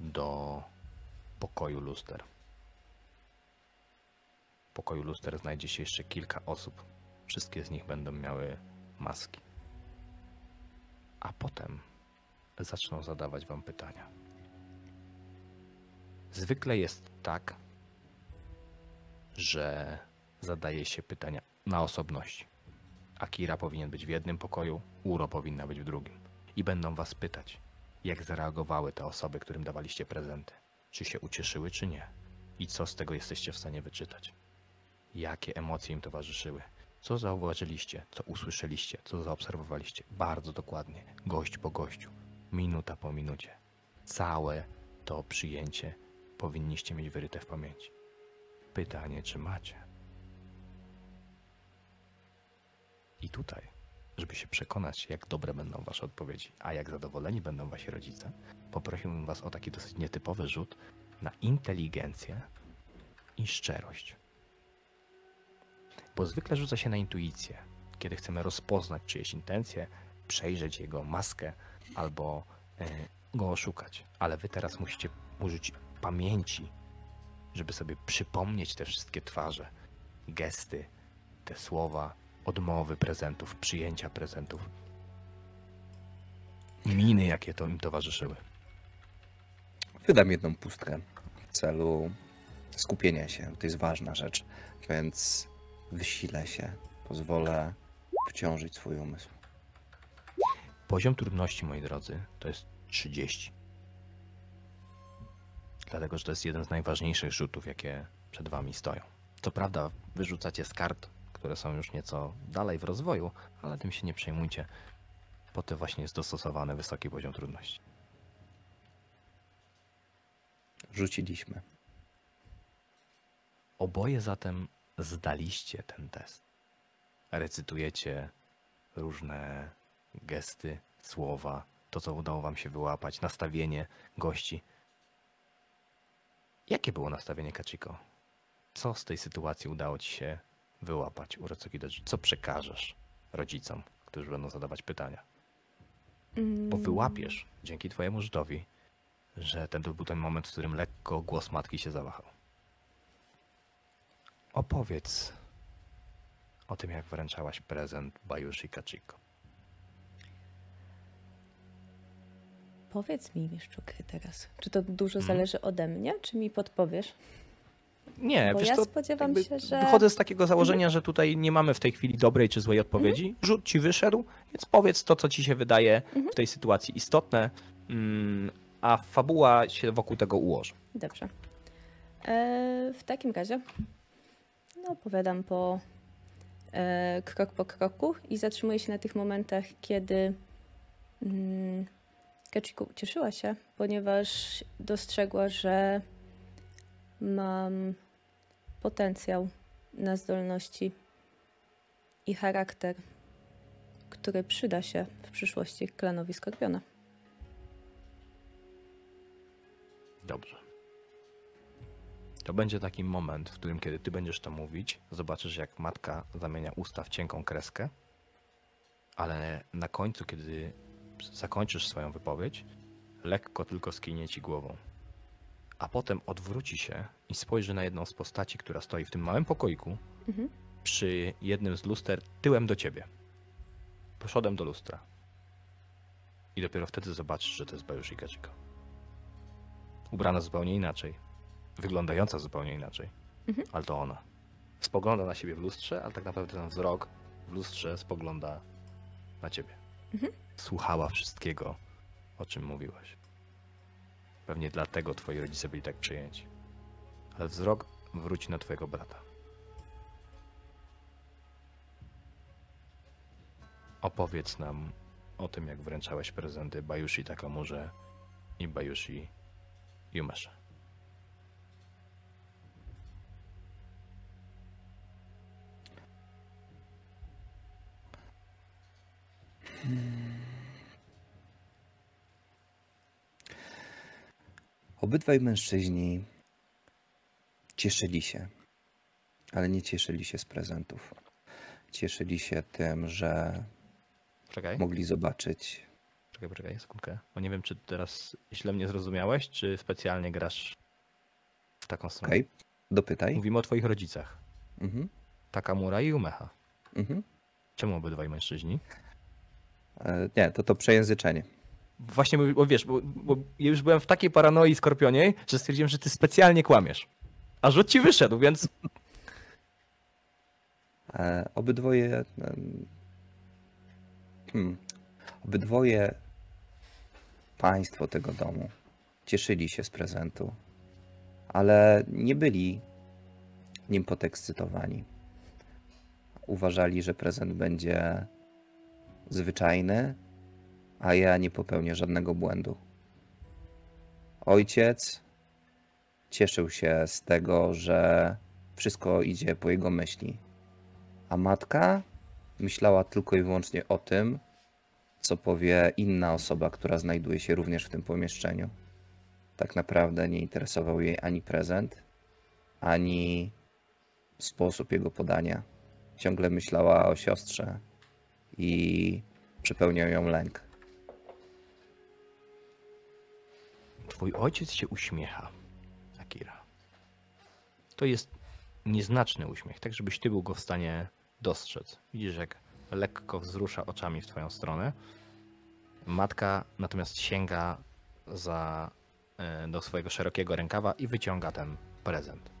do pokoju luster. W pokoju luster znajdzie się jeszcze kilka osób. Wszystkie z nich będą miały maski. A potem zaczną zadawać wam pytania. Zwykle jest tak, że zadaje się pytania na osobności. Akira powinien być w jednym pokoju, Uro powinna być w drugim. I będą was pytać, jak zareagowały te osoby, którym dawaliście prezenty. Czy się ucieszyły, czy nie. I co z tego jesteście w stanie wyczytać. Jakie emocje im towarzyszyły. Co zauważyliście, co usłyszeliście, co zaobserwowaliście. Bardzo dokładnie, gość po gościu, minuta po minucie. Całe to przyjęcie powinniście mieć wyryte w pamięci. Pytanie, czy macie? I tutaj, żeby się przekonać, jak dobre będą wasze odpowiedzi, a jak zadowoleni będą wasi rodzice, poprosiłbym was o taki dosyć nietypowy rzut na inteligencję i szczerość. Bo zwykle rzuca się na intuicję, kiedy chcemy rozpoznać czyjeś intencje, przejrzeć jego maskę albo e, go oszukać. Ale wy teraz musicie użyć pamięci, żeby sobie przypomnieć te wszystkie twarze, gesty, te słowa, odmowy prezentów, przyjęcia prezentów, miny, jakie to im towarzyszyły. Wydam jedną pustkę w celu skupienia się. To jest ważna rzecz, więc wysilę się. Pozwolę wciążyć swój umysł. Poziom trudności, moi drodzy, to jest 30. Dlatego, że to jest jeden z najważniejszych rzutów, jakie przed wami stoją. Co prawda, wyrzucacie z kart, które są już nieco dalej w rozwoju, ale tym się nie przejmujcie. Po to właśnie jest dostosowany wysoki poziom trudności. Rzuciliśmy. Oboje zatem zdaliście ten test. Recytujecie różne gesty, słowa, to co udało wam się wyłapać, nastawienie gości. Jakie było nastawienie Kachiko? Co z tej sytuacji udało ci się wyłapać, Urocokidaji? Co przekażesz rodzicom, którzy będą zadawać pytania? Bo Mm, wyłapiesz dzięki twojemu rzutowi, że ten był ten moment, w którym lekko głos matki się zawahał. Opowiedz o tym, jak wręczałaś prezent Bajushi Kachiko. Powiedz mi, Mieszczuk, teraz, czy to dużo Mhm. zależy ode mnie, czy mi podpowiesz? Nie, Bo wiesz ja co, spodziewam się, że... Mhm. Wychodzę z takiego założenia, że tutaj nie mamy w tej chwili dobrej czy złej odpowiedzi. Rzut ci wyszedł, więc powiedz to, co ci się wydaje Mhm. w tej sytuacji istotne, mm, a fabuła się wokół tego ułoży. Dobrze. E, w takim razie no, opowiadam po e, krok po kroku i zatrzymuję się na tych momentach, kiedy mm, Kachiko ucieszyła się, ponieważ dostrzegła, że mam potencjał na zdolności i charakter, który przyda się w przyszłości klanowi Skorpiona. Dobrze. To będzie taki moment, w którym kiedy ty będziesz to mówić, zobaczysz jak matka zamienia usta w cienką kreskę, ale na końcu, kiedy zakończysz swoją wypowiedź, lekko tylko skinie ci głową. A potem odwróci się i spojrzy na jedną z postaci, która stoi w tym małym pokoiku Mhm. przy jednym z luster tyłem do ciebie. Przodem do lustra. I dopiero wtedy zobaczysz, że to jest Bajushi Kachiko. Ubrana zupełnie inaczej. Wyglądająca zupełnie inaczej. Mhm. Ale to ona. Spogląda na siebie w lustrze, ale tak naprawdę ten wzrok w lustrze spogląda na ciebie. Mhm. Słuchała wszystkiego, o czym mówiłaś. Pewnie dlatego twoi rodzice byli tak przyjęci. Ale wzrok wróci na twojego brata. opowiedz nam o tym, jak wręczałeś prezenty Bajushi Takamurze i Bajushi Yumesze. Obydwaj mężczyźni cieszyli się, ale nie cieszyli się z prezentów. Cieszyli się tym, że Czekaj, mogli zobaczyć. czekaj, czekaj, sekundkę. Bo nie wiem, czy teraz źle mnie zrozumiałeś, czy specjalnie grasz w taką stronę. Okej, dopytaj. Mówimy o twoich rodzicach. Mhm, Takamura i Umeha. mhm. Czemu obydwaj mężczyźni? E, Nie, to to przejęzyczenie. Właśnie, bo, wiesz, bo, bo ja już byłem w takiej paranoi skorpioniej, że stwierdziłem, że ty specjalnie kłamiesz. A rzut ci wyszedł, więc E, Obydwoje. Hmm, obydwoje państwo tego domu cieszyli się z prezentu, ale nie byli nim podekscytowani. Uważali, że prezent będzie zwyczajny, a ja nie popełnię żadnego błędu. Ojciec cieszył się z tego, że wszystko idzie po jego myśli a matka myślała tylko i wyłącznie o tym, co powie inna osoba, która znajduje się również w tym pomieszczeniu. Tak naprawdę nie interesował jej ani prezent, ani sposób jego podania. Ciągle myślała o siostrze i przepełniał ją lęk. twój ojciec się uśmiecha, Akira. To jest nieznaczny uśmiech, tak żebyś ty był go w stanie dostrzec. Widzisz, jak lekko wzrusza oczami w twoją stronę. Matka natomiast sięga za, e, do swojego szerokiego rękawa i wyciąga ten prezent.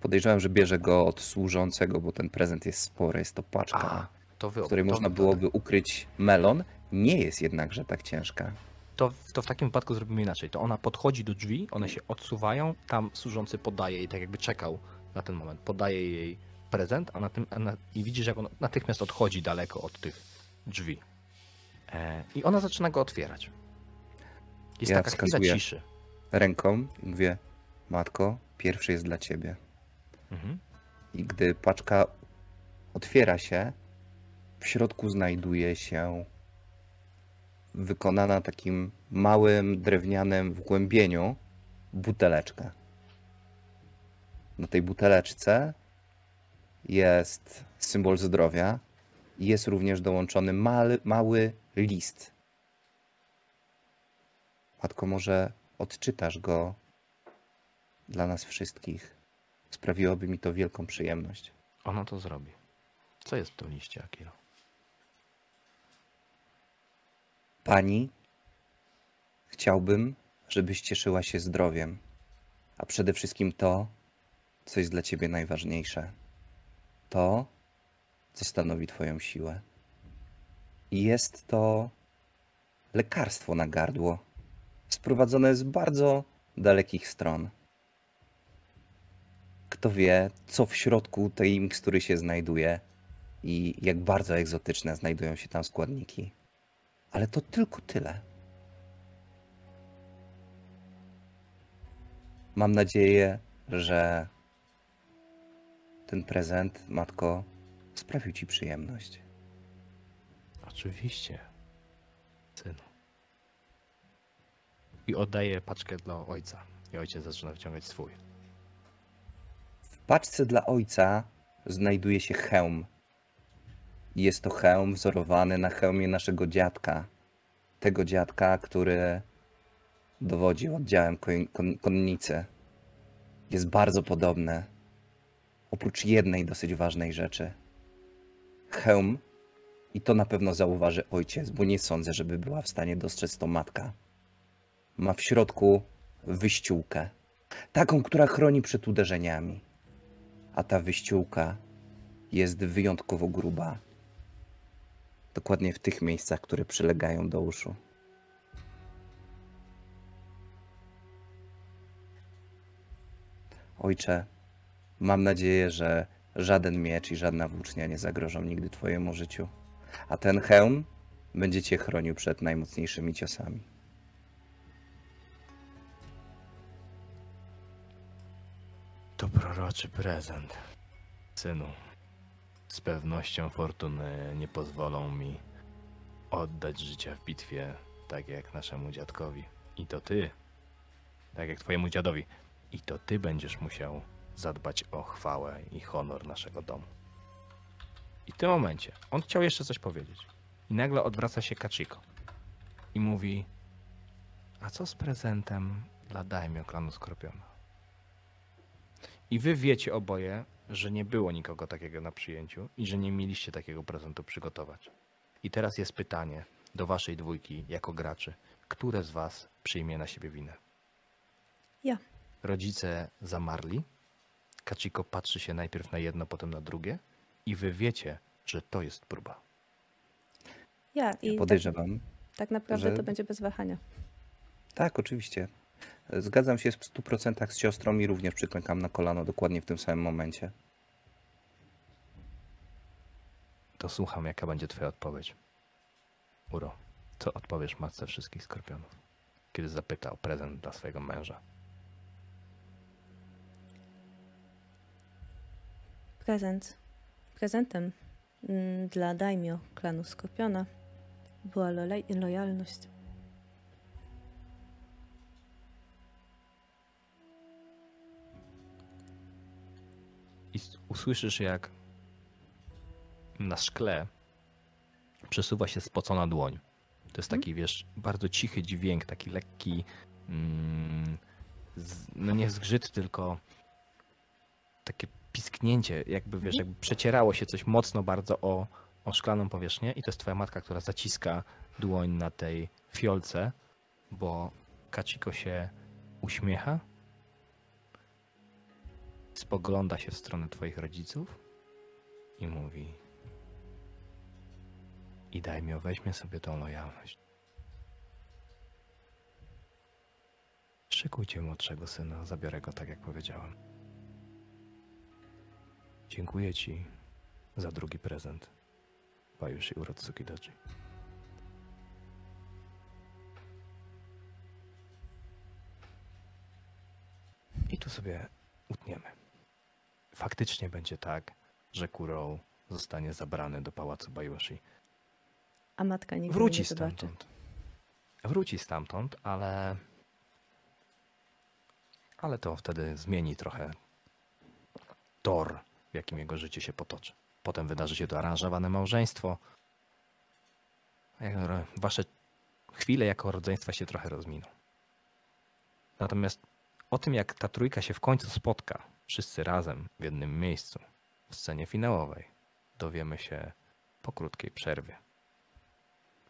Podejrzewam, że bierze go od służącego, bo ten prezent jest spory, jest to paczka, A, w której można byłoby ukryć melon. Nie jest jednakże tak ciężka. To, to w takim wypadku zrobimy inaczej. To ona podchodzi do drzwi, one się odsuwają, tam służący podaje jej, tak jakby czekał na ten moment, podaje jej prezent, a na tym, a na, i widzisz, jak on natychmiast odchodzi daleko od tych drzwi. E, I ona zaczyna go otwierać. Jest Ja taka chwila ciszy. Ręką i mówię, matko, pierwszy jest dla ciebie. I gdy paczka otwiera się, w środku znajduje się wykonana takim małym drewnianym wgłębieniu buteleczka. Na tej buteleczce jest symbol zdrowia i jest również dołączony mały, mały list. Matko, może odczytasz go dla nas wszystkich. Sprawiłoby mi to wielką przyjemność. Ona to zrobi. Co jest w tym liście? Pani, chciałbym, żebyś cieszyła się zdrowiem, a przede wszystkim to, co jest dla ciebie najważniejsze. To, co stanowi Twoją siłę. I jest to lekarstwo na gardło, sprowadzone z bardzo dalekich stron. Kto wie, co w środku tej mikstury się znajduje i jak bardzo egzotyczne znajdują się tam składniki. Ale to tylko tyle. Mam nadzieję, że ten prezent, matko, sprawił ci przyjemność. Oczywiście, synu. I oddaje paczkę dla ojca. I ojciec zaczyna wyciągać swój. Paczce dla ojca znajduje się hełm. Jest to hełm wzorowany na hełmie naszego dziadka. Tego dziadka, który dowodził oddziałem koń- kon- konnicy. Jest bardzo podobny. Oprócz jednej dosyć ważnej rzeczy. Hełm, i to na pewno zauważy ojciec, bo nie sądzę, żeby była w stanie dostrzec to matka. Ma w środku wyściółkę. Taką, która chroni przed uderzeniami a ta wyściółka jest wyjątkowo gruba. Dokładnie w tych miejscach, które przylegają do uszu. Ojcze, mam nadzieję, że żaden miecz i żadna włócznia nie zagrożą nigdy twojemu życiu. A ten hełm będzie cię chronił przed najmocniejszymi ciosami. To proroczy prezent. Synu, z pewnością fortuny nie pozwolą mi oddać życia w bitwie, tak jak naszemu dziadkowi. I to ty, tak jak twojemu dziadowi. I to ty będziesz musiał zadbać o chwałę i honor naszego domu. I w tym momencie on chciał jeszcze coś powiedzieć. I nagle odwraca się Kachiko i mówi: A co z prezentem dla Daimyo klanu Skorpiona? I wy wiecie oboje, że nie było nikogo takiego na przyjęciu i że nie mieliście takiego prezentu przygotować. I teraz jest pytanie do waszej dwójki jako graczy. Które z was przyjmie na siebie winę? Ja. Rodzice zamarli. Kachiko patrzy się najpierw na jedno, potem na drugie. I wy wiecie, że to jest próba. Ja i Ja tak, podejrzewam. tak naprawdę że- to będzie bez wahania. Tak, oczywiście. Zgadzam się w 100% z siostrą i również przyklękam na kolano dokładnie w tym samym momencie. To słucham, jaka będzie twoja odpowiedź. Uro, co odpowiesz matce wszystkich skorpionów, kiedy zapyta o prezent dla swojego męża? Prezent. Prezentem mm, dla Daimyo klanu Skorpiona była lojalność. Usłyszysz, jak na szkle przesuwa się spocona dłoń. To jest taki, wiesz, bardzo cichy dźwięk, taki lekki, mm, z, no nie zgrzyt, tylko takie pisknięcie, jakby, wiesz, jakby przecierało się coś mocno bardzo o, o szklaną powierzchnię. I to jest twoja matka, która zaciska dłoń na tej fiolce, bo Kachiko się uśmiecha spogląda się w stronę twoich rodziców i mówi i daj mi, weźmie sobie tą lojalność. Szykujcie młodszego syna, zabiorę go tak jak powiedziałem. Dziękuję ci za drugi prezent. Bajushi Urotsuki Doji. I tu sobie utniemy. Faktycznie będzie tak, że Kurou zostanie zabrany do pałacu Bajushi. A matka nigdy Wróci nie zobaczy. stamtąd. Wróci stamtąd, ale. Ale to wtedy zmieni trochę tor, w jakim jego życie się potoczy. Potem wydarzy się to aranżowane małżeństwo. Wasze chwile jako rodzeństwa się trochę rozminą. Natomiast o tym, jak ta trójka się w końcu spotka, wszyscy razem w jednym miejscu, w scenie finałowej, dowiemy się po krótkiej przerwie.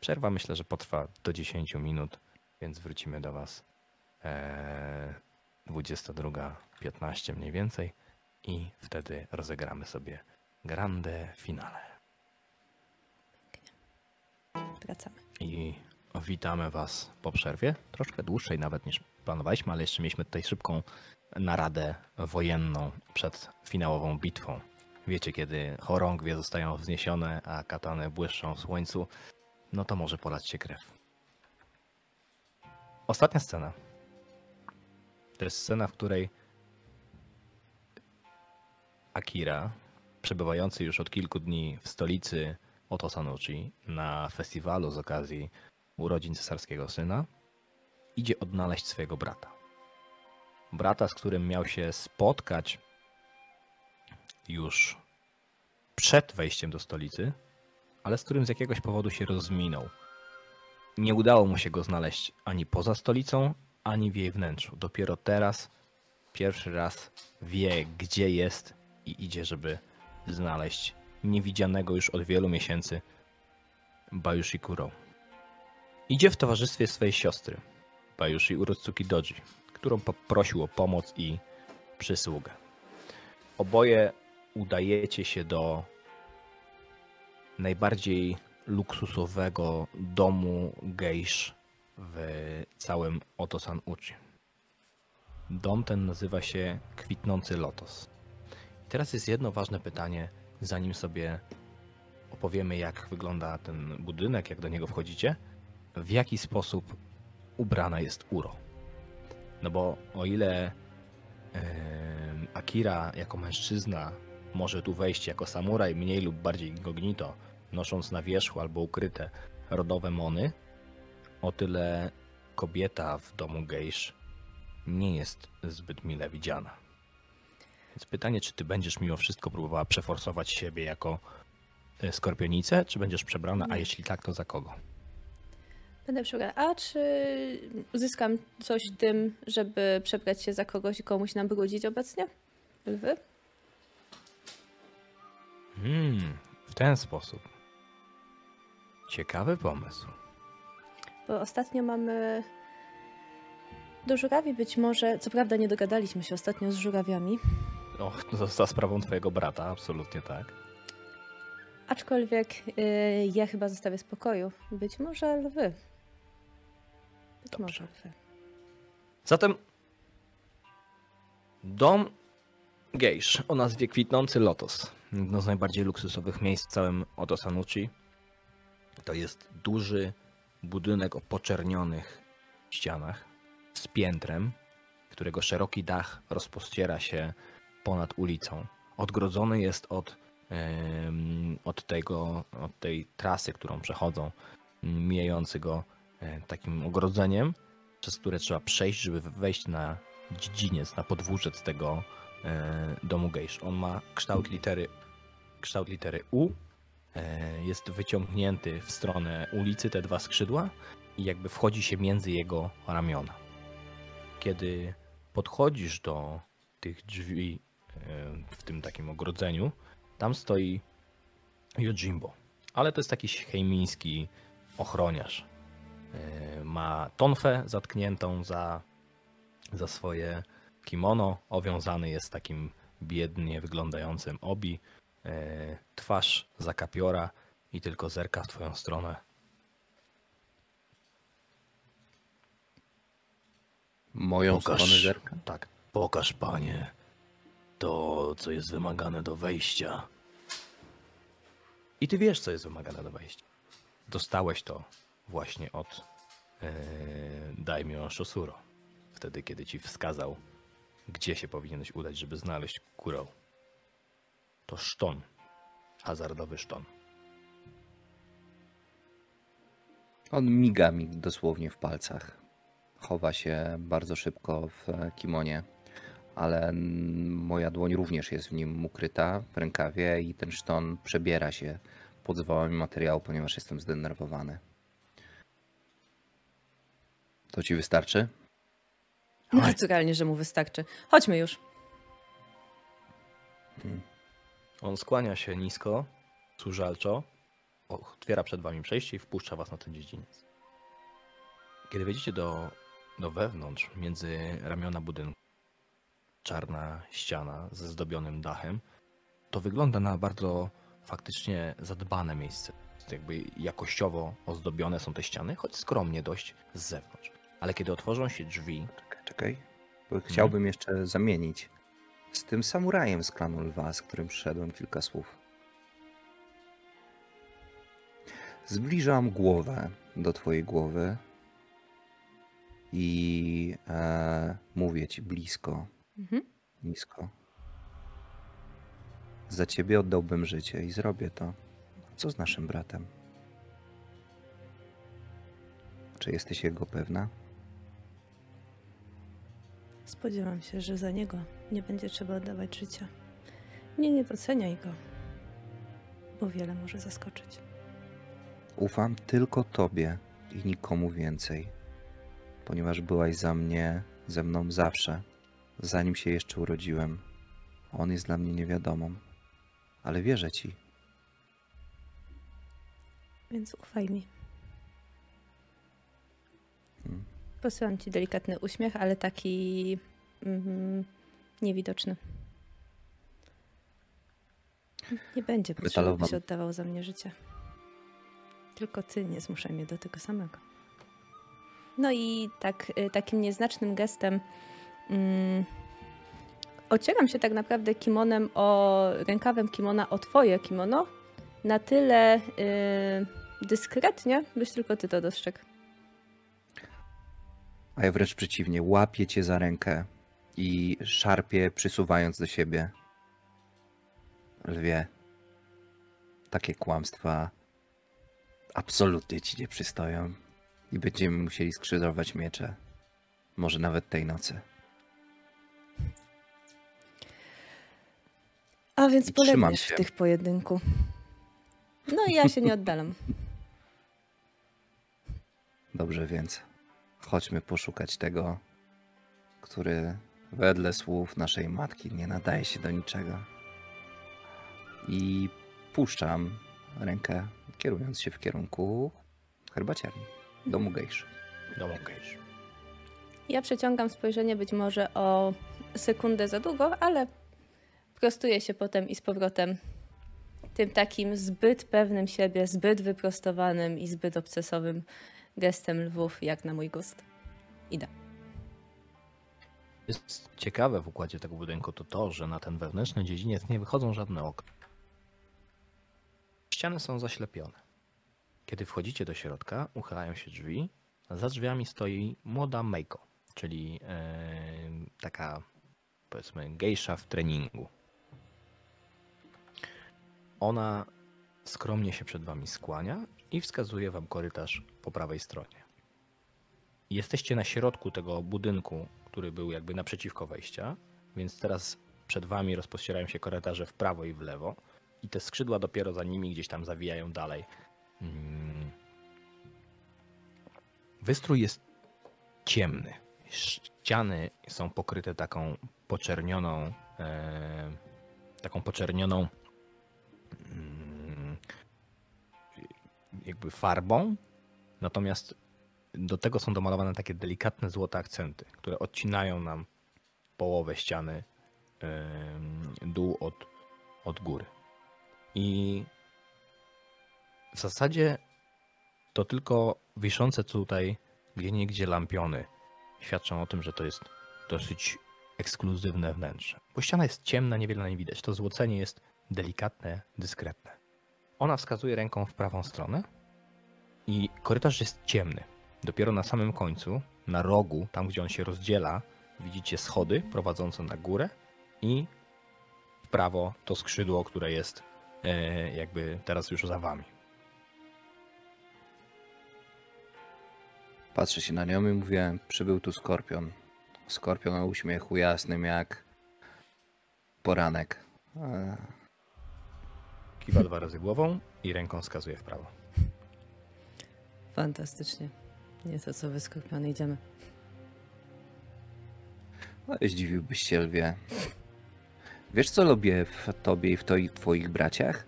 Przerwa myślę, że potrwa do 10 minut, więc wrócimy do Was e, 22.15 mniej więcej i wtedy rozegramy sobie grande finale. Wracamy. I witamy Was po przerwie, troszkę dłuższej nawet niż planowaliśmy, ale jeszcze mieliśmy tutaj szybką naradę wojenną przed finałową bitwą. Wiecie, kiedy chorągwie zostają wzniesione, a katany błyszczą w słońcu, no to może polać się krew. Ostatnia scena. To jest scena, w której Akira, przebywający już od kilku dni w stolicy Oto Sanuchi na festiwalu z okazji urodzin cesarskiego syna, idzie odnaleźć swojego brata. Brata, z którym miał się spotkać już przed wejściem do stolicy, ale z którym z jakiegoś powodu się rozminął. Nie udało mu się go znaleźć ani poza stolicą, ani w jej wnętrzu. Dopiero teraz, pierwszy raz wie, gdzie jest i idzie, żeby znaleźć niewidzianego już od wielu miesięcy Bayushi Kuro. Idzie w towarzystwie swej siostry, Bayushi Urotsuki Doji, którą poprosił o pomoc i przysługę. Oboje udajecie się do najbardziej luksusowego domu gejsz w całym Otosan Uchi. Dom ten nazywa się Kwitnący Lotos. Teraz jest jedno ważne pytanie, zanim sobie opowiemy, jak wygląda ten budynek, jak do niego wchodzicie. W jaki sposób ubrana jest Uro? No bo o ile Akira jako mężczyzna może tu wejść jako samuraj mniej lub bardziej incognito, nosząc na wierzchu albo ukryte rodowe mony, o tyle kobieta w domu gejsz nie jest zbyt mile widziana. Więc pytanie, czy ty będziesz mimo wszystko próbowała przeforsować siebie jako e, skorpionicę, czy będziesz przebrana, a jeśli tak, to za kogo? Będę przebrać. A czy uzyskam coś tym, żeby przebrać się za kogoś i komuś nam brudzić obecnie? Lwy? Hmm, w ten sposób. Ciekawy pomysł. Bo ostatnio mamy do żurawi być może, co prawda nie dogadaliśmy się ostatnio z żurawiami, O, to za sprawą twojego brata, absolutnie tak. aczkolwiek y, ja chyba zostawię spokoju. Być może lwy. Być Dobrze. może lwy. Zatem dom gejsz o nazwie Kwitnący Lotos. Jedno z najbardziej luksusowych miejsc w całym Otosanuchi. To jest duży budynek o poczernionych ścianach z piętrem, którego szeroki dach rozpościera się ponad ulicą. Odgrodzony jest od, em, od, tego, od tej trasy, którą przechodzą, mijający go takim ogrodzeniem, przez które trzeba przejść, żeby wejść na dziedziniec, na podwórzec tego e, domu gejsz. On ma kształt litery, kształt litery U, e, jest wyciągnięty w stronę ulicy, te dwa skrzydła i jakby wchodzi się między jego ramiona. Kiedy podchodzisz do tych drzwi e, w tym takim ogrodzeniu, tam stoi Yojimbo, ale to jest taki heimiński ochroniarz. E, Ma tonfę zatkniętą za, za swoje kimono. Owiązany jest takim biednie wyglądającym obi. E, Twarz zakapiora i tylko zerka w twoją stronę. Moją Pokaż. stronę zerka? Tak. Pokaż, panie, to, co jest wymagane do wejścia. I ty wiesz, co jest wymagane do wejścia. Dostałeś to właśnie od e, Daimyo Shosuro. Wtedy, kiedy ci wskazał, gdzie się powinieneś udać, żeby znaleźć kurą. To szton. Hazardowy szton. On miga mi dosłownie w palcach. Chowa się bardzo szybko w kimonie, ale moja dłoń również jest w nim ukryta w rękawie i ten szton przebiera się pod zwałami materiału, ponieważ jestem zdenerwowany. To ci wystarczy? Naturalnie, że mu wystarczy. Chodźmy już. On skłania się nisko, służalczo, otwiera przed wami przejście i wpuszcza was na ten dziedziniec. Kiedy wejdziecie do, do wewnątrz, między ramiona budynku, czarna ściana ze zdobionym dachem, to wygląda na bardzo faktycznie zadbane miejsce. Jakby jakościowo ozdobione są te ściany, choć skromnie dość z zewnątrz. Ale kiedy otworzą się drzwi, Czekaj, czekaj. Bo chciałbym jeszcze zamienić z tym samurajem z klanu lwa, z którym przyszedłem kilka słów. Zbliżam głowę do twojej głowy i e, mówię ci blisko, Mhm. nisko. Za ciebie oddałbym życie i zrobię to. A co z naszym bratem? Czy jesteś jego pewna? Spodziewam się, że za niego nie będzie trzeba oddawać życia. Nie, nie doceniaj go, bo wiele może zaskoczyć. Ufam tylko Tobie i nikomu więcej, ponieważ byłaś za mnie, ze mną zawsze, zanim się jeszcze urodziłem. On jest dla mnie niewiadomą, ale wierzę Ci. Więc ufaj mi. Posyłam ci delikatny uśmiech, ale taki mm, niewidoczny. Nie będzie potrzeby, Metalowa- byś oddawał za mnie życie. Tylko ty nie zmuszaj mnie do tego samego. No i tak, y, takim nieznacznym gestem mm, ocieram się tak naprawdę kimonem o rękawem kimona o twoje kimono na tyle yy, dyskretnie, byś tylko ty to dostrzegł. A ja wręcz przeciwnie, łapię cię za rękę i szarpię, przysuwając do siebie. Lwie, takie kłamstwa absolutnie ci nie przystoją i będziemy musieli skrzyżować miecze. Może nawet tej nocy. A więc polegniesz w tych pojedynku. No i ja się nie oddalam. Dobrze więc, chodźmy poszukać tego, który wedle słów naszej matki nie nadaje się do niczego. I puszczam rękę, kierując się w kierunku herbaciarni, domu gejszy. No okej. Ja przeciągam spojrzenie być może o sekundę za długo, ale prostuję się potem i z powrotem tym takim zbyt pewnym siebie, zbyt wyprostowanym i zbyt obcesowym gestem lwów, jak na mój gust. Idę. Jest ciekawe w układzie tego budynku to to, że na ten wewnętrzny dziedziniec nie wychodzą żadne okna. Ściany są zaślepione. Kiedy wchodzicie do środka, uchylają się drzwi, za drzwiami stoi młoda Meiko, czyli e, taka powiedzmy gejsza w treningu. Ona skromnie się przed wami skłania i wskazuje wam korytarz po prawej stronie. Jesteście na środku tego budynku, który był jakby naprzeciwko wejścia, więc teraz przed wami rozpościerają się korytarze w prawo i w lewo i te skrzydła dopiero za nimi gdzieś tam zawijają dalej. Mm. Wystrój jest ciemny. Ściany są pokryte taką poczernioną, e, taką poczernioną mm, jakby farbą, natomiast do tego są domalowane takie delikatne złote akcenty, które odcinają nam połowę ściany dół od, od góry. I w zasadzie to tylko wiszące tutaj gdzie lampiony świadczą o tym, że to jest dosyć ekskluzywne wnętrze. Bo ściana jest ciemna, niewiele na niej widać. To złocenie jest delikatne, dyskretne. Ona wskazuje ręką w prawą stronę i korytarz jest ciemny. Dopiero na samym końcu, na rogu, tam gdzie on się rozdziela, widzicie schody prowadzące na górę i w prawo to skrzydło, które jest e, jakby teraz już za wami. Patrzę się na nią i mówię, przybył tu skorpion. Skorpion o uśmiechu jasnym jak poranek. E, Kiwa dwa razy głową i ręką wskazuje w prawo. Fantastycznie. Nie to, co wy, skorpiony, idziemy. No, zdziwiłbyś się, lwie. Wiesz, co lubię w tobie i w twoich, twoich braciach?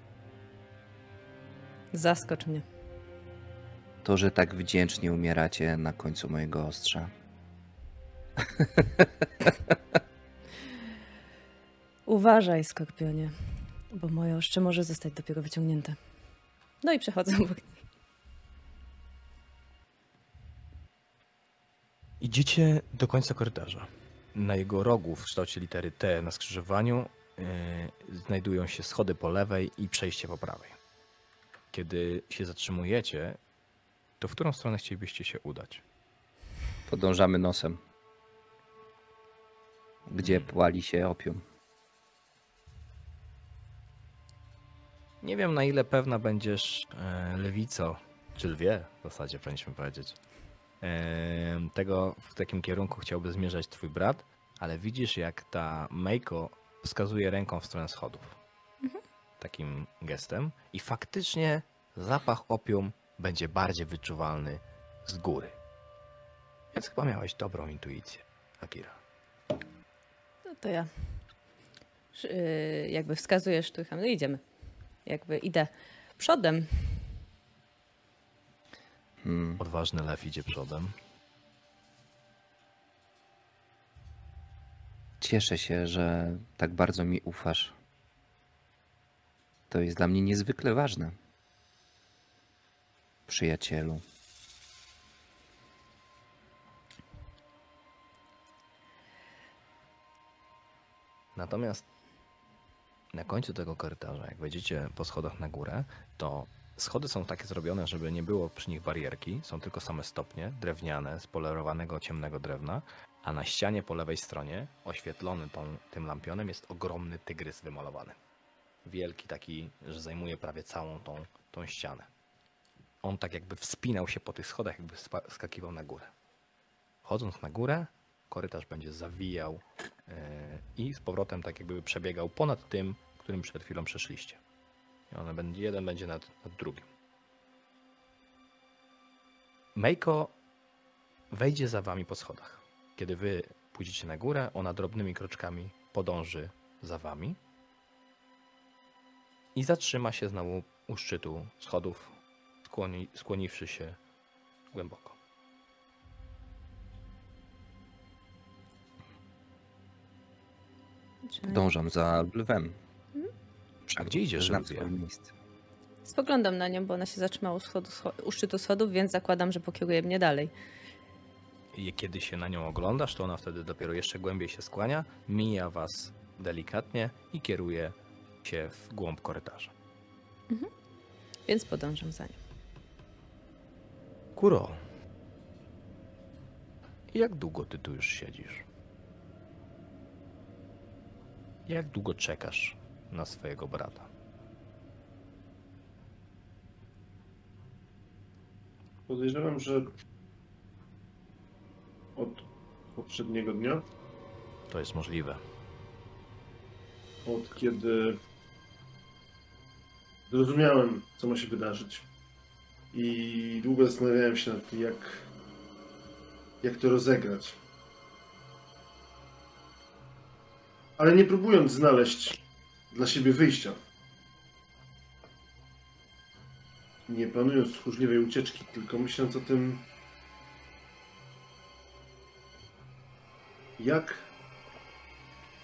Zaskocz mnie. To, że tak wdzięcznie umieracie na końcu mojego ostrza. Uważaj, skorpionie, bo moje ostrze może zostać dopiero wyciągnięte. No i przechodzę obok Idziecie do końca korytarza. Na jego rogu w kształcie litery T na skrzyżowaniu yy, znajdują się schody po lewej i przejście po prawej. Kiedy się zatrzymujecie, to w którą stronę chcielibyście się udać? Podążamy nosem. Gdzie płali się opium. Nie wiem na ile pewna będziesz e, lewico, czy lwie w zasadzie powinniśmy powiedzieć. Tego w takim kierunku chciałby zmierzać twój brat, ale widzisz jak ta Meiko wskazuje ręką w stronę schodów. Takim gestem i faktycznie zapach opium będzie bardziej wyczuwalny z góry. Więc chyba miałeś dobrą intuicję, Akira. No to ja. Yy, jakby wskazujesz sztucham. No idziemy. Jakby idę przodem. Hmm. Odważny lew idzie przodem. Cieszę się, że tak bardzo mi ufasz. To jest dla mnie niezwykle ważne. Przyjacielu. Natomiast na końcu tego korytarza, jak wejdziecie po schodach na górę, to schody są takie zrobione, żeby nie było przy nich barierki. Są tylko same stopnie, drewniane, z polerowanego ciemnego drewna, a na ścianie po lewej stronie, oświetlony tą, tym lampionem, jest ogromny tygrys wymalowany. Wielki taki, że zajmuje prawie całą tą, tą ścianę. On tak jakby wspinał się po tych schodach, jakby skakiwał na górę. Chodząc na górę, korytarz będzie zawijał yy, i z powrotem tak jakby przebiegał ponad tym, którym przed chwilą przeszliście. I one będzie, jeden będzie nad, nad drugim. Meiko wejdzie za wami po schodach. Kiedy wy pójdziecie na górę, ona drobnymi kroczkami podąży za wami i zatrzyma się znowu u szczytu schodów, skłoni, skłoniwszy się głęboko. Czy- Dążam za lwem. A gdzie idziesz, Znam swoje miejsce. Spoglądam na nią, bo ona się zatrzymała u, schodu, scho- u szczytu schodów, więc zakładam, że pokieruje mnie dalej. I kiedy się na nią oglądasz, to ona wtedy dopiero jeszcze głębiej się skłania, mija was delikatnie i kieruje się w głąb korytarza. Więc podążam za nią. Kuro, jak długo ty tu już siedzisz? Jak długo czekasz na swojego brata? Podejrzewam, że od poprzedniego dnia, To jest możliwe. od kiedy zrozumiałem, co ma się wydarzyć. I długo zastanawiałem się nad tym, jak, jak to rozegrać. Ale nie próbując znaleźć dla siebie wyjścia. Nie planując tchórzliwej ucieczki, tylko myśląc o tym, jak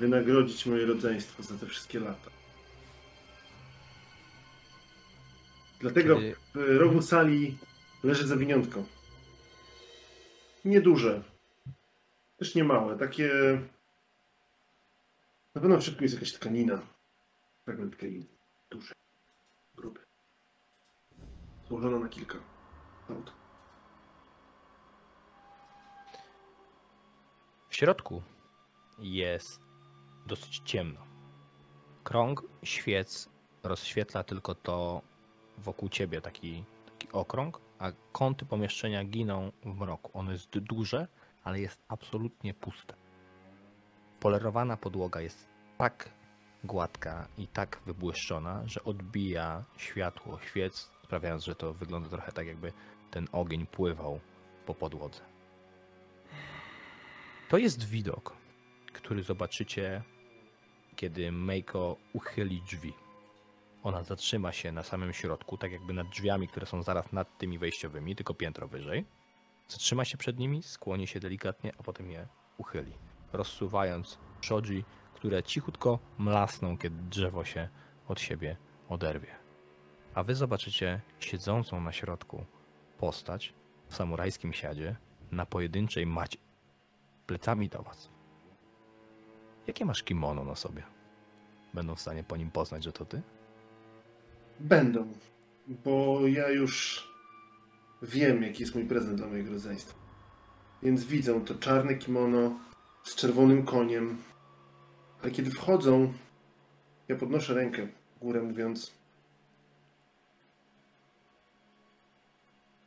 wynagrodzić moje rodzeństwo za te wszystkie lata. Dlatego w rogu sali leży zawiniątko. Nieduże. Też nie małe. Takie. Na pewno w środku jest jakaś tkanina. Fragment tkaniny. Duży. Gruby. Złożona na kilka. Aut. W środku jest dosyć ciemno. Krąg świec rozświetla tylko to wokół ciebie, taki, taki okrąg, a kąty pomieszczenia giną w mroku. Ono jest duże, ale jest absolutnie puste. Polerowana podłoga jest tak gładka i tak wybłyszczona, że odbija światło świec, sprawiając, że to wygląda trochę tak, jakby ten ogień pływał po podłodze. To jest widok, który zobaczycie, kiedy Meiko uchyli drzwi. Ona zatrzyma się na samym środku, tak jakby nad drzwiami, które są zaraz nad tymi wejściowymi, tylko piętro wyżej. Zatrzyma się przed nimi, skłoni się delikatnie, a potem je uchyli, rozsuwając shoji, które cichutko mlasną, kiedy drzewo się od siebie oderwie. A wy zobaczycie siedzącą na środku postać w samurajskim siadzie na pojedynczej macie plecami do was. Jakie masz kimono na sobie? Będą w stanie po nim poznać, że to ty? Będą. Bo ja już wiem, jaki jest mój prezent dla mojego rodzeństwa. Więc widzą to czarne kimono z czerwonym koniem. Ale kiedy wchodzą, ja podnoszę rękę w górę, mówiąc: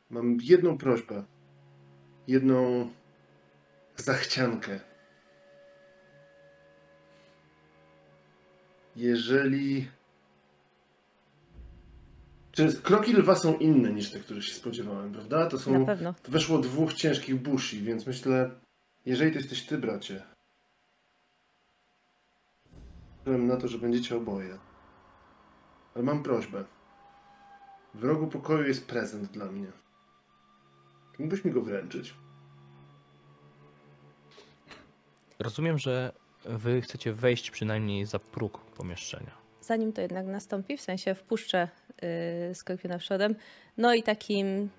Mam jedną prośbę. Jedną zachciankę. Jeżeli czy kroki lwa są inne niż te, które się spodziewałem, prawda? To Na są. pewno. To weszło dwóch ciężkich bushi, więc myślę, jeżeli to jesteś ty, bracie, liczyłem na to, że będziecie oboje. Ale mam prośbę. W rogu pokoju jest prezent dla mnie. Mógłbyś mi go wręczyć? Rozumiem, że wy chcecie wejść przynajmniej za próg pomieszczenia. Zanim to jednak nastąpi, w sensie wpuszczę yy, Skorpiona przodem, no i takim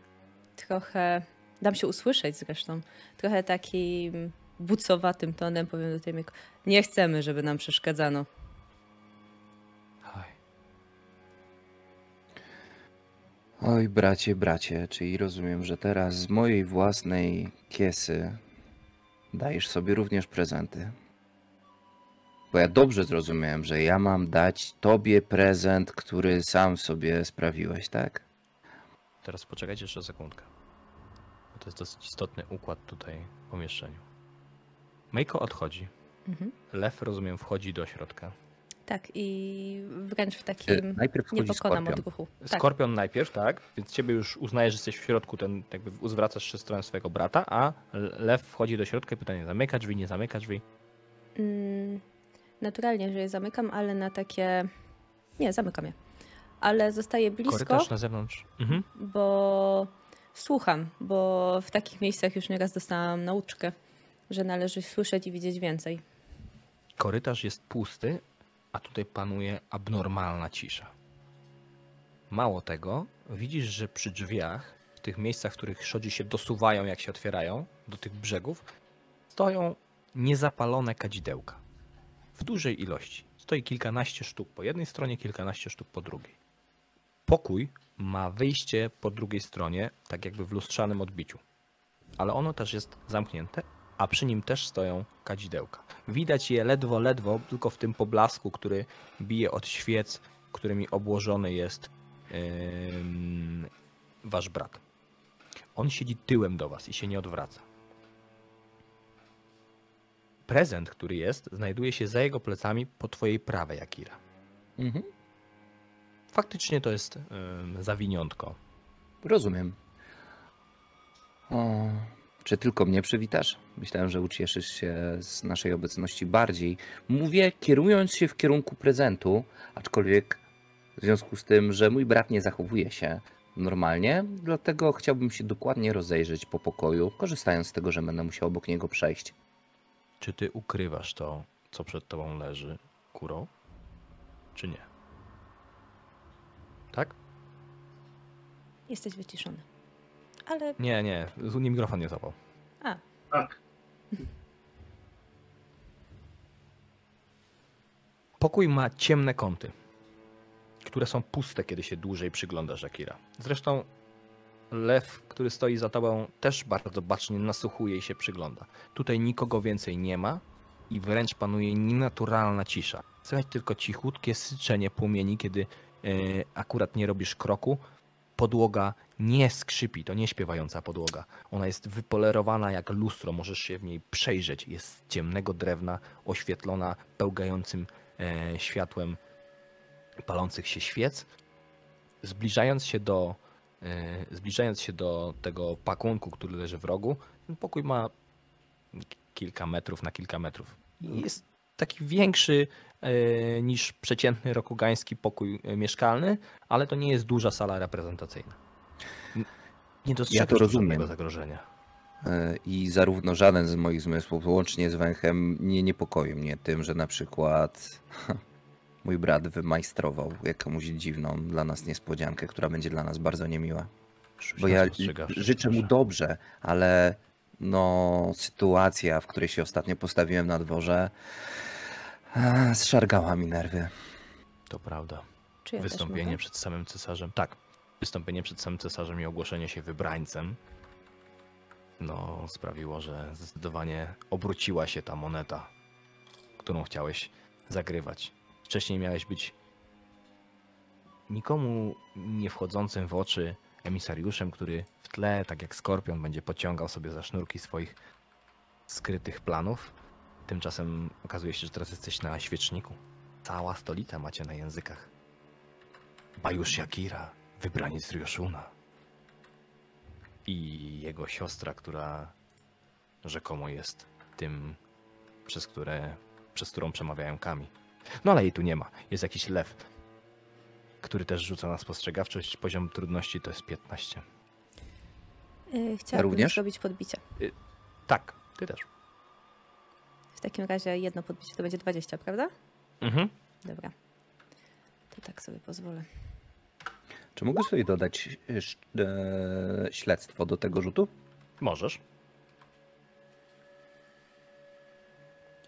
trochę, dam się usłyszeć zresztą, trochę takim bucowatym tonem powiem do Temiego, nie chcemy, żeby nam przeszkadzano. Oj, bracie, bracie, czyli rozumiem, że teraz z mojej własnej kiesy dajesz sobie również prezenty. Bo ja dobrze zrozumiałem, że ja mam dać tobie prezent, który sam sobie sprawiłeś, tak? Teraz poczekajcie jeszcze sekundkę. Bo to jest dosyć istotny układ tutaj w pomieszczeniu. Mejko odchodzi. Mhm. Lew, rozumiem, wchodzi do środka. Tak, i wręcz w E, takim Najpierw wchodzi niepokonam skorpion. odruchu. Tak. Skorpion najpierw, tak? Więc ciebie już uznaje, że jesteś w środku, ten jakby zwracasz się w stronę swojego brata, a lew wchodzi do środka i pytanie, zamyka drzwi, nie zamyka drzwi. Mm, naturalnie, że je zamykam, ale na takie... Nie, zamykam je. Ale zostaję blisko, Korytarz na zewnątrz. Mhm. bo słucham, bo w takich miejscach już nieraz dostałam nauczkę, że należy słyszeć i widzieć więcej. Korytarz jest pusty, a tutaj panuje abnormalna cisza. Mało tego, widzisz, że przy drzwiach, w tych miejscach, w których szodzi się dosuwają, jak się otwierają, do tych brzegów, stoją niezapalone kadzidełka. W dużej ilości. Stoi kilkanaście sztuk po jednej stronie, kilkanaście sztuk po drugiej. Pokój ma wyjście po drugiej stronie, tak jakby w lustrzanym odbiciu. Ale ono też jest zamknięte, a przy nim też stoją kadzidełka. Widać je ledwo, ledwo, tylko w tym poblasku, który bije od świec, którymi obłożony jest ym, wasz brat. On siedzi tyłem do was i się nie odwraca. Prezent, który jest, znajduje się za jego plecami po twojej prawej, Akira. Mhm. Faktycznie to jest ym, zawiniątko. Rozumiem. O, czy tylko mnie przywitasz? Myślałem, że ucieszysz się z naszej obecności bardziej. Mówię, kierując się w kierunku prezentu, aczkolwiek w związku z tym, że mój brat nie zachowuje się normalnie, dlatego chciałbym się dokładnie rozejrzeć po pokoju, korzystając z tego, że będę musiał obok niego przejść. Czy ty ukrywasz to, co przed tobą leży, kurą? Czy nie? Tak? Jesteś wyciszony. Ale Nie, nie. z- Nie mikrofon nie zapał. a, Tak. Pokój ma ciemne kąty, które są puste, kiedy się dłużej przyglądasz Akira. Zresztą lew, który stoi za tobą, też bardzo bacznie nasłuchuje i się przygląda. Tutaj nikogo więcej nie ma i wręcz panuje nienaturalna cisza. Słychać tylko cichutkie syczenie płomieni, kiedy e, akurat nie robisz kroku. Podłoga nie skrzypi, to nie śpiewająca podłoga. Ona jest wypolerowana jak lustro, możesz się w niej przejrzeć. Jest z ciemnego drewna, oświetlona pełgającym e, światłem palących się świec. Zbliżając się do, e, zbliżając się do tego pakunku, który leży w rogu, ten pokój ma kilka metrów na kilka metrów. Jest taki większy e, niż przeciętny rokugański pokój e, mieszkalny, ale to nie jest duża sala reprezentacyjna. Nie dostrzegasz tu rozumiem. żadnego zagrożenia. E, I zarówno żaden z moich zmysłów, łącznie z węchem, nie niepokoi mnie tym, że na przykład mój brat wymajstrował jakąś dziwną dla nas niespodziankę, która będzie dla nas bardzo niemiła. Bo ja życzę mu dobrze, ale no sytuacja, w której się ostatnio postawiłem na dworze, e, zszargała mi nerwy. To prawda. czy ja Wystąpienie przed samym cesarzem. Tak. Wystąpienie przed samym cesarzem i ogłoszenie się wybrańcem. No, sprawiło, że zdecydowanie obróciła się ta moneta, którą chciałeś zagrywać. Wcześniej miałeś być nikomu nie wchodzącym w oczy emisariuszem, który w tle, tak jak skorpion, będzie pociągał sobie za sznurki swoich skrytych planów. Tymczasem okazuje się, że teraz jesteś na świeczniku. Cała stolica macie na językach. Bajusz Akira, wybraniec Ryoshuna. I jego siostra, która rzekomo jest tym, przez, które, przez którą przemawiają kami. No ale jej tu nie ma. Jest jakiś lew, który też rzuca na spostrzegawczość. Poziom trudności to jest 15. Yy, chciałabym również? zrobić podbicie. Tak, ty też. W takim razie jedno podbicie to będzie 20, prawda? Mhm. Dobra. To tak sobie pozwolę. Czy mógłbyś sobie dodać e, e, śledztwo do tego rzutu? Możesz.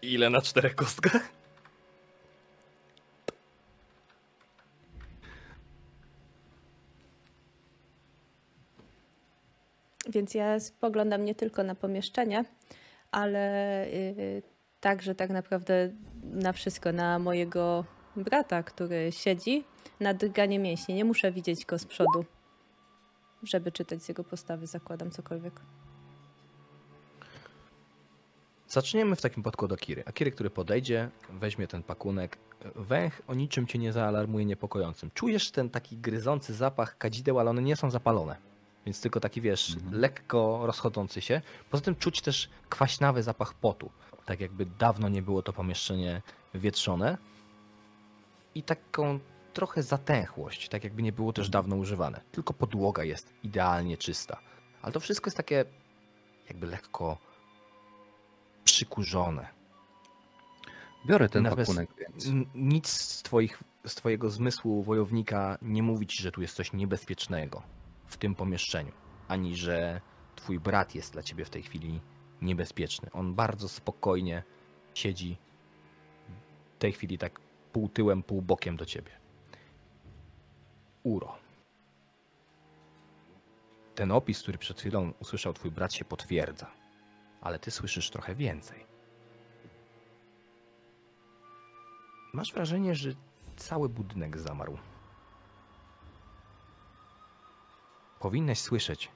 Ile na czterech kostkach? Więc ja spoglądam nie tylko na pomieszczenie, ale y, także tak naprawdę na wszystko, na mojego brata, który siedzi na drganie mięśni. Nie muszę widzieć go z przodu, żeby czytać z jego postawy, zakładam cokolwiek. Zaczniemy w takim podkład Akiry. Akiry, który podejdzie, weźmie ten pakunek. Węch o niczym cię nie zaalarmuje niepokojącym. Czujesz ten taki gryzący zapach kadzideł, ale one nie są zapalone. Więc tylko taki, wiesz, Mhm. lekko rozchodzący się. Poza tym czuć też kwaśnawy zapach potu. Tak jakby dawno nie było to pomieszczenie wietrzone. I taką trochę zatęchłość, tak jakby nie było też dawno używane. Tylko podłoga jest idealnie czysta. Ale to wszystko jest takie jakby lekko przykurzone. Biorę ten Nawet- pakunek, więc. Nic z, twoich, z twojego zmysłu wojownika nie mówi ci, że tu jest coś niebezpiecznego w tym pomieszczeniu, ani że twój brat jest dla ciebie w tej chwili niebezpieczny. On bardzo spokojnie siedzi w tej chwili tak pół tyłem, pół bokiem do ciebie. Uro. Ten opis, który przed chwilą usłyszał twój brat się potwierdza, ale ty słyszysz trochę więcej. Masz wrażenie, że cały budynek zamarł. Powinnaś słyszeć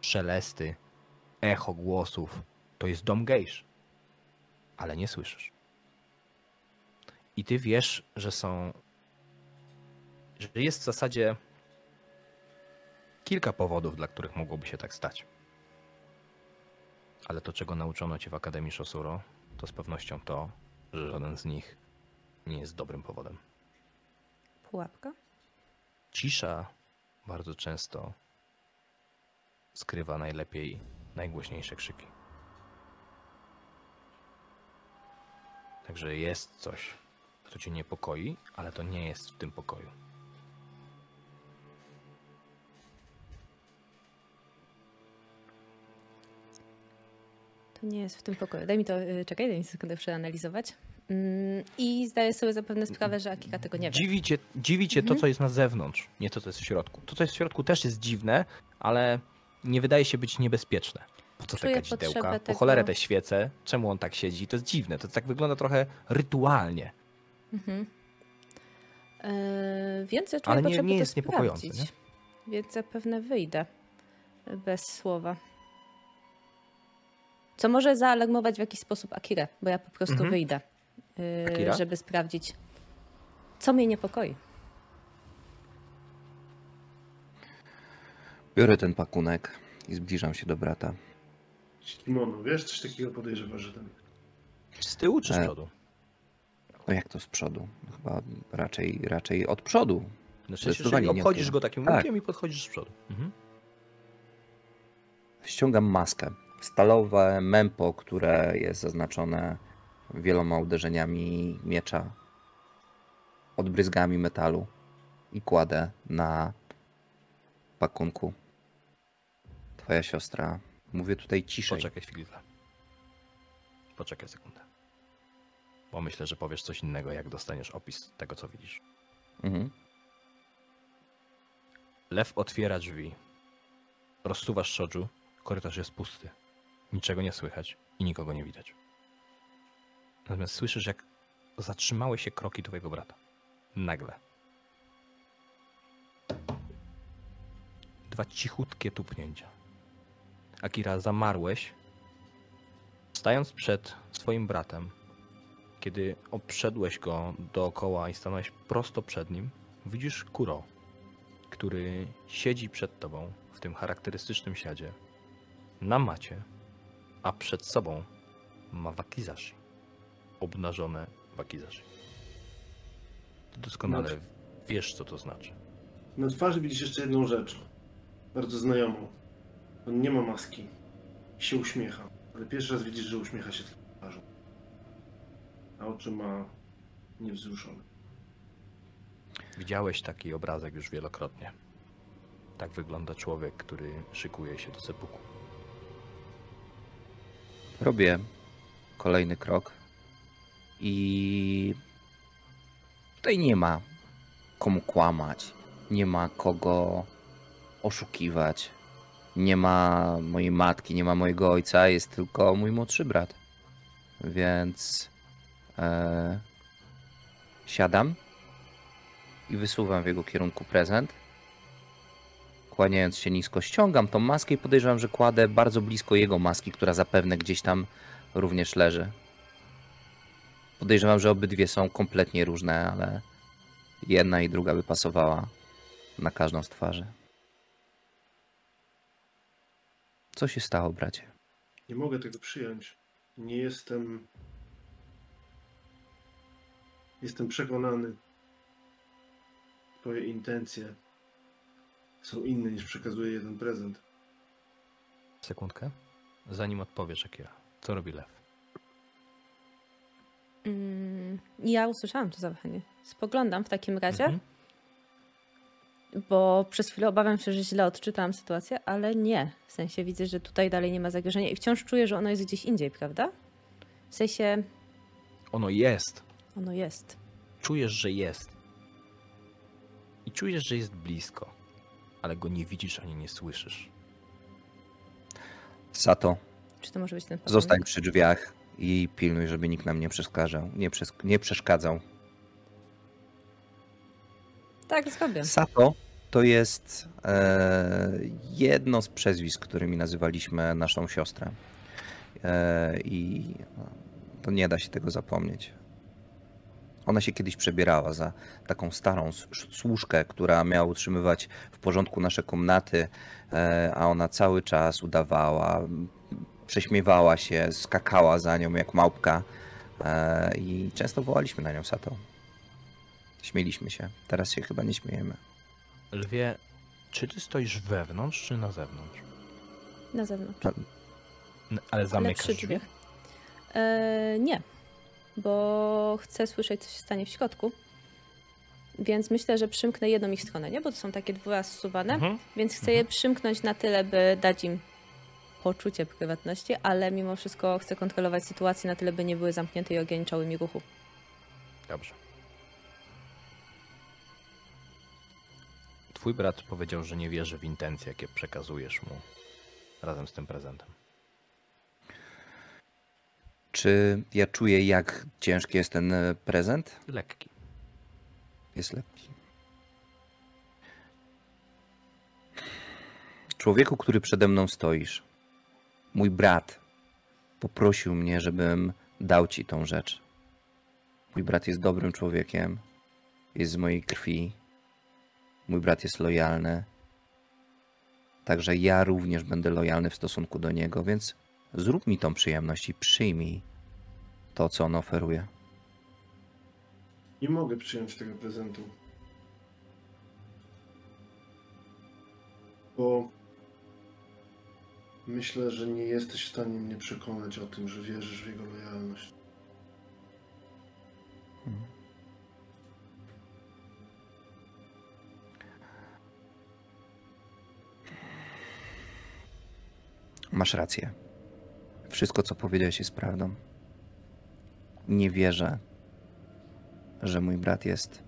szelesty, echo głosów. To jest dom gejsz. Ale nie słyszysz. I ty wiesz, że są. że jest w zasadzie kilka powodów, dla których mogłoby się tak stać. Ale to, czego nauczono cię w Akademii Shosuro, to z pewnością to, że żaden z nich nie jest dobrym powodem. Pułapka? Cisza bardzo często skrywa najlepiej najgłośniejsze krzyki. Także jest coś, co cię niepokoi, ale to nie jest w tym pokoju. To nie jest w tym pokoju. Daj mi to, y, czekaj, daj mi sekundę przeanalizować. Mm, I zdaję sobie zapewne sprawę, że Akika tego nie wie. Dziwi cię, dziwi cię to, Mhm. co jest na zewnątrz, nie to, co jest w środku. To, co jest w środku, też jest dziwne, ale nie wydaje się być niebezpieczne. Po co Czuję kadzidełka? potrzebę Po cholerę te świece? Czemu on tak siedzi? To jest dziwne. To tak wygląda trochę rytualnie. Mhm. Yy, więc ja czuję Ale nie- nie to jest niepokojące, sprawdzić. Więc zapewne wyjdę bez słowa. Co może zaalarmować w jakiś sposób Akirę, bo ja po prostu Mhm. wyjdę, yy, Akira? żeby sprawdzić, co mnie niepokoi. Biorę ten pakunek i zbliżam się do brata. Kimono, wiesz, coś takiego podejrzewa, że ten... Z tyłu czy z E, przodu? No jak to z przodu? Chyba raczej, raczej od przodu. Znaczy, jeżeli obchodzisz go takim Tak. łukiem i podchodzisz z przodu. Mhm. Ściągam maskę. Stalowe mempo, które jest zaznaczone wieloma uderzeniami miecza, odbryzgami metalu i kładę na pakunku. Twoja siostra. Mówię tutaj ciszej. Poczekaj chwilę. Poczekaj sekundę. Bo myślę, że powiesz coś innego, jak dostaniesz opis tego, co widzisz. Mhm. Lew otwiera drzwi. Rozsuwasz szoju. Korytarz jest pusty. Niczego nie słychać i nikogo nie widać. Natomiast słyszysz, jak zatrzymały się kroki twojego brata. Nagle. Dwa cichutkie tupnięcia. Akira, zamarłeś, stając przed swoim bratem. Kiedy obszedłeś go dookoła i stanąłeś prosto przed nim, widzisz Kuro, który siedzi przed tobą w tym charakterystycznym siadzie na macie, a przed sobą ma wakizashi. Obnażone wakizashi. Ty doskonale Znaczy- wiesz, co to znaczy. Na twarzy widzisz jeszcze jedną rzecz. Bardzo znajomą. On nie ma maski. I się uśmiecha. Ale pierwszy raz widzisz, że uśmiecha się tylko twarzą. A oczy ma niewzruszone. Widziałeś taki obrazek już wielokrotnie. Tak wygląda człowiek, który szykuje się do sepuku. Robię kolejny krok I tutaj nie ma komu kłamać, nie ma kogo oszukiwać, nie ma mojej matki, nie ma mojego ojca, jest tylko mój młodszy brat. Więc e, siadam i wysuwam w jego kierunku prezent. Kłaniając się nisko, ściągam tą maskę i podejrzewam, że kładę bardzo blisko jego maski, która zapewne gdzieś tam również leży. Podejrzewam, że obydwie są kompletnie różne, ale jedna i druga by pasowała na każdą z twarzy. Co się stało, bracie? Nie mogę tego przyjąć. Nie jestem. Jestem przekonany. Twoje intencje są inne niż przekazuje jeden prezent. Sekundkę. Zanim odpowiesz, Akira. Co robi lew? Mm, ja usłyszałam to zawahanie. Spoglądam w takim razie, Mhm. bo przez chwilę obawiam się, że źle odczytałam sytuację, ale nie. W sensie widzę, że tutaj dalej nie ma zagrożenia i wciąż czuję, że ono jest gdzieś indziej, prawda? W sensie Ono jest. Ono jest. Czujesz, że jest. I czujesz, że jest blisko. Ale go nie widzisz ani nie słyszysz. Sato, Czy to może być ten zostań przy drzwiach i pilnuj, żeby nikt nam nie przeszkadzał. Nie, przes- nie przeszkadzał. Tak, zrobię. Sato to jest e, jedno z przezwisk, którymi nazywaliśmy naszą siostrę. E, I to nie da się tego zapomnieć. Ona się kiedyś przebierała za taką starą służkę, która miała utrzymywać w porządku nasze komnaty, e, a ona cały czas udawała, prześmiewała się, skakała za nią jak małpka e, i często wołaliśmy na nią Sato. Śmieliśmy się. Teraz się chyba nie śmiejemy. Lwie, czy ty stoisz wewnątrz, czy na zewnątrz? Na zewnątrz. Ale zamykasz przy drzwi? drzwiach. E, nie, bo chcę słyszeć, co się stanie w środku. Więc myślę, że przymknę jedną ich stronę, nie? Bo to są takie dwa zsuwane. Mhm. Więc chcę je przymknąć na tyle, by dać im poczucie prywatności, ale mimo wszystko chcę kontrolować sytuację na tyle, by nie były zamknięte i ograniczały mi ruchu. Dobrze. Twój brat powiedział, że nie wierzy w intencje, jakie przekazujesz mu razem z tym prezentem. Czy ja czuję, jak ciężki jest ten e, prezent? Lekki. Jest lekki. Człowieku, który przede mną stoisz, mój brat poprosił mnie, żebym dał ci tą rzecz. Mój brat jest dobrym człowiekiem, jest z mojej krwi. Mój brat jest lojalny. Także ja również będę lojalny w stosunku do niego, więc zrób mi tą przyjemność i przyjmij to, co on oferuje. Nie mogę przyjąć tego prezentu. Bo myślę, że nie jesteś w stanie mnie przekonać o tym, że wierzysz w jego lojalność. Masz rację. Wszystko, co powiedziałeś, jest prawdą. Nie wierzę, że mój brat jest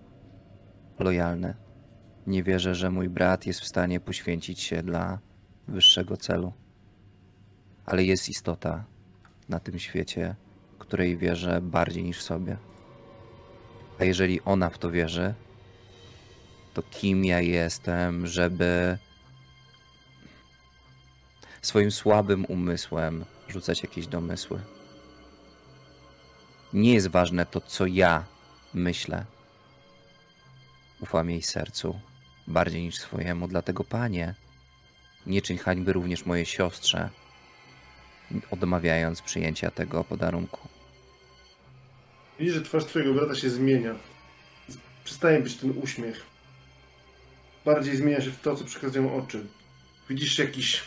lojalny. Nie wierzę, że mój brat jest w stanie poświęcić się dla wyższego celu. Ale jest istota na tym świecie, której wierzę bardziej niż sobie. A jeżeli ona w to wierzy, to kim ja jestem, żeby swoim słabym umysłem rzucać jakieś domysły. Nie jest ważne to, co ja myślę. Ufam jej sercu bardziej niż swojemu, dlatego panie, nie czyń hańby również mojej siostrze, odmawiając przyjęcia tego podarunku. Widzisz, że twarz twojego brata się zmienia. Przestaje być ten uśmiech. Bardziej zmienia się w to, co przekazują oczy. Widzisz jakiś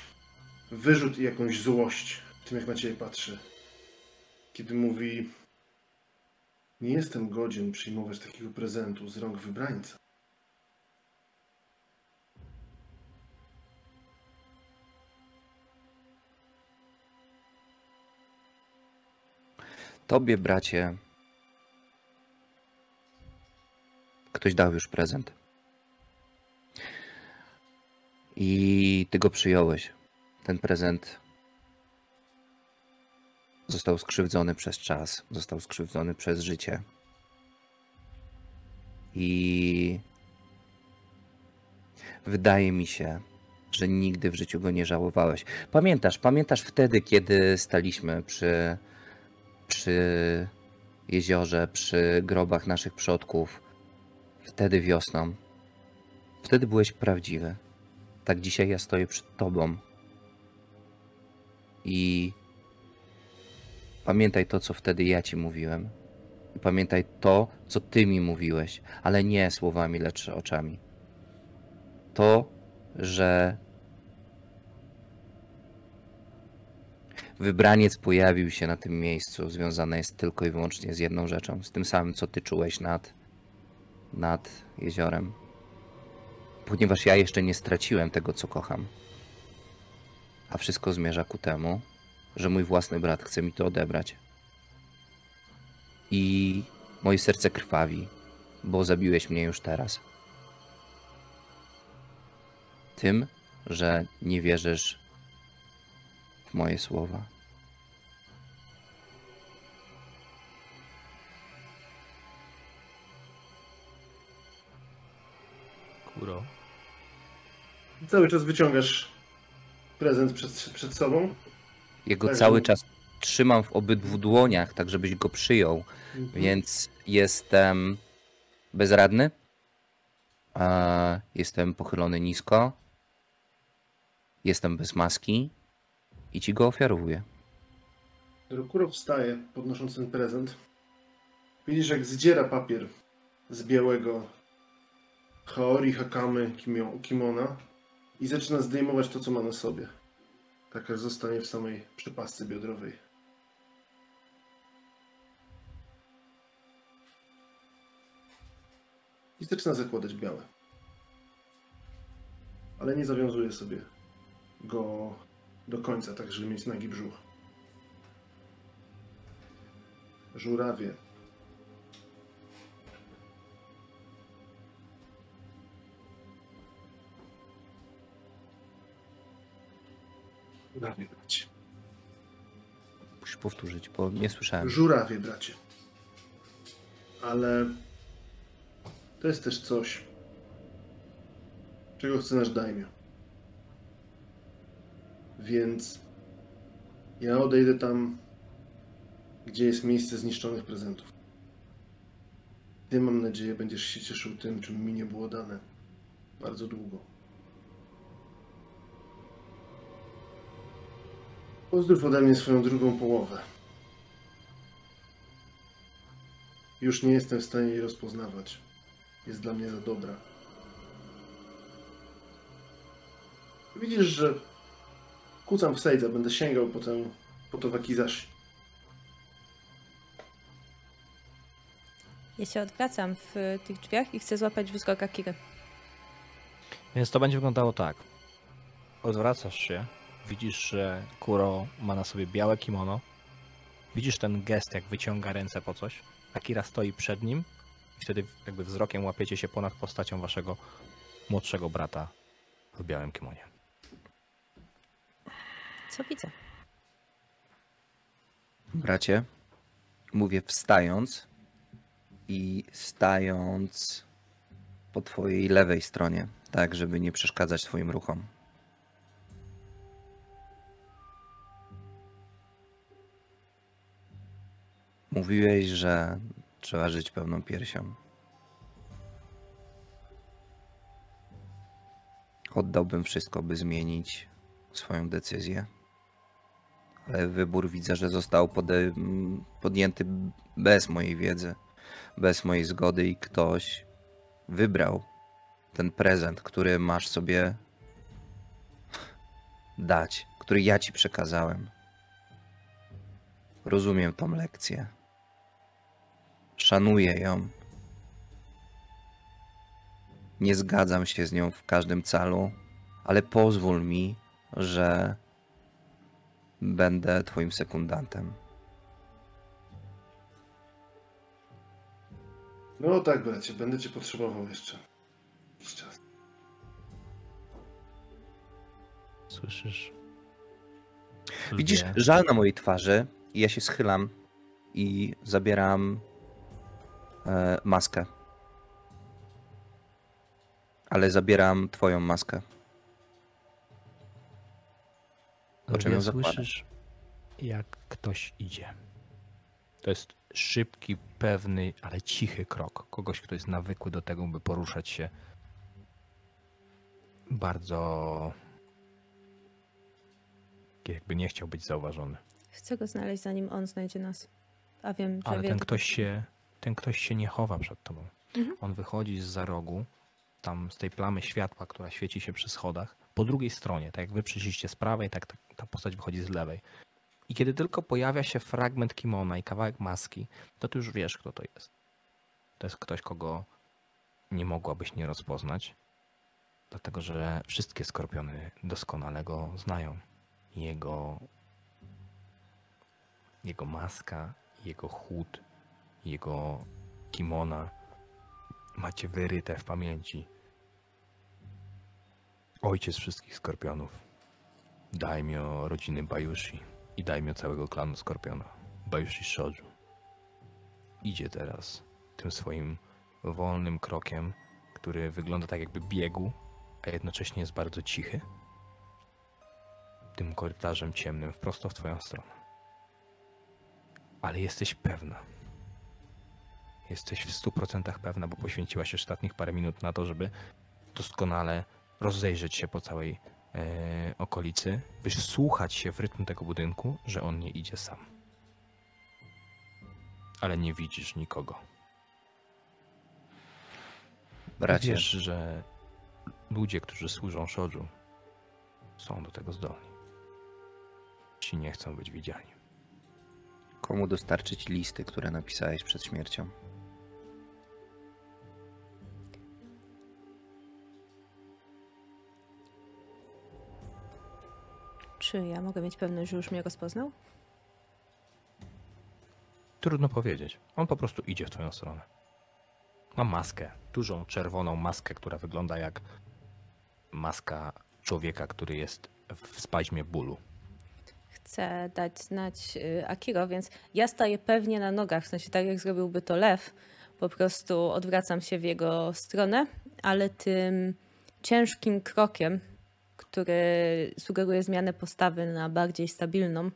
wyrzut i jakąś złość tym, jak na ciebie patrzy. Kiedy mówi: Nie jestem godzien przyjmować takiego prezentu z rąk wybrańca. Tobie, bracie, Ktoś dał już prezent. I ty go przyjąłeś. Ten prezent został skrzywdzony przez czas, został skrzywdzony przez życie. I wydaje mi się, że nigdy w życiu go nie żałowałeś. Pamiętasz, pamiętasz wtedy, kiedy staliśmy przy, przy jeziorze, przy grobach naszych przodków, wtedy wiosną. Wtedy byłeś prawdziwy. Tak dzisiaj ja stoję przed tobą. I pamiętaj to, co wtedy ja ci mówiłem. I pamiętaj to, co ty mi mówiłeś, ale nie słowami, lecz oczami. To, że wybraniec pojawił się na tym miejscu, związane jest tylko i wyłącznie z jedną rzeczą, z tym samym, co ty czułeś nad, nad jeziorem. Ponieważ ja jeszcze nie straciłem tego, co kocham. A wszystko zmierza ku temu, że mój własny brat chce mi to odebrać. I moje serce krwawi, bo zabiłeś mnie już teraz. Tym, że nie wierzysz w moje słowa. Kuro. Cały czas wyciągasz prezent przed, przed sobą. Jego Tak, cały czas trzymam w obydwu dłoniach, tak żebyś go przyjął, więc jestem bezradny. E, Jestem pochylony nisko. Jestem bez maski i ci go ofiarowuję. Rokuro wstaje, podnosząc ten prezent. Widzisz, jak zdziera papier z białego Haori Hakamy kimona i zaczyna zdejmować to, co ma na sobie. Tak aż zostanie w samej przepasce biodrowej. I zaczyna zakładać białe. Ale nie zawiązuje sobie go do końca, tak żeby mieć nagi brzuch. Żurawie. Żurawie, bracie. Musisz powtórzyć, bo nie słyszałem. Żurawie, bracie. Ale to jest też coś, czego chce nasz daimio. Więc ja odejdę tam, gdzie jest miejsce zniszczonych prezentów. Ty, mam nadzieję, będziesz się cieszył tym, czym mi nie było dane. Bardzo długo. Pozdrów ode mnie swoją drugą połowę. Już nie jestem w stanie jej rozpoznawać. Jest dla mnie za dobra. Widzisz, że kucam w sejdza, będę sięgał po, tę, po to wakizashi. Ja się odwracam w tych drzwiach i chcę złapać wyskoka Kiry. Więc to będzie wyglądało tak. Odwracasz się, widzisz, że Kuro ma na sobie białe kimono. Widzisz ten gest, jak wyciąga ręce po coś. Akira stoi przed nim i wtedy jakby wzrokiem łapiecie się ponad postacią waszego młodszego brata w białym kimonie. Co widzę? Bracie, mówię wstając i stając po twojej lewej stronie, tak żeby nie przeszkadzać twoim ruchom. Mówiłeś, że trzeba żyć pełną piersią. Oddałbym wszystko, by zmienić swoją decyzję. Ale wybór widzę, że został pode- podjęty bez mojej wiedzy, bez mojej zgody i ktoś wybrał ten prezent, który masz sobie dać, który ja ci przekazałem. Rozumiem tą lekcję. Szanuję ją. Nie zgadzam się z nią w każdym calu, ale pozwól mi, że będę twoim sekundantem. No tak, bracie, będę cię potrzebował jeszcze jakiś czas. Słyszysz? Widzisz żal na mojej twarzy i ja się schylam i zabieram maskę. Ale zabieram twoją maskę. Po czym ją słyszysz, jak ktoś idzie. To jest szybki, pewny, ale cichy krok. Kogoś, kto jest nawykły do tego, by poruszać się bardzo. jakby nie chciał być zauważony. Chcę go znaleźć, zanim on znajdzie nas. A wiem, że Ale wie, ten ktoś się, ten ktoś się nie chowa przed tobą. Mhm. On wychodzi z za rogu, tam z tej plamy światła, która świeci się przy schodach, po drugiej stronie, tak jak wy przyszliście z prawej, tak ta, ta postać wychodzi z lewej. I kiedy tylko pojawia się fragment kimona i kawałek maski, to ty już wiesz, kto to jest. To jest ktoś, kogo nie mogłabyś nie rozpoznać, dlatego że wszystkie skorpiony doskonale go znają. Jego, jego maska, jego chód, jego kimona macie wyryte w pamięci. Ojciec wszystkich skorpionów. Daimio rodziny Bajushi i daimio całego klanu skorpiona. Bajushi Shoju. Idzie teraz tym swoim wolnym krokiem, który wygląda tak jakby biegł, a jednocześnie jest bardzo cichy. Tym korytarzem ciemnym wprost w twoją stronę. Ale jesteś pewna, Jesteś w 100% pewna, bo poświęciłaś ostatnich parę minut na to, żeby doskonale rozejrzeć się po całej e, okolicy, by słuchać się w rytm tego budynku, że on nie idzie sam. Ale nie widzisz nikogo. Bracie, Wiesz, że ludzie, którzy służą Shoju, są do tego zdolni. Ci nie chcą być widziani. komu dostarczyć listy, które napisałeś przed śmiercią? Czy ja mogę mieć pewność, że już mnie rozpoznał? Trudno powiedzieć. On po prostu idzie w twoją stronę. Ma maskę, dużą czerwoną maskę, która wygląda jak maska człowieka, który jest w spaźmie bólu. Chcę dać znać y, Akiro, więc ja staję pewnie na nogach, w sensie tak jak zrobiłby to lew. Po prostu odwracam się w jego stronę, ale tym ciężkim krokiem, który sugeruje zmianę postawy na bardziej stabilną,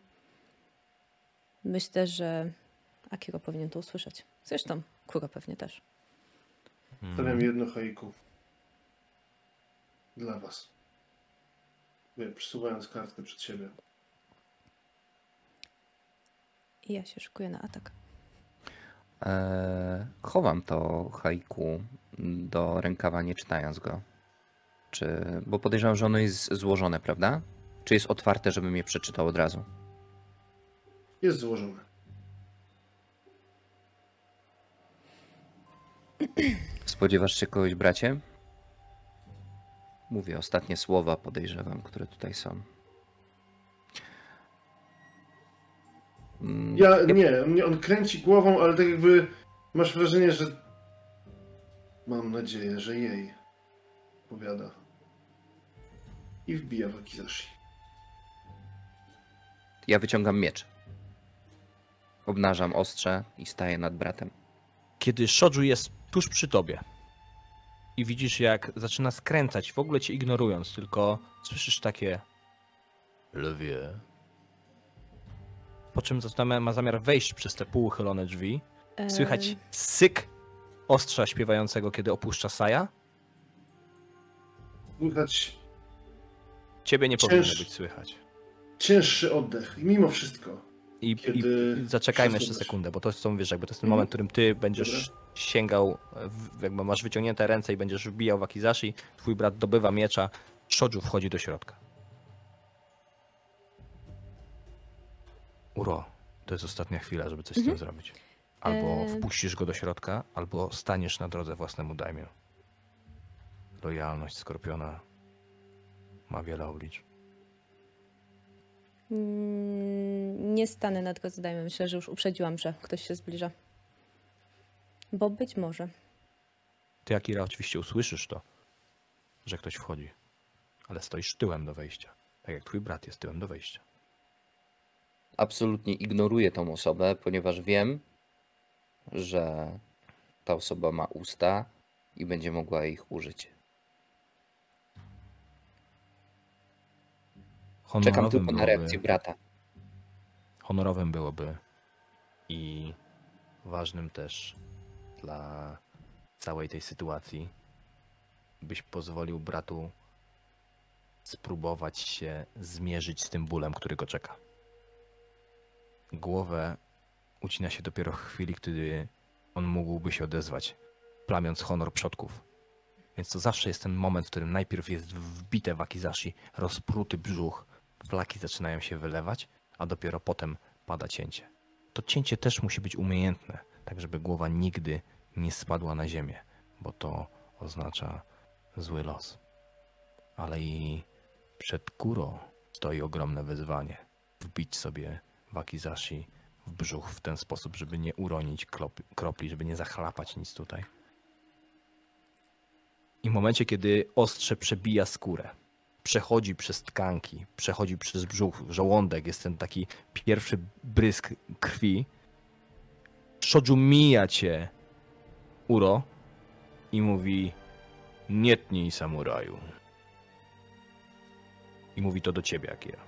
myślę, że Akiro powinien to usłyszeć. Zresztą Kuro pewnie też. Stawiam jedno haiku. Dla was. Przesuwając kartkę przed siebie. I ja się szykuję na atak. Eee, chowam to haiku do rękawa, nie czytając go. Czy, bo podejrzewam, że ono jest złożone, prawda? Czy jest otwarte, żebym je przeczytał od razu? Jest złożone. Spodziewasz się kogoś, bracie? Mówię ostatnie słowa, podejrzewam, które tutaj są. Mm, Ja nie, mnie on kręci głową, ale tak jakby masz wrażenie, że. Mam nadzieję, że jej. Powiada. I wbija w Akizashi. Ja wyciągam miecz. Obnażam ostrze i staję nad bratem. Kiedy Shoju jest tuż przy tobie i widzisz, jak zaczyna skręcać, w ogóle cię ignorując, tylko słyszysz takie lwie. Po czym zaczyna, ma zamiar wejść przez te półuchylone drzwi. Słychać syk ostrza śpiewającego, kiedy opuszcza Saja. Słychać Ciebie nie powinno być słychać. cięższy oddech. I mimo wszystko. I, i, Kiedy i zaczekajmy jeszcze sekundę, bo to są, wiesz, jakby to jest ten Mhm. moment, w którym ty będziesz sięgał, w, jakby masz wyciągnięte ręce i będziesz wbijał w Akizashi, twój brat dobywa miecza, Shoju wchodzi do środka. Uro, to jest ostatnia chwila, żeby coś z tym zrobić. Albo wpuścisz go do środka, albo staniesz na drodze własnemu daimiu. Lojalność Skorpiona ma wiele oblicz. Mm, Nie stanę nad go zadajmy. Myślę, że już uprzedziłam, że ktoś się zbliża. Bo być może. Ty, Akira, oczywiście usłyszysz to, że ktoś wchodzi, ale stoisz tyłem do wejścia. Tak jak twój brat jest tyłem do wejścia. Absolutnie ignoruję tą osobę, ponieważ wiem, że ta osoba ma usta i będzie mogła ich użyć. Czekam tylko na reakcję brata. honorowym byłoby i ważnym też dla całej tej sytuacji, byś pozwolił bratu spróbować się zmierzyć z tym bólem, który go czeka. Głowę ucina się dopiero w chwili, kiedy on mógłby się odezwać, plamiąc honor przodków. Więc to zawsze jest ten moment, w którym najpierw jest wbite w Akizashi, rozpruty brzuch, flaki zaczynają się wylewać, a dopiero potem pada cięcie. To cięcie też musi być umiejętne, tak żeby głowa nigdy nie spadła na ziemię, bo to oznacza zły los. Ale i przed Kuro stoi ogromne wyzwanie. Wbić sobie wakizashi w brzuch w ten sposób, żeby nie uronić kropli, żeby nie zachlapać nic tutaj. I w momencie, kiedy ostrze przebija skórę, przechodzi przez tkanki, przechodzi przez brzuch, żołądek, jest ten taki pierwszy brysk krwi. Shoju mija cię, Uro, i mówi: Nie tnij samuraju. I mówi to do ciebie, Akira.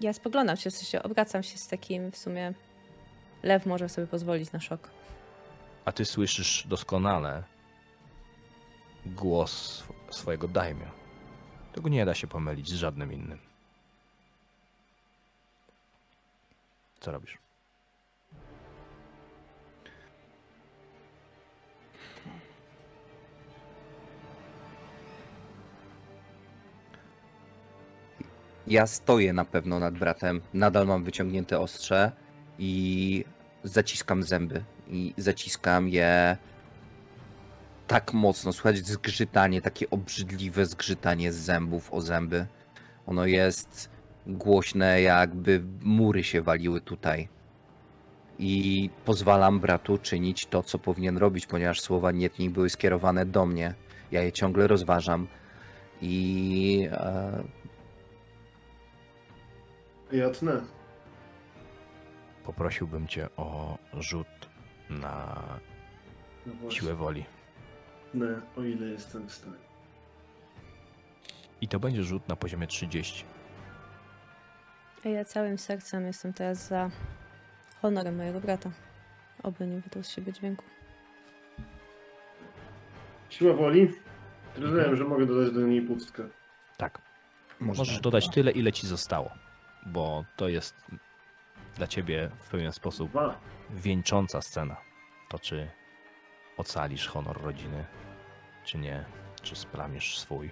Ja spoglądam się, w sensie obracam się z takim w sumie. Lew może sobie pozwolić na szok. A ty słyszysz doskonale głos sw- swojego daimio. Tego nie da się pomylić z żadnym innym. Co robisz? Ja stoję na pewno nad bratem, nadal mam wyciągnięte ostrze i zaciskam zęby. I zaciskam je tak mocno. Słychać zgrzytanie, takie obrzydliwe zgrzytanie z zębów o zęby. Ono jest głośne, jakby mury się waliły tutaj. I pozwalam bratu czynić to, co powinien robić, ponieważ słowa nietnij były skierowane do mnie. Ja je ciągle rozważam. I e, Ja tnę. Poprosiłbym cię o rzut na No siłę woli. O ile jestem w stanie. I to będzie rzut na poziomie 30. A ja całym sercem jestem teraz za honorem mojego brata. Oby nie wydał z siebie dźwięku. Siła woli? Rozumiem, że mogę dodać do niej pustkę. Tak. można Możesz dodać tyle, ile ci zostało, bo to jest dla ciebie w pewien sposób Dwa. wieńcząca scena. To czy ocalisz honor rodziny, czy nie, czy splamisz swój.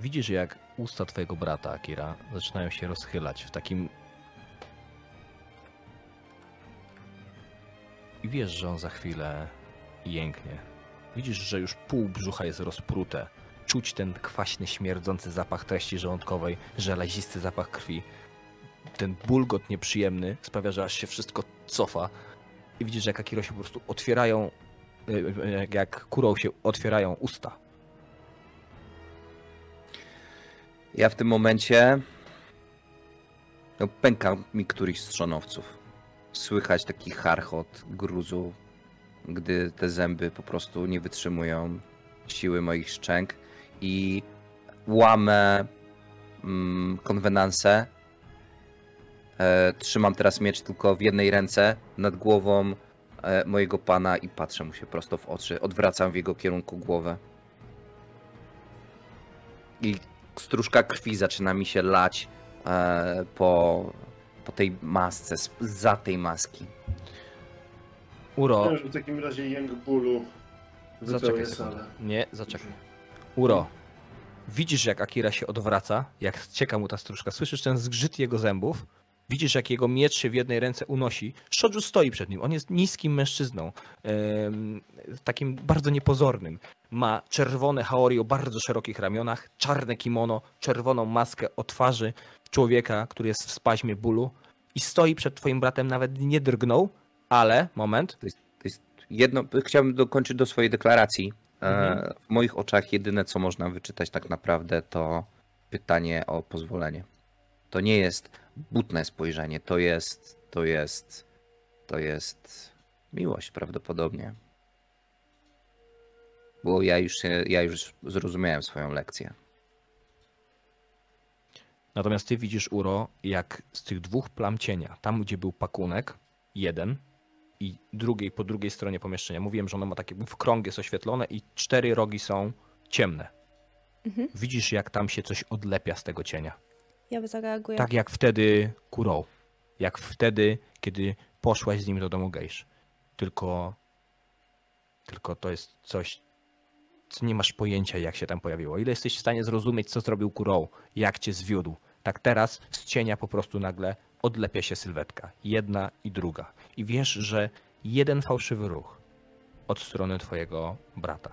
Widzisz, jak usta twojego brata, Akira, zaczynają się rozchylać w takim. I wiesz, że on za chwilę jęknie. Widzisz, że już pół brzucha jest rozprute. Czuć ten kwaśny, śmierdzący zapach treści żołądkowej, żelazisty zapach krwi. Ten bulgot nieprzyjemny sprawia, że aż się wszystko cofa. I widzisz, że jak Akiro się po prostu otwierają, y, y, jak- kurą się otwierają usta. Ja w tym momencie no, pęka mi któryś z trzonowców. Słychać taki charchot gruzu, gdy te zęby po prostu nie wytrzymują siły moich szczęk i łamę mm, konwenansę. E, trzymam teraz miecz tylko w jednej ręce nad głową e, mojego pana i patrzę mu się prosto w oczy. Odwracam w jego kierunku głowę. I stróżka krwi zaczyna mi się lać e, po, po tej masce, z- za tej maski. Uro, Myślałem, że w takim razie jęk bólu zaczekaj sekundę. Nie, zaczekaj. Uro, widzisz jak Akira się odwraca, jak cieka mu ta stróżka, słyszysz ten zgrzyt jego zębów Widzisz, jak jego miecz się w jednej ręce unosi. Shoju stoi przed nim. On jest niskim mężczyzną, takim bardzo niepozornym. Ma czerwone haori o bardzo szerokich ramionach, czarne kimono, czerwoną maskę o twarzy człowieka, który jest w spaźmie bólu i stoi przed twoim bratem, nawet nie drgnął, ale, moment, jedno, chciałbym dokończyć do swojej deklaracji. E, Mhm. W moich oczach jedyne, co można wyczytać tak naprawdę, to pytanie o pozwolenie. To nie jest butne spojrzenie, to jest, to jest, to jest miłość prawdopodobnie. Bo ja już, się, ja już zrozumiałem swoją lekcję. Natomiast ty widzisz, Uro, jak z tych dwóch plam cienia, tam gdzie był pakunek, jeden i drugiej, po drugiej stronie pomieszczenia, mówiłem, że ono ma takie w krąg jest oświetlone i cztery rogi są ciemne. Mhm. Widzisz, jak tam się coś odlepia z tego cienia. Ja zareaguję. Tak jak wtedy Kurą. Jak wtedy, kiedy poszłaś z nim do domu gejsz. Tylko, tylko to jest coś, co nie masz pojęcia, jak się tam pojawiło. Ile jesteś w stanie zrozumieć, co zrobił Kurą, jak cię zwiódł. Tak teraz z cienia po prostu nagle odlepia się sylwetka. Jedna i druga. I wiesz, że jeden fałszywy ruch od strony twojego brata,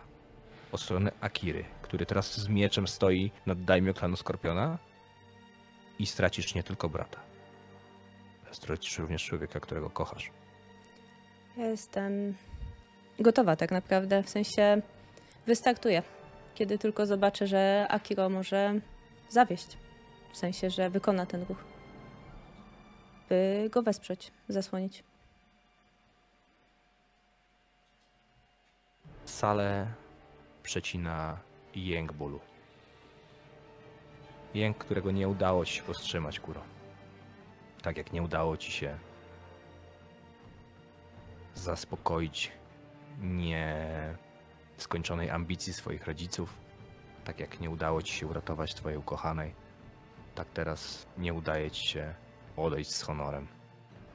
od strony Akiry, który teraz z mieczem stoi nad dajmio klanu Skorpiona, i stracisz nie tylko brata. Stracisz również człowieka, którego kochasz. Ja jestem gotowa tak naprawdę, w sensie wystartuję, kiedy tylko zobaczę, że Akiro może zawieść. W sensie, że wykona ten ruch. By go wesprzeć, zasłonić. Salę przecina jęk bólu. Jęk, którego nie udało ci się powstrzymać, Kuro. Tak jak nie udało ci się zaspokoić nieskończonej ambicji swoich rodziców, tak jak nie udało ci się uratować twojej ukochanej, tak teraz nie udaje ci się odejść z honorem.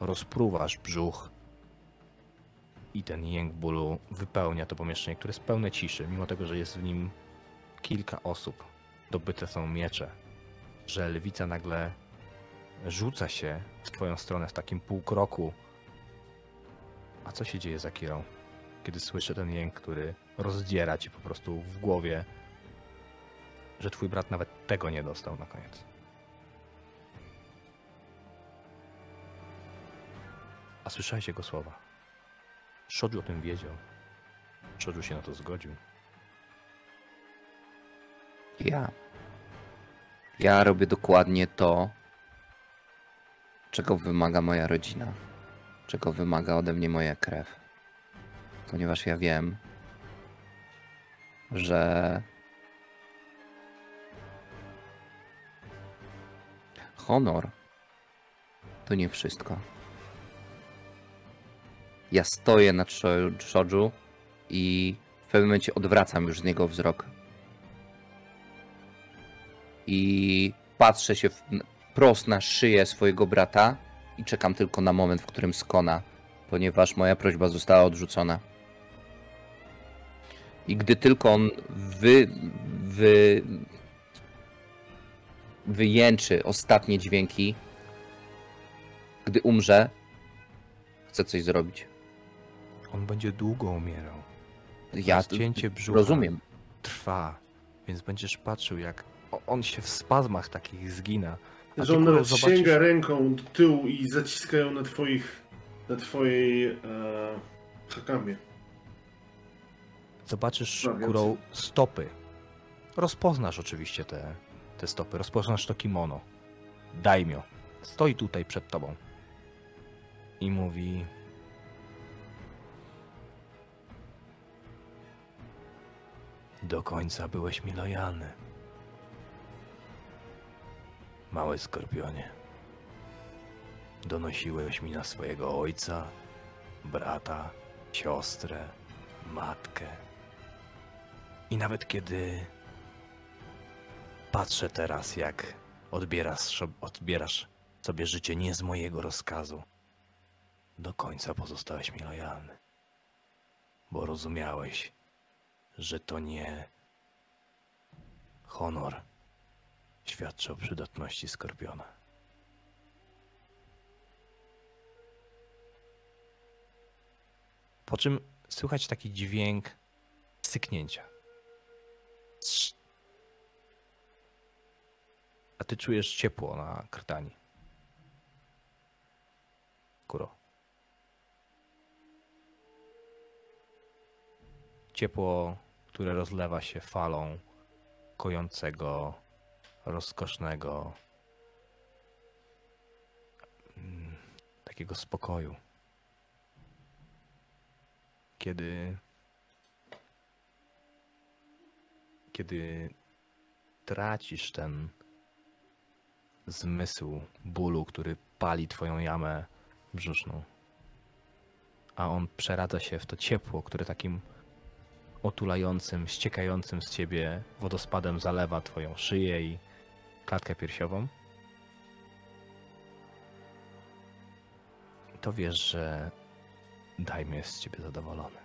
Rozpruwasz brzuch i ten jęk bólu wypełnia to pomieszczenie, które jest pełne ciszy, mimo tego, że jest w nim kilka osób. Dobyte są miecze, że lwica nagle rzuca się w twoją stronę w takim półkroku. A co się dzieje za Kirą, kiedy słyszę ten jęk, który rozdziera ci po prostu w głowie, że twój brat nawet tego nie dostał na koniec. A słyszałeś jego słowa. Shoju o tym wiedział. Shoju się na to zgodził. Ja. Ja robię dokładnie to, czego wymaga moja rodzina, czego wymaga ode mnie moja krew. Ponieważ ja wiem, że honor to nie wszystko. Ja stoję Sho- Shoju i w pewnym momencie odwracam już z niego wzrok i patrzę się w, prost na szyję swojego brata i czekam tylko na moment, w którym skona, ponieważ moja prośba została odrzucona. I gdy tylko on wy, wy, wyjęczy ostatnie dźwięki, gdy umrze, chcę coś zrobić. On będzie długo umierał. Ja Cięcie brzucha rozumiem. trwa, więc będziesz patrzył, jak on się w spazmach takich zgina. A Że on nawet zobaczysz- sięga ręką do tyłu i zaciska ją na twoich, na twojej e, hakamie. Zobaczysz Prawie górą stopy. Rozpoznasz oczywiście te, te stopy. Rozpoznasz to kimono. Daimio. Stoi tutaj przed tobą. I mówi... Do końca byłeś mi lojalny. Mały skorpionie. Donosiłeś mi na swojego ojca, brata, siostrę, matkę. I nawet kiedy patrzę teraz, jak odbierasz, odbierasz sobie życie nie z mojego rozkazu, do końca pozostałeś mi lojalny. Bo rozumiałeś, że to nie honor świadczy o przydatności skorpiona. Po czym słychać taki dźwięk syknięcia. A ty czujesz ciepło na krtani. Kuro. Ciepło które rozlewa się falą kojącego, rozkosznego, mm, takiego spokoju. Kiedy kiedy tracisz ten zmysł bólu, który pali twoją jamę brzuszną, a on przeradza się w to ciepło, które takim otulającym, ściekającym z ciebie wodospadem zalewa twoją szyję i klatkę piersiową, to wiesz, że Dajmy jest z ciebie zadowolony.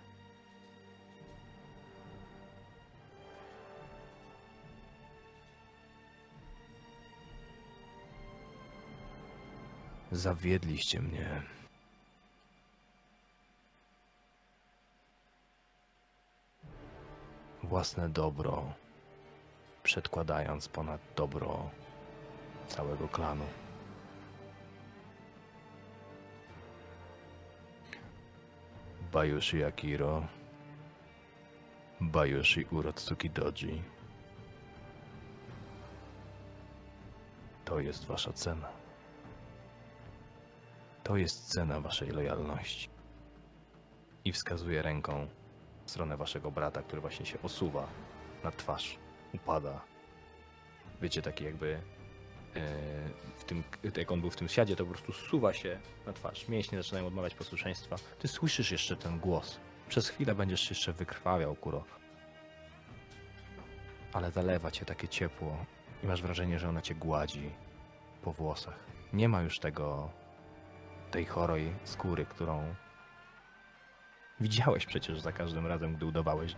Zawiedliście mnie. Własne dobro przedkładając ponad dobro całego klanu. Bayushi Akiro, Bayushi Urotsuki Doji. To jest wasza cena. To jest cena waszej lojalności. I wskazuje ręką w stronę waszego brata, który właśnie się osuwa na twarz, upada. Wiecie, taki jakby e, w tym, jak on był w tym siadzie, to po prostu suwa się na twarz. Mięśnie zaczynają odmawiać posłuszeństwa. Ty słyszysz jeszcze ten głos. Przez chwilę będziesz jeszcze wykrwawiał, Kuro. Ale zalewa cię takie ciepło i masz wrażenie, że ona cię gładzi po włosach. Nie ma już tego, tej chorej skóry, którą widziałeś przecież za każdym razem, gdy udawałeś.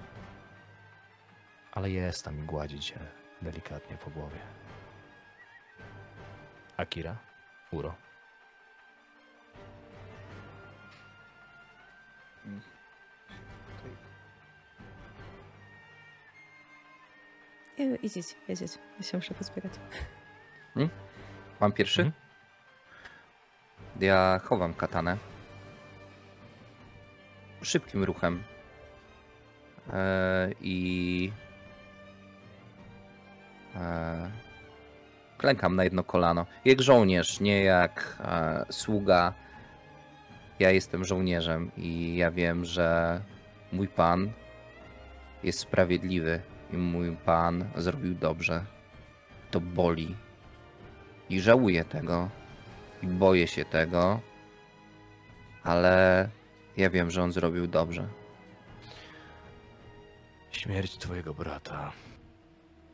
Ale jest tam i gładzi cię delikatnie po głowie. Akira, Uro. Nie, Idź, wiedzieć. Ja się muszę pozbierać. Mam pierwszy? Mhm. Ja chowam katanę. Szybkim ruchem. E, I. E, klękam na jedno kolano. Jak żołnierz, nie jak e, sługa. Ja jestem żołnierzem i ja wiem, że mój pan jest sprawiedliwy i mój pan zrobił dobrze. To boli. I żałuję tego. I boję się tego. Ale ja wiem, że on zrobił dobrze. Śmierć twojego brata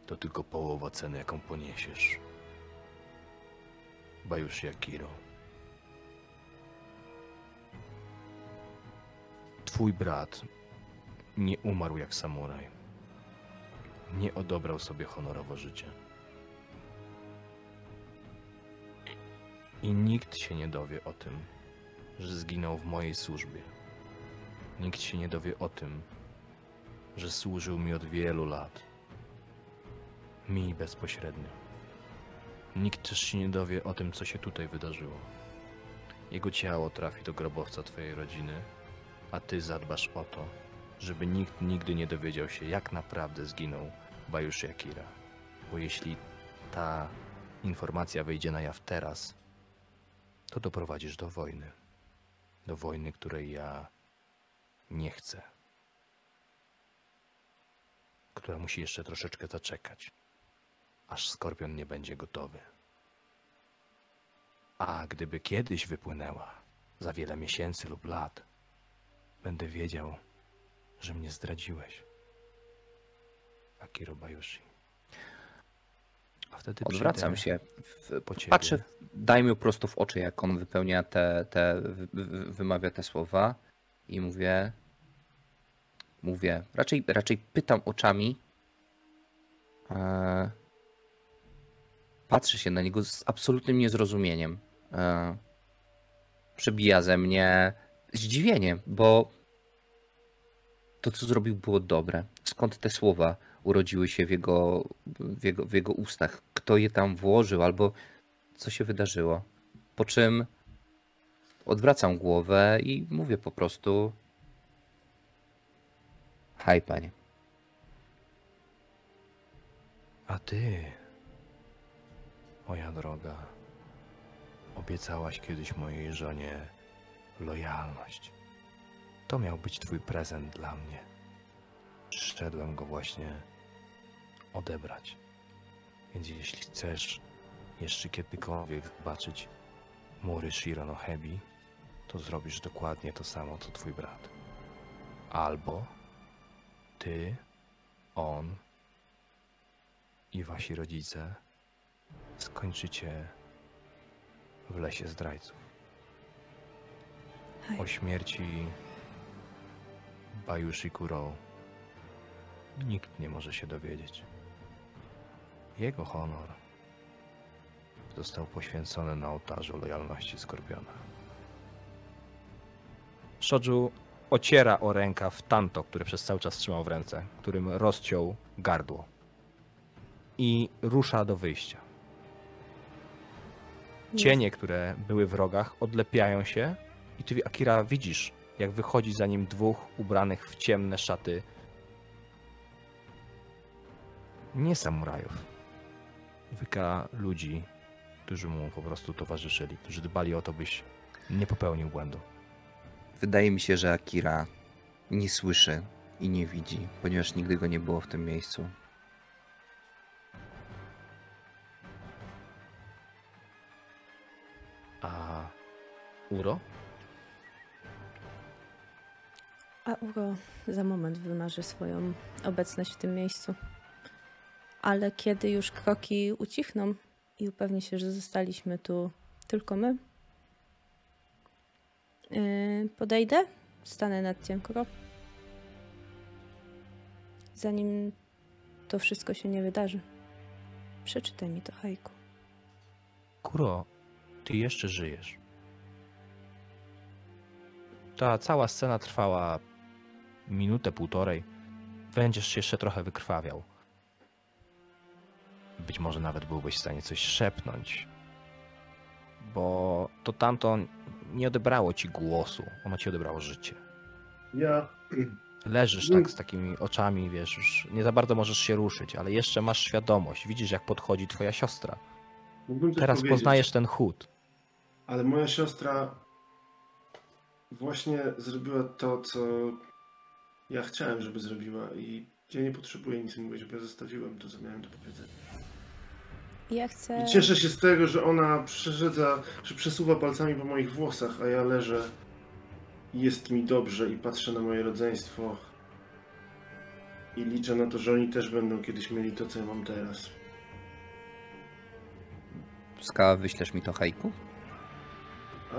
to tylko połowa ceny, jaką poniesiesz. Bajushi Akiro. Twój brat nie umarł jak samuraj. Nie odebrał sobie honorowo życie. I nikt się nie dowie o tym, że zginął w mojej służbie. Nikt się nie dowie o tym, że służył mi od wielu lat. Mi bezpośrednio. Nikt też się nie dowie o tym, co się tutaj wydarzyło. Jego ciało trafi do grobowca twojej rodziny, a ty zadbasz o to, żeby nikt nigdy nie dowiedział się, jak naprawdę zginął Bajushi Akira. Bo jeśli ta informacja wyjdzie na jaw teraz, to doprowadzisz do wojny. Do wojny, której ja nie chcę. Która musi jeszcze troszeczkę zaczekać, aż skorpion nie będzie gotowy. A gdyby kiedyś wypłynęła, za wiele miesięcy lub lat, będę wiedział, że mnie zdradziłeś. Akiro Bayushi. A wtedy Odwracam się. W, po ciebie. patrzę, daj mi prosto w oczy, jak on wypełnia te, te wy- wy- wymawia te słowa i mówię, mówię, raczej, raczej pytam oczami, e, patrzę się na niego z absolutnym niezrozumieniem. E, przebija ze mnie zdziwienie, bo To, co zrobił, było dobre. Skąd te słowa urodziły się w jego, w jego, w jego ustach? Kto je tam włożył, albo co się wydarzyło? Po czym odwracam głowę i mówię po prostu: Haj, panie. A ty, moja droga, obiecałaś kiedyś mojej żonie lojalność. To miał być twój prezent dla mnie. Przyszedłem go właśnie odebrać. Więc jeśli chcesz jeszcze kiedykolwiek zobaczyć mury Shironohebi, to zrobisz dokładnie to samo, co twój brat. Albo ty, on i wasi rodzice skończycie w lesie zdrajców. O śmierci Bayushi Kuro nikt nie może się dowiedzieć. Jego honor został poświęcony na ołtarzu lojalności Skorpiona. Shoju ociera o rękaw tanto, które przez cały czas trzymał w ręce, którym rozciął gardło. I rusza do wyjścia. Cienie, które były w rogach, odlepiają się i ty, Akira, widzisz, jak wychodzi za nim dwóch ubranych w ciemne szaty nie samurajów. Wyka ludzi, którzy mu po prostu towarzyszyli, którzy dbali o to, byś nie popełnił błędu. Wydaje mi się, że Akira nie słyszy i nie widzi, ponieważ nigdy go nie było w tym miejscu. A Uro? A Uro za moment wymarzy swoją obecność w tym miejscu. Ale kiedy już kroki ucichną i upewni się, że zostaliśmy tu tylko my, yy, podejdę, stanę nad Kuro. Zanim to wszystko się nie wydarzy, przeczytaj mi to hajku. Kuro, ty jeszcze żyjesz. Ta cała scena trwała minutę, półtorej. Będziesz jeszcze trochę wykrwawiał. Być może nawet byłbyś w stanie coś szepnąć. Bo to tamto nie odebrało ci głosu, ono ci odebrało życie. Ja Leżysz tak z takimi oczami, wiesz, już nie za bardzo możesz się ruszyć, ale jeszcze masz świadomość. Widzisz, jak podchodzi twoja siostra. mógłbym Teraz powiedzieć, poznajesz ten chód. Ale moja siostra właśnie zrobiła to, co ja chciałem, żeby zrobiła i ja nie potrzebuję nic mówić, bo ja zostawiłem to, co miałem do powiedzenia. Ja chcę. I cieszę się z tego, że ona przerzedza, że przesuwa palcami po moich włosach, a ja leżę jest mi dobrze i patrzę na moje rodzeństwo i liczę na to, że oni też będą kiedyś mieli to, co ja mam teraz. Skała, wyślesz mi to haiku?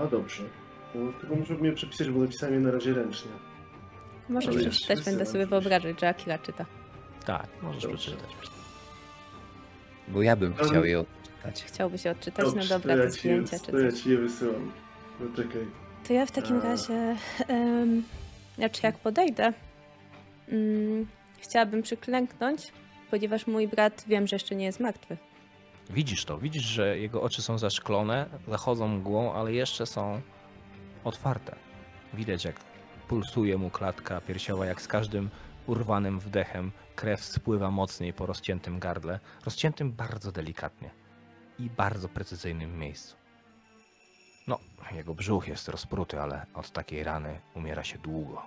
A dobrze. No, Tylko muszę mnie przepisać, bo napisałem je na razie ręcznie. Możesz Ale przeczytać, będę sobie wyobrażać, że Akira czyta. Tak, możesz Dobrze. przeczytać. Bo ja bym chciał je odczytać. Chciałby się odczytać, no dobra, to ja ci, zdjęcia czy to ja coś. ci je wysyłam. No czekaj. To ja w takim razie, znaczy jak podejdę, mm, chciałabym przyklęknąć, ponieważ mój brat wiem, że jeszcze nie jest martwy. Widzisz to, widzisz, że jego oczy są zaszklone, zachodzą mgłą, ale jeszcze są otwarte. Widać, jak pulsuje mu klatka piersiowa, jak z każdym urwanym wdechem krew spływa mocniej po rozciętym gardle, rozciętym bardzo delikatnie i bardzo precyzyjnym miejscu. No, jego brzuch jest rozpruty, ale od takiej rany umiera się długo.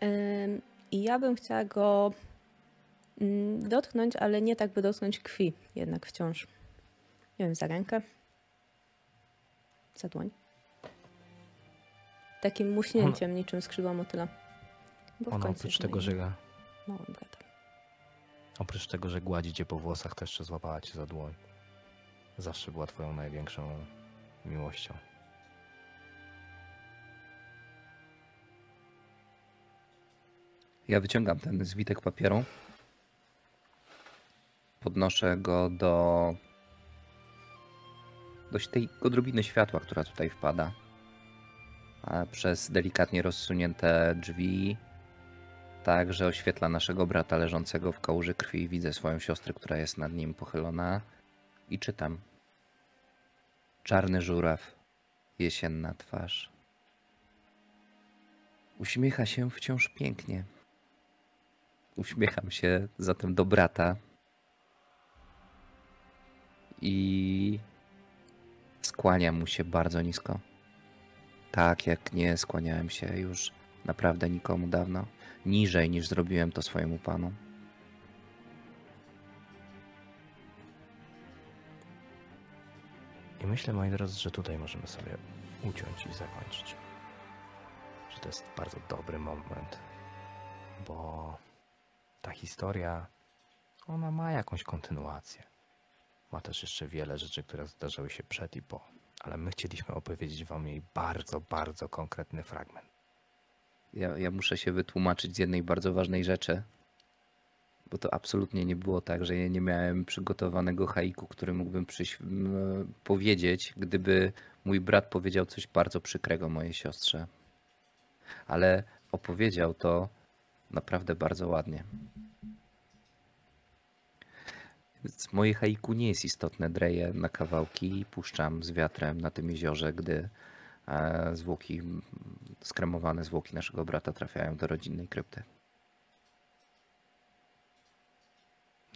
Em, I ja bym chciała go mm, dotknąć, ale nie tak, by dotknąć krwi, jednak wciąż. Nie wiem, za rękę, za dłoń. Takim muśnięciem, niczym skrzydła motyla. Bo w On końcu oprócz tego, że małym bratem. Oprócz tego, że gładzi cię po włosach, to jeszcze złapała cię za dłoń. Zawsze była twoją największą miłością. Ja wyciągam ten zwitek papieru. Podnoszę go do. do tej odrobiny światła, która tutaj wpada. a przez delikatnie rozsunięte drzwi, tak, że oświetla naszego brata leżącego w kałuży krwi. Widzę swoją siostrę, która jest nad nim pochylona i czytam. Czarny żuraw, jesienna twarz. Uśmiecha się wciąż pięknie. Uśmiecham się zatem do brata i skłaniam mu się bardzo nisko. Tak jak nie skłaniałem się już naprawdę nikomu dawno, niżej niż zrobiłem to swojemu panu. I myślę, moi drodzy, że tutaj możemy sobie uciąć i zakończyć. Że to jest bardzo dobry moment, bo ta historia, ona ma jakąś kontynuację. Ma też jeszcze wiele rzeczy, które zdarzyły się przed i po, ale my chcieliśmy opowiedzieć wam jej bardzo, bardzo konkretny fragment. Ja, ja muszę się wytłumaczyć z jednej bardzo ważnej rzeczy, bo to absolutnie nie było tak, że ja nie miałem przygotowanego haiku, który mógłbym przyś- m, powiedzieć, gdyby mój brat powiedział coś bardzo przykrego mojej siostrze. Ale opowiedział to naprawdę bardzo ładnie. Więc moje haiku nie jest istotne. Dreję na kawałki i puszczam z wiatrem na tym jeziorze, gdy e, zwłoki, skremowane zwłoki naszego brata trafiają do rodzinnej krypty.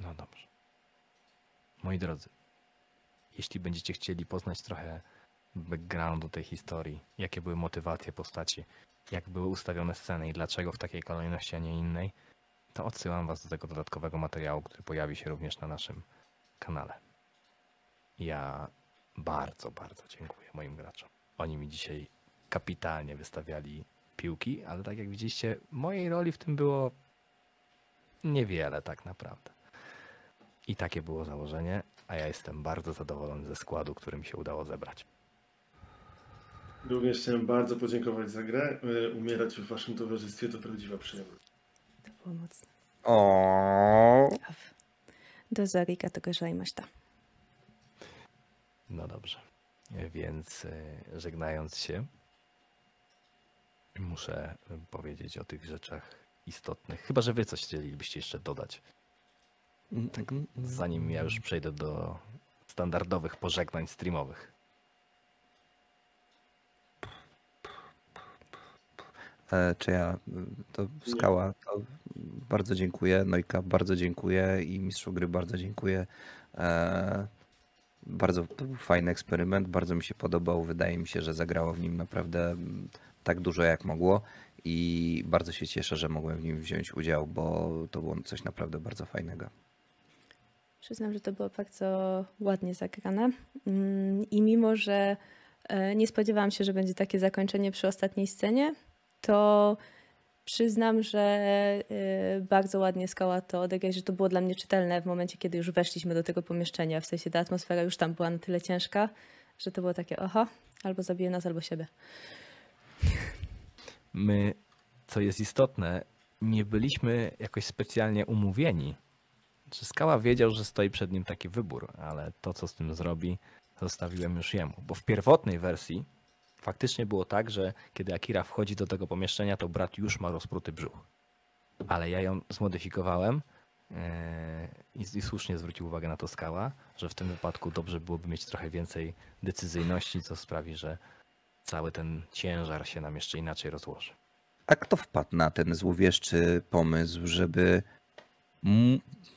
No dobrze. Moi drodzy, jeśli będziecie chcieli poznać trochę backgroundu tej historii, jakie były motywacje postaci, jak były ustawione sceny i dlaczego w takiej kolejności, a nie innej, to odsyłam Was do tego dodatkowego materiału, który pojawi się również na naszym kanale. Ja bardzo, bardzo dziękuję moim graczom. Oni mi dzisiaj kapitalnie wystawiali piłki, ale tak jak widzieliście, mojej roli w tym było niewiele tak naprawdę. I takie było założenie, a ja jestem bardzo zadowolony ze składu, który mi się udało zebrać. Również chciałem bardzo podziękować za grę. E, Umierać w waszym towarzystwie to prawdziwa przyjemność. To było mocne. O, Do Zarika tego żejmaś No dobrze. Więc e, żegnając się, muszę powiedzieć o tych rzeczach istotnych. Chyba, że wy coś chcielibyście jeszcze dodać, tak, zanim ja już przejdę do standardowych pożegnań streamowych. E, Czy ja, to skała, to bardzo dziękuję, Nojka bardzo dziękuję i mistrzu gry bardzo dziękuję. E, Bardzo, to był fajny eksperyment, bardzo mi się podobał, wydaje mi się, że zagrało w nim naprawdę mm, tak dużo jak mogło i bardzo się cieszę, że mogłem w nim wziąć udział, bo to było coś naprawdę bardzo fajnego. Przyznam, że to było bardzo ładnie zagrane. Mm, I mimo, że e, nie spodziewałam się, że będzie takie zakończenie przy ostatniej scenie, to przyznam, że e, bardzo ładnie skała to odegrać, że to było dla mnie czytelne w momencie, kiedy już weszliśmy do tego pomieszczenia. W sensie ta atmosfera już tam była na tyle ciężka, że to było takie, oho, albo zabije nas, albo siebie. My, co jest istotne, nie byliśmy jakoś specjalnie umówieni. Czy Skała wiedział, że stoi przed nim taki wybór, ale to, co z tym zrobi, zostawiłem już jemu. Bo w pierwotnej wersji faktycznie było tak, że kiedy Akira wchodzi do tego pomieszczenia, to brat już ma rozpruty brzuch. Ale ja ją zmodyfikowałem e, i, i słusznie zwrócił uwagę na to Skała, że w tym wypadku dobrze byłoby mieć trochę więcej decyzyjności, co sprawi, że cały ten ciężar się nam jeszcze inaczej rozłoży. A kto wpadł na ten złowieszczy pomysł, żeby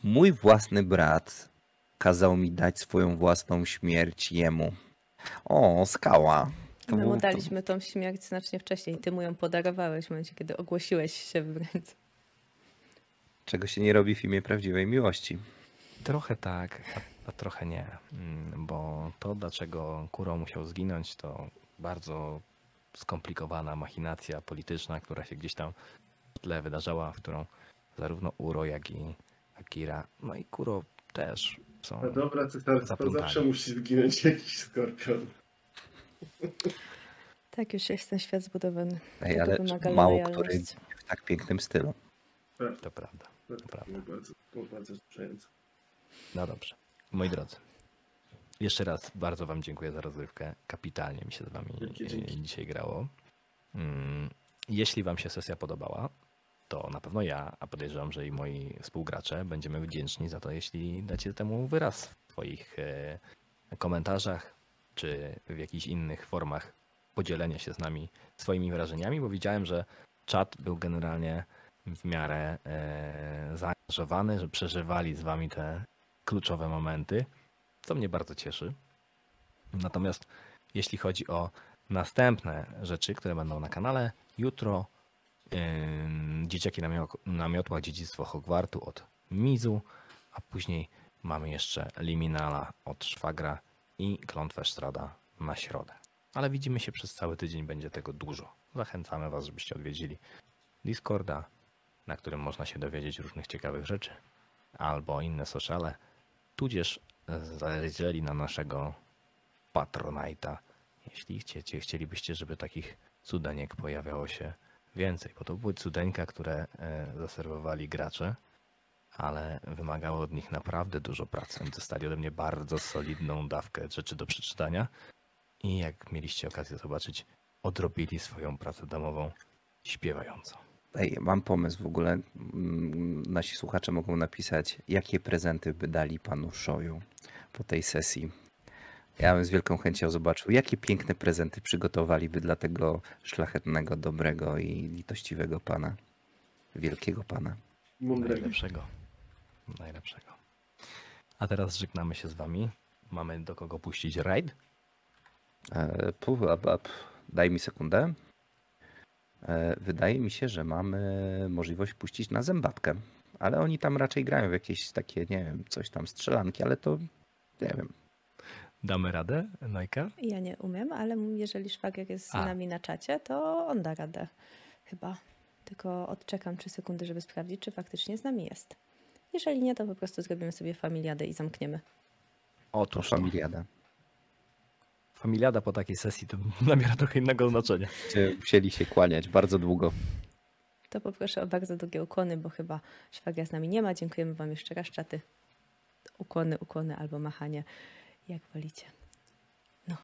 mój własny brat kazał mi dać swoją własną śmierć jemu? O, skała. To My mu to- daliśmy tą śmierć znacznie wcześniej. Ty mu ją podarowałeś w momencie, kiedy ogłosiłeś się w ręce. Czego się nie robi w imię prawdziwej miłości. Trochę tak, a, a trochę nie. Mm, Bo to, dlaczego Kuro musiał zginąć, to bardzo skomplikowana machinacja polityczna, która się gdzieś tam w tle wydarzała, w którą zarówno Uro, jak i Akira, no i Kuro też są. A dobra, cesarstwo zawsze musi zginąć jakiś skorpion. Tak, już jest ten świat zbudowany. Ej, ale mało który w tak pięknym stylu. To prawda. To prawda. było bardzo, bardzo. No dobrze. Moi drodzy, jeszcze raz bardzo Wam dziękuję za rozgrywkę. Kapitalnie mi się z Wami Wielkie e, dzięki. dzisiaj grało. Mm, Jeśli Wam się sesja podobała, to na pewno ja, a podejrzewam, że i moi współgracze będziemy wdzięczni za to, jeśli dacie temu wyraz w swoich e, komentarzach czy w jakichś innych formach podzielenia się z nami swoimi wrażeniami, bo widziałem, że czat był generalnie w miarę e, zaangażowany, że przeżywali z Wami te kluczowe momenty, co mnie bardzo cieszy. Natomiast jeśli chodzi o następne rzeczy, które będą na kanale, jutro Ym, Dzieciaki na, mio- na miotłach Dziedzictwo Hogwartu od Mizu, a później mamy jeszcze Liminala od Szwagra i Klątwę Strada na środę. Ale widzimy się przez cały tydzień, będzie tego dużo. Zachęcamy Was, żebyście odwiedzili Discorda, na którym można się dowiedzieć różnych ciekawych rzeczy, albo inne sociale, tudzież zajrzeli na naszego Patronite'a, jeśli chcecie, chcielibyście, żeby takich cudaniek pojawiało się więcej, bo to były cudeńka, które e, zaserwowali gracze, ale wymagało od nich naprawdę dużo pracy. Dostali ode mnie bardzo solidną dawkę rzeczy do przeczytania i jak mieliście okazję zobaczyć, odrobili swoją pracę domową śpiewająco. Ej, mam pomysł w ogóle. Mm, Nasi słuchacze mogą napisać, jakie prezenty by dali panu Szoju po tej sesji. Ja bym z wielką chęcią zobaczył, jakie piękne prezenty przygotowaliby dla tego szlachetnego, dobrego i litościwego pana. Wielkiego pana. Mądrego. Najlepszego. Najlepszego. A teraz żegnamy się z wami. Mamy do kogo puścić raid? E, pu, ap, ap. Daj mi sekundę. E, Wydaje mi się, że mamy możliwość puścić na zębatkę. Ale oni tam raczej grają w jakieś takie, nie wiem, coś tam strzelanki, ale to nie wiem. Damy radę, Najka? Ja nie umiem, ale jeżeli szwagier jest z nami na czacie, to on da radę. Chyba. Tylko odczekam 3 sekundy, żeby sprawdzić, czy faktycznie z nami jest. Jeżeli nie, to po prostu zrobimy sobie familiadę i zamkniemy. Otóż to. Familiada. Po takiej sesji to nabiera trochę innego znaczenia. Musieli się kłaniać bardzo długo. To poproszę o bardzo długie ukłony, bo chyba szwagra z nami nie ma. Dziękujemy Wam jeszcze raz, czaty. Ukłony, ukłony albo machanie, jak wolicie.